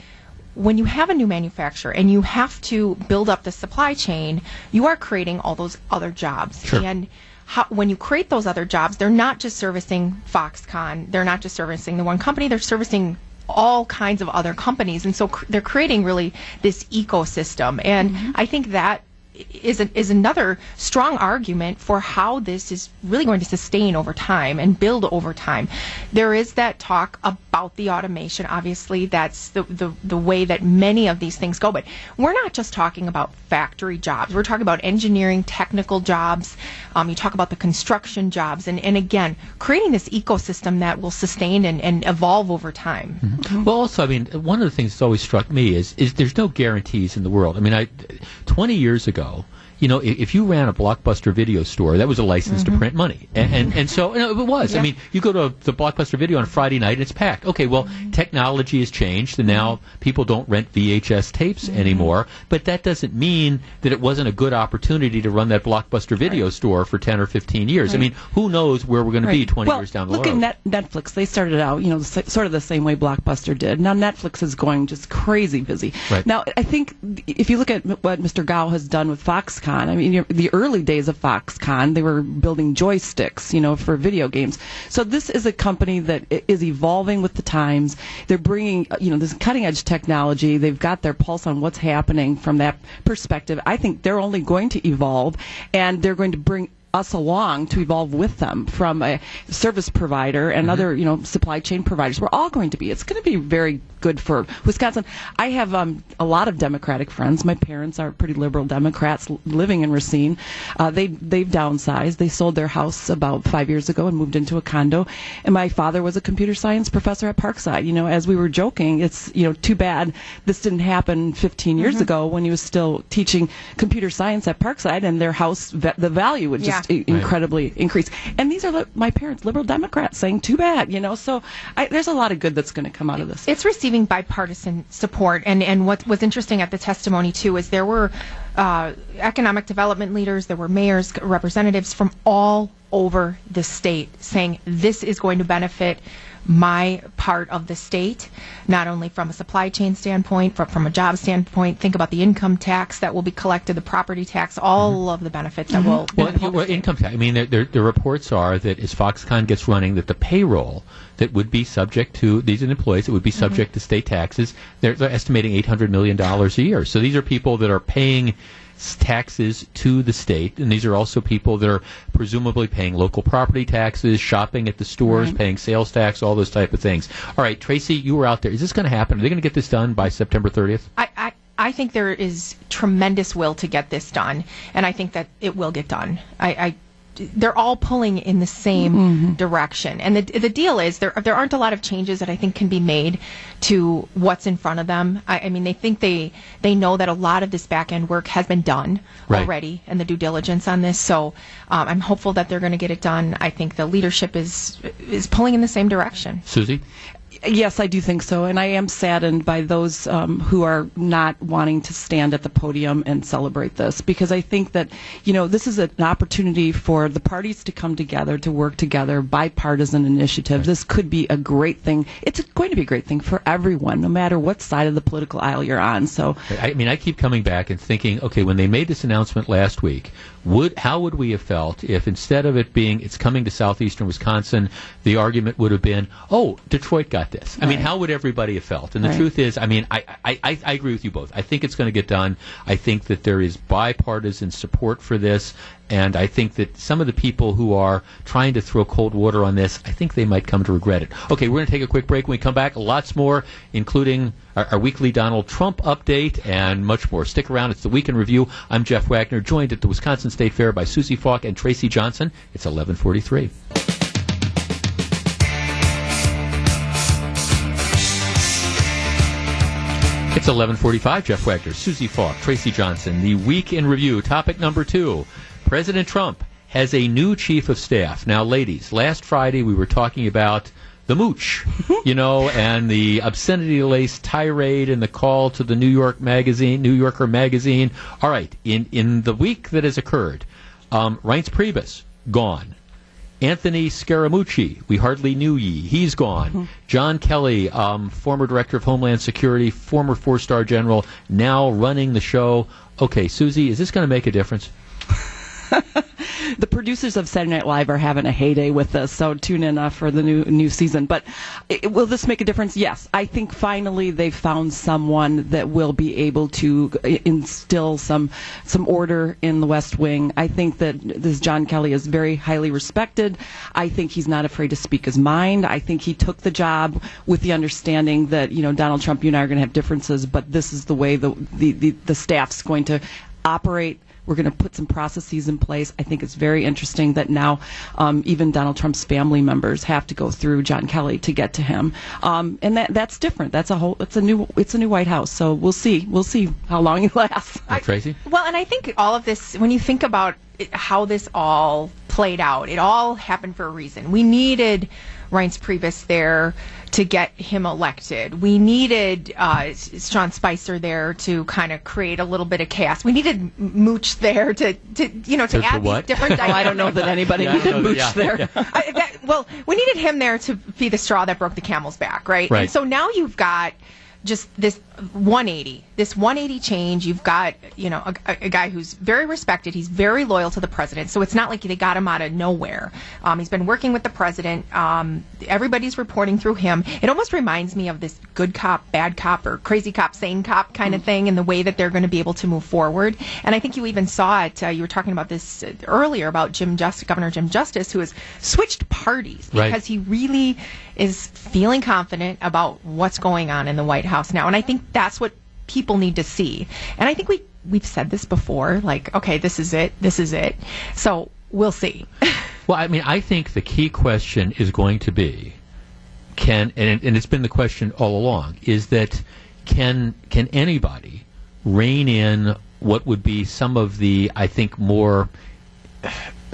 when you have a new manufacturer and you have to build up the supply chain, you are creating all those other jobs. Sure. And how, when you create those other jobs, they're not just servicing Foxconn, they're not just servicing the one company, they're servicing all kinds of other companies. And so cr- they're creating really this ecosystem. And mm-hmm. I think that is, is another strong argument for how this is really going to sustain over time and build over time. There is that talk about the automation. Obviously, that's the, the, the way that many of these things go. But we're not just talking about factory jobs. We're talking about engineering, technical jobs. Um, you talk about the construction jobs. And, and again, creating this ecosystem that will sustain and, and evolve over time. Well, also, I mean, one of the things that's always struck me is is there's no guarantees in the world. I mean, I 20 years ago, ago you know, if you ran a blockbuster video store, that was a license to mm-hmm. print money, and and, and so no, it was. I mean, you go to the blockbuster video on a Friday night, and it's packed. Okay, well, mm-hmm. technology has changed, and now people don't rent VHS tapes mm-hmm. anymore. But that doesn't mean that it wasn't a good opportunity to run that blockbuster video store for 10 or 15 years. I mean, who knows where we're going to be 20 well, years down the look road? Look at Net- Netflix. They started out, you know, sort of the same way Blockbuster did. Now Netflix is going just crazy busy. Right. Now I think if you look at what Mr. Gou has done with Foxconn, Foxconn. I mean, the early days of Foxconn, they were building joysticks, you know, for video games. So this is a company that is evolving with the times. They're bringing, uh, you know, this cutting edge technology. They've got their pulse on what's happening from that perspective. I think they're only going to evolve, and they're going to bring us along to evolve with them from a service provider and other you know supply chain providers. We're all going to be. It's going to be very good for wisconsin. I have um, a lot of democratic friends. My parents are pretty liberal democrats living in racine. Uh, they they've downsized. They sold their house about five years ago and moved into a condo. And my father was a computer science professor at parkside. You know as we were joking it's you know too bad this didn't happen 15 years ago when he was still teaching computer science at parkside and their house the value would just Yeah. I- incredibly increase. And these are li- my parents, liberal Democrats, saying too bad, you know. So I, there's a lot of good that's going to come out of this. It's receiving bipartisan support, and and what was interesting at the testimony too is there were uh, economic development leaders, there were mayors, representatives from all over the state saying this is going to benefit my part of the state, not only from a supply chain standpoint, but from a job standpoint. Think about the income tax that will be collected, the property tax, all mm-hmm. of the benefits that will. Mm-hmm. Well, you- well, income tax. I mean, there, the reports are that as Foxconn gets running, that the payroll that would be subject to these are employees that would be mm-hmm. subject to state taxes. They're, they're estimating eight hundred million dollars a year. So these are people that are paying taxes to the state, and these are also people that are presumably paying local property taxes, shopping at the stores, Right. paying sales tax, all those type of things. All right, Tracy, you were out there. Is this going to happen? Are they going to get this done by September thirtieth? I, I, I think there is tremendous will to get this done, and I think that it will get done. I, I they're all pulling in the same direction, and the the deal is there there aren't a lot of changes that I think can be made to what's in front of them. I, I mean, they think they they know that a lot of this back end work has been done Right. already, and the due diligence on this. So um, I'm hopeful that they're going to get it done. I think the leadership is is pulling in the same direction. Susie? Yes, I do think so, and I am saddened by those um, who are not wanting to stand at the podium and celebrate this because I think that you know this is an opportunity for the parties to come together to work together, bipartisan initiative. This could be a great thing. It's going to be a great thing for everyone, no matter what side of the political aisle you're on. So I I mean, I keep coming back and thinking, okay, when they made this announcement last week, would how would we have felt if instead of it being it's coming to southeastern Wisconsin, the argument would have been, oh, Detroit got this. I mean, how would everybody have felt? And the Right. truth is, I mean, I, I, I, I agree with you both. I think it's going to get done. I think that there is bipartisan support for this. And I think that some of the people who are trying to throw cold water on this, I think they might come to regret it. Okay, we're going to take a quick break. When we come back, lots more, including our, our weekly Donald Trump update and much more. Stick around. It's the Week in Review. I'm Jeff Wagner, joined at the Wisconsin State Fair by Susie Falk and Tracy Johnson. It's 1143. It's 1145. Jeff Wagner, Susie Falk, Tracy Johnson. The week in review. Topic number two. President Trump has a new chief of staff. Now, ladies, last Friday we were talking about the mooch, you know, and the obscenity-laced tirade and the call to the New York magazine, New Yorker magazine. All right, in in the week that has occurred, um, Reince Priebus gone. Anthony Scaramucci, we hardly knew ye. He's gone. John Kelly, um, former director of Homeland Security, former four-star general, now running the show. Okay, Susie, is this going to make a difference? the producers of Saturday Night Live are having a heyday with this, so tune in uh, for the new new season. But i will this make a difference? Yes, I think finally they've found someone that will be able to instill some some order in the West Wing. I think that this John Kelly is very highly respected. I think he's not afraid to speak his mind. I think he took the job with the understanding that you know Donald Trump, you and I are going to have differences, but this is the way the the, the, the staff's going to operate. We're going to put some processes in place. I think it's very interesting that now um, even Donald Trump's family members have to go through John Kelly to get to him, um, and that that's different. That's a whole. It's a new. It's a new White House. So we'll see. We'll see how long it lasts. Tracy? Well, and I think all of this, when you think about it, how this all played out, it all happened for a reason. We needed Reince Priebus there to get him elected. We needed uh, Sean Spicer there to kind of create a little bit of chaos. We needed Mooch there to, to you know, to, To- to add what? these different. Oh, I don't know that anybody Yeah, needed Mooch yeah, there. yeah. I, that, well, we needed him there to be the straw that broke the camel's back, right? Right. And so now you've got just this 180, this 180 change. You've got, you know, a, a guy who's very respected. He's very loyal to the president. So it's not like they got him out of nowhere. Um, he's been working with the president. Um, everybody's reporting through him. It almost reminds me of this good cop, bad cop, or crazy cop, sane cop kind of thing in the way that they're going to be able to move forward. And I think you even saw it. Uh, you were talking about this earlier about Jim Justice, Governor Jim Justice, who has switched parties Right. because he really is feeling confident about what's going on in the White House now. And I think that's what people need to see. And I think we we've said this before, like, okay, this is it, this is it. So we'll see. Well, I mean, I think the key question is going to be can and, and it's been the question all along is that can can anybody rein in what would be some of the I think more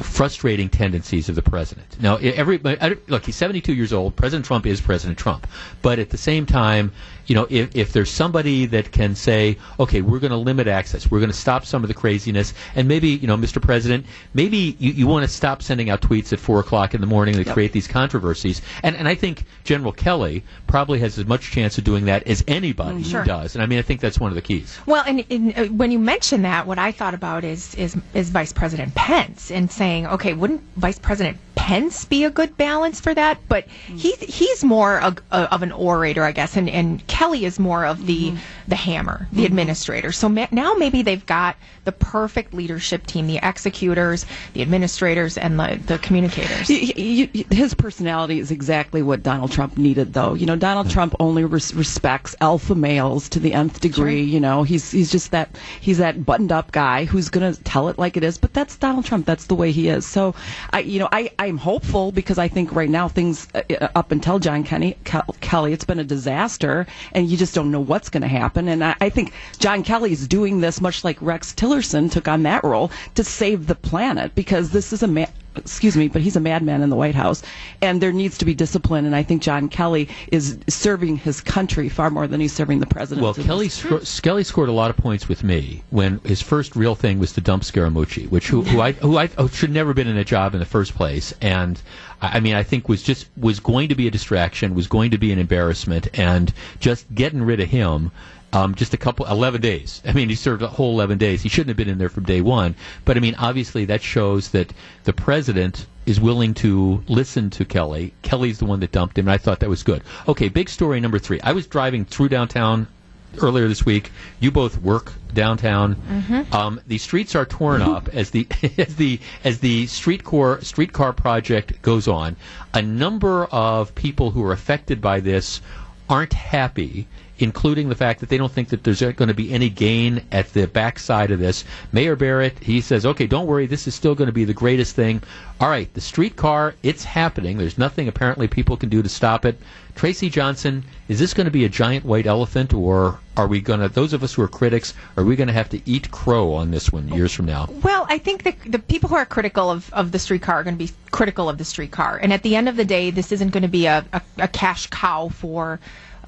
frustrating tendencies of the president. Now, every look, he's 72 years old. President Trump is President Trump, but at the same time, you know, if, if there's somebody that can say, okay, we're going to limit access, we're going to stop some of the craziness, and maybe, you know, Mr. President, maybe you, you want to stop sending out tweets at four o'clock in the morning that Yep. create these controversies, and and I think General Kelly probably has as much chance of doing that as anybody Sure. does, and I mean, I think that's one of the keys. Well, and, and uh, when you mention that, what I thought about is is is Vice President Pence and saying, okay, wouldn't Vice President Pence be a good balance for that? But he's he's more a, a, of an orator, I guess, and, and Kelly is more of the mm-hmm. the hammer, the administrator. So ma- now maybe they've got the perfect leadership team: the executors, the administrators, and the the communicators. Y- y- His personality is exactly what Donald Trump needed, though. You know, Donald Trump only res- respects alpha males to the nth degree. You know, he's he's just that he's that buttoned up guy who's going to tell it like it is. But that's Donald Trump. That's the way he is. So, I you know, I I'm hopeful because I think right now things uh, uh, up until John Kenny, Kel- Kelly, it's been a disaster, and you just don't know what's going to happen. And I, I think John Kelly is doing this much like Rex Tillerson took on that role to save the planet because this is a man excuse me, but he's a madman in the White House, and there needs to be discipline. And I think John Kelly is serving his country far more than he's serving the president. Well, Kelly sco- Kelly scored a lot of points with me when his first real thing was to dump Scaramucci, which who, who I who I should never been in a job in the first place, and I I mean I think was just was going to be a distraction, was going to be an embarrassment, and just getting rid of him. Um, just a couple, 11 days. I mean, he served a whole 11 days. He shouldn't have been in there from day one. But I mean, obviously, that shows that the president is willing to listen to Kelly. Kelly's the one that dumped him, and I thought that was good. Okay, big story number three. I was driving through downtown earlier this week. You both work downtown. Mhm. Um, the streets are torn up as the as the as the streetcar streetcar project goes on. A number of people who are affected by this aren't happy. Including the fact that they don't think that there's going to be any gain at the backside of this. Mayor Barrett, he says, okay, don't worry, this is still going to be the greatest thing. All right, the streetcar, it's happening. There's nothing apparently people can do to stop it. Tracy Johnson, is this going to be a giant white elephant, or are we going to, those of us who are critics, are we going to have to eat crow on this one years from now? Well, I think the, the people who are critical of, of the streetcar are going to be critical of the streetcar. And at the end of the day, this isn't going to be a, a, a cash cow for.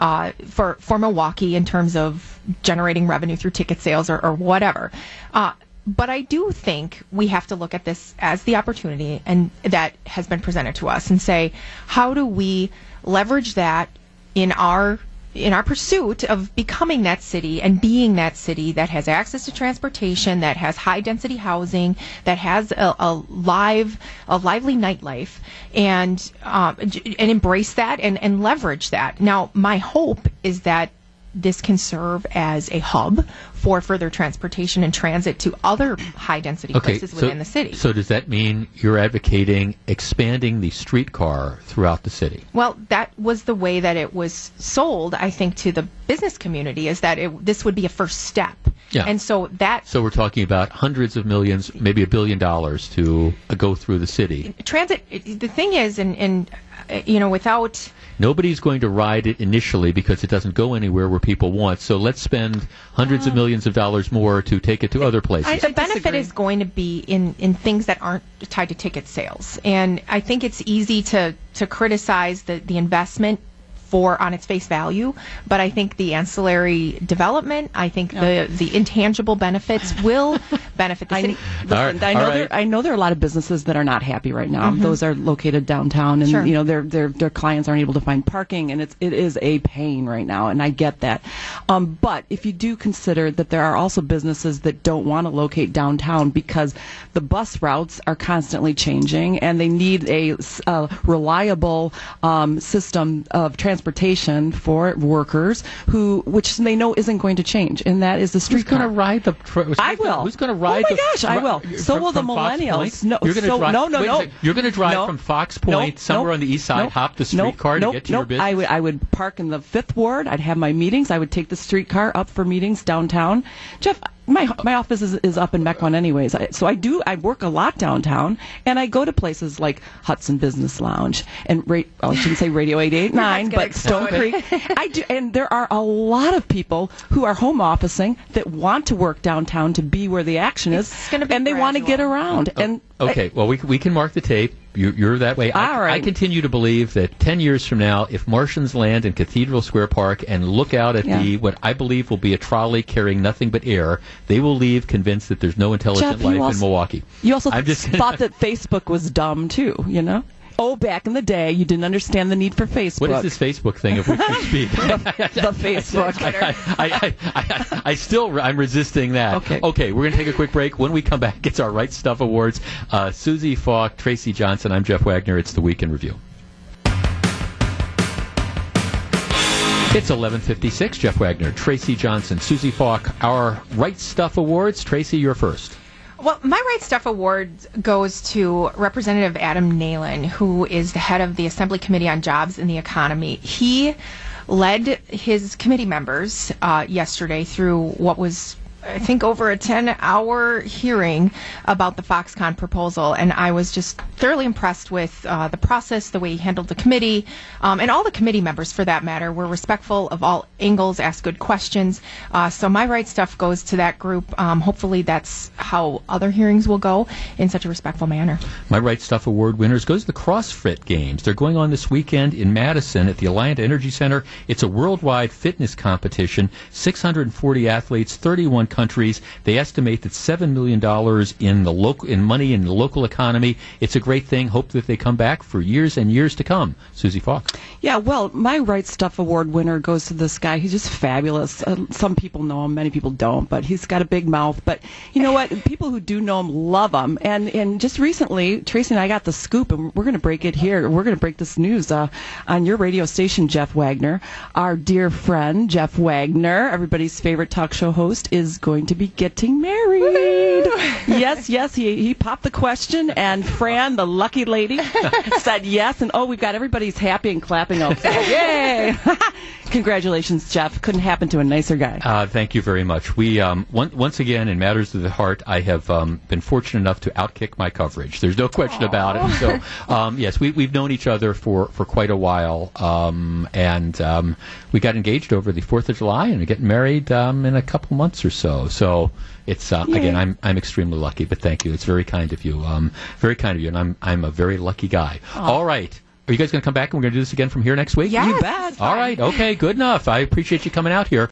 Uh, for for Milwaukee in terms of generating revenue through ticket sales or, or whatever, uh, but I do think we have to look at this as the opportunity and that has been presented to us and say, how do we leverage that in our in our pursuit of becoming that city and being that city that has access to transportation, that has high density housing, that has a, a live, a lively nightlife, and um, and embrace that and, and leverage that. Now, my hope is that this can serve as a hub for further transportation and transit to other high density places within the city. So does that mean you're advocating expanding the streetcar throughout the city? Well, that was the way that it was sold, I think, to the business community, is that it, this would be a first step. Yeah. And so that So we're talking about hundreds of millions, maybe a billion dollars to go through the city. transit, the thing is, and, and Uh, you know, without Nobody's going to ride it initially because it doesn't go anywhere where people want. So let's spend hundreds of uh, millions of dollars more to take it to other places. the benefit is going to be in, in things that aren't tied to ticket sales. And I think it's easy to, to criticize the, the investment for on its face value, but I think the ancillary development, I think the, the intangible benefits will benefit the I, city. listen, All right, I know all there. I know there are a lot of businesses that are not happy right now. Mhm. Those are located downtown, and Sure. you know their their their clients aren't able to find parking, and it's it is a pain right now, and I get that. Um, but if you do consider that there are also businesses that don't want to locate downtown because the bus routes are constantly changing, and they need a, s- a reliable um, system of transportation for workers who, which they know isn't going to change, and that is the Who's going to ride the? Tr- who's I will. Who's going to ride? Oh my the, gosh, I will. So from- will the millennials. No, you're gonna so- drive, no, no, no. You're going to drive No. from Fox No, Point somewhere no, on the east side, no, hop the streetcar no, to get to no. your business. I would I would park in the fifth ward. I'd have my meetings. I would take the streetcar up for meetings downtown. Jeff, my my office is, is up in Mequon anyways, I, so I do I work a lot downtown, and I go to places like Hudson Business Lounge and ra- well, I shouldn't say Radio eight eight nine, but head's Stone. Creek. I do, and there are a lot of people who are home officing that want to work downtown to be where the action is, gonna be and they want to get gradual. around. And Okay, well, we, we can mark the tape. You, you're that way. I, right. I continue to believe that 10 years from now, if Martians land in Cathedral Square Park and look out at Yeah. the what I believe will be a trolley carrying nothing but air, they will leave convinced that there's no intelligent Jeff, life in Milwaukee. You also I'm just thought that Facebook was dumb too, you know? Oh, back in the day, you didn't understand the need for Facebook. What is this Facebook thing of which you speak? the Facebook. I, I, I, I, I still I'm resisting that. Okay. Okay, we're going to take a quick break. When we come back, it's our Right Stuff Awards. Uh, Susie Falk, Tracy Johnson. I'm Jeff Wagner. It's the Week in Review. It's 11:56. Jeff Wagner, Tracy Johnson, Susie Falk. Our Right Stuff Awards. Tracy, you're first. Well, my Right Stuff Award goes to Representative Adam Neylon, who is the head of the Assembly Committee on Jobs and the Economy. He led his committee members uh, yesterday through what was I think over a 10 hour hearing about the Foxconn proposal, and I was just thoroughly impressed with uh, the process, the way he handled the committee, um, and all the committee members for that matter were respectful of all angles, asked good questions. Uh, so my right stuff goes to that group. Um, hopefully, that's how other hearings will go in such a respectful manner. My Right Stuff Award winners goes to the CrossFit Games. They're going on this weekend in Madison at the Alliant Energy Center. It's a worldwide fitness competition. 640 athletes, 31 countries. They estimate that seven million dollars in the local in money in the local economy. It's a great thing. Hope that they come back for years and years to come. Susie Falk. Yeah, well, my Right Stuff Award winner goes to this guy. He's just fabulous. Uh, some people know him, many people don't, but he's got a big mouth. But you know what? People who do know him love him. And and just recently, Tracy and I got the scoop, and we're going to break it here. We're going to break this news uh, on your radio station, Jeff Wagner. Our dear friend Jeff Wagner, everybody's favorite talk show host, is going to be getting married. yes, yes. He he popped the question, and Fran, the lucky lady, said yes. And oh, we've got everybody's happy and clapping outside. Yay! Congratulations, Jeff. Couldn't happen to a nicer guy. Uh, thank you very much. We um, one, once again in matters of the heart, I have um, been fortunate enough to outkick my coverage. There's no question about it. So um, yes, we, we've known each other for, for quite a while, um, and um, we got engaged over the Fourth of July and we're getting married um, in a couple months or so. So it's uh, again, I'm I'm extremely lucky. But thank you. It's very kind of you. Um, very kind of you, and I'm I'm a very lucky guy. All right. Are you guys going to come back and we're going to do this again from here next week? Yes. You bet. All right. Okay. Good enough. I appreciate you coming out here.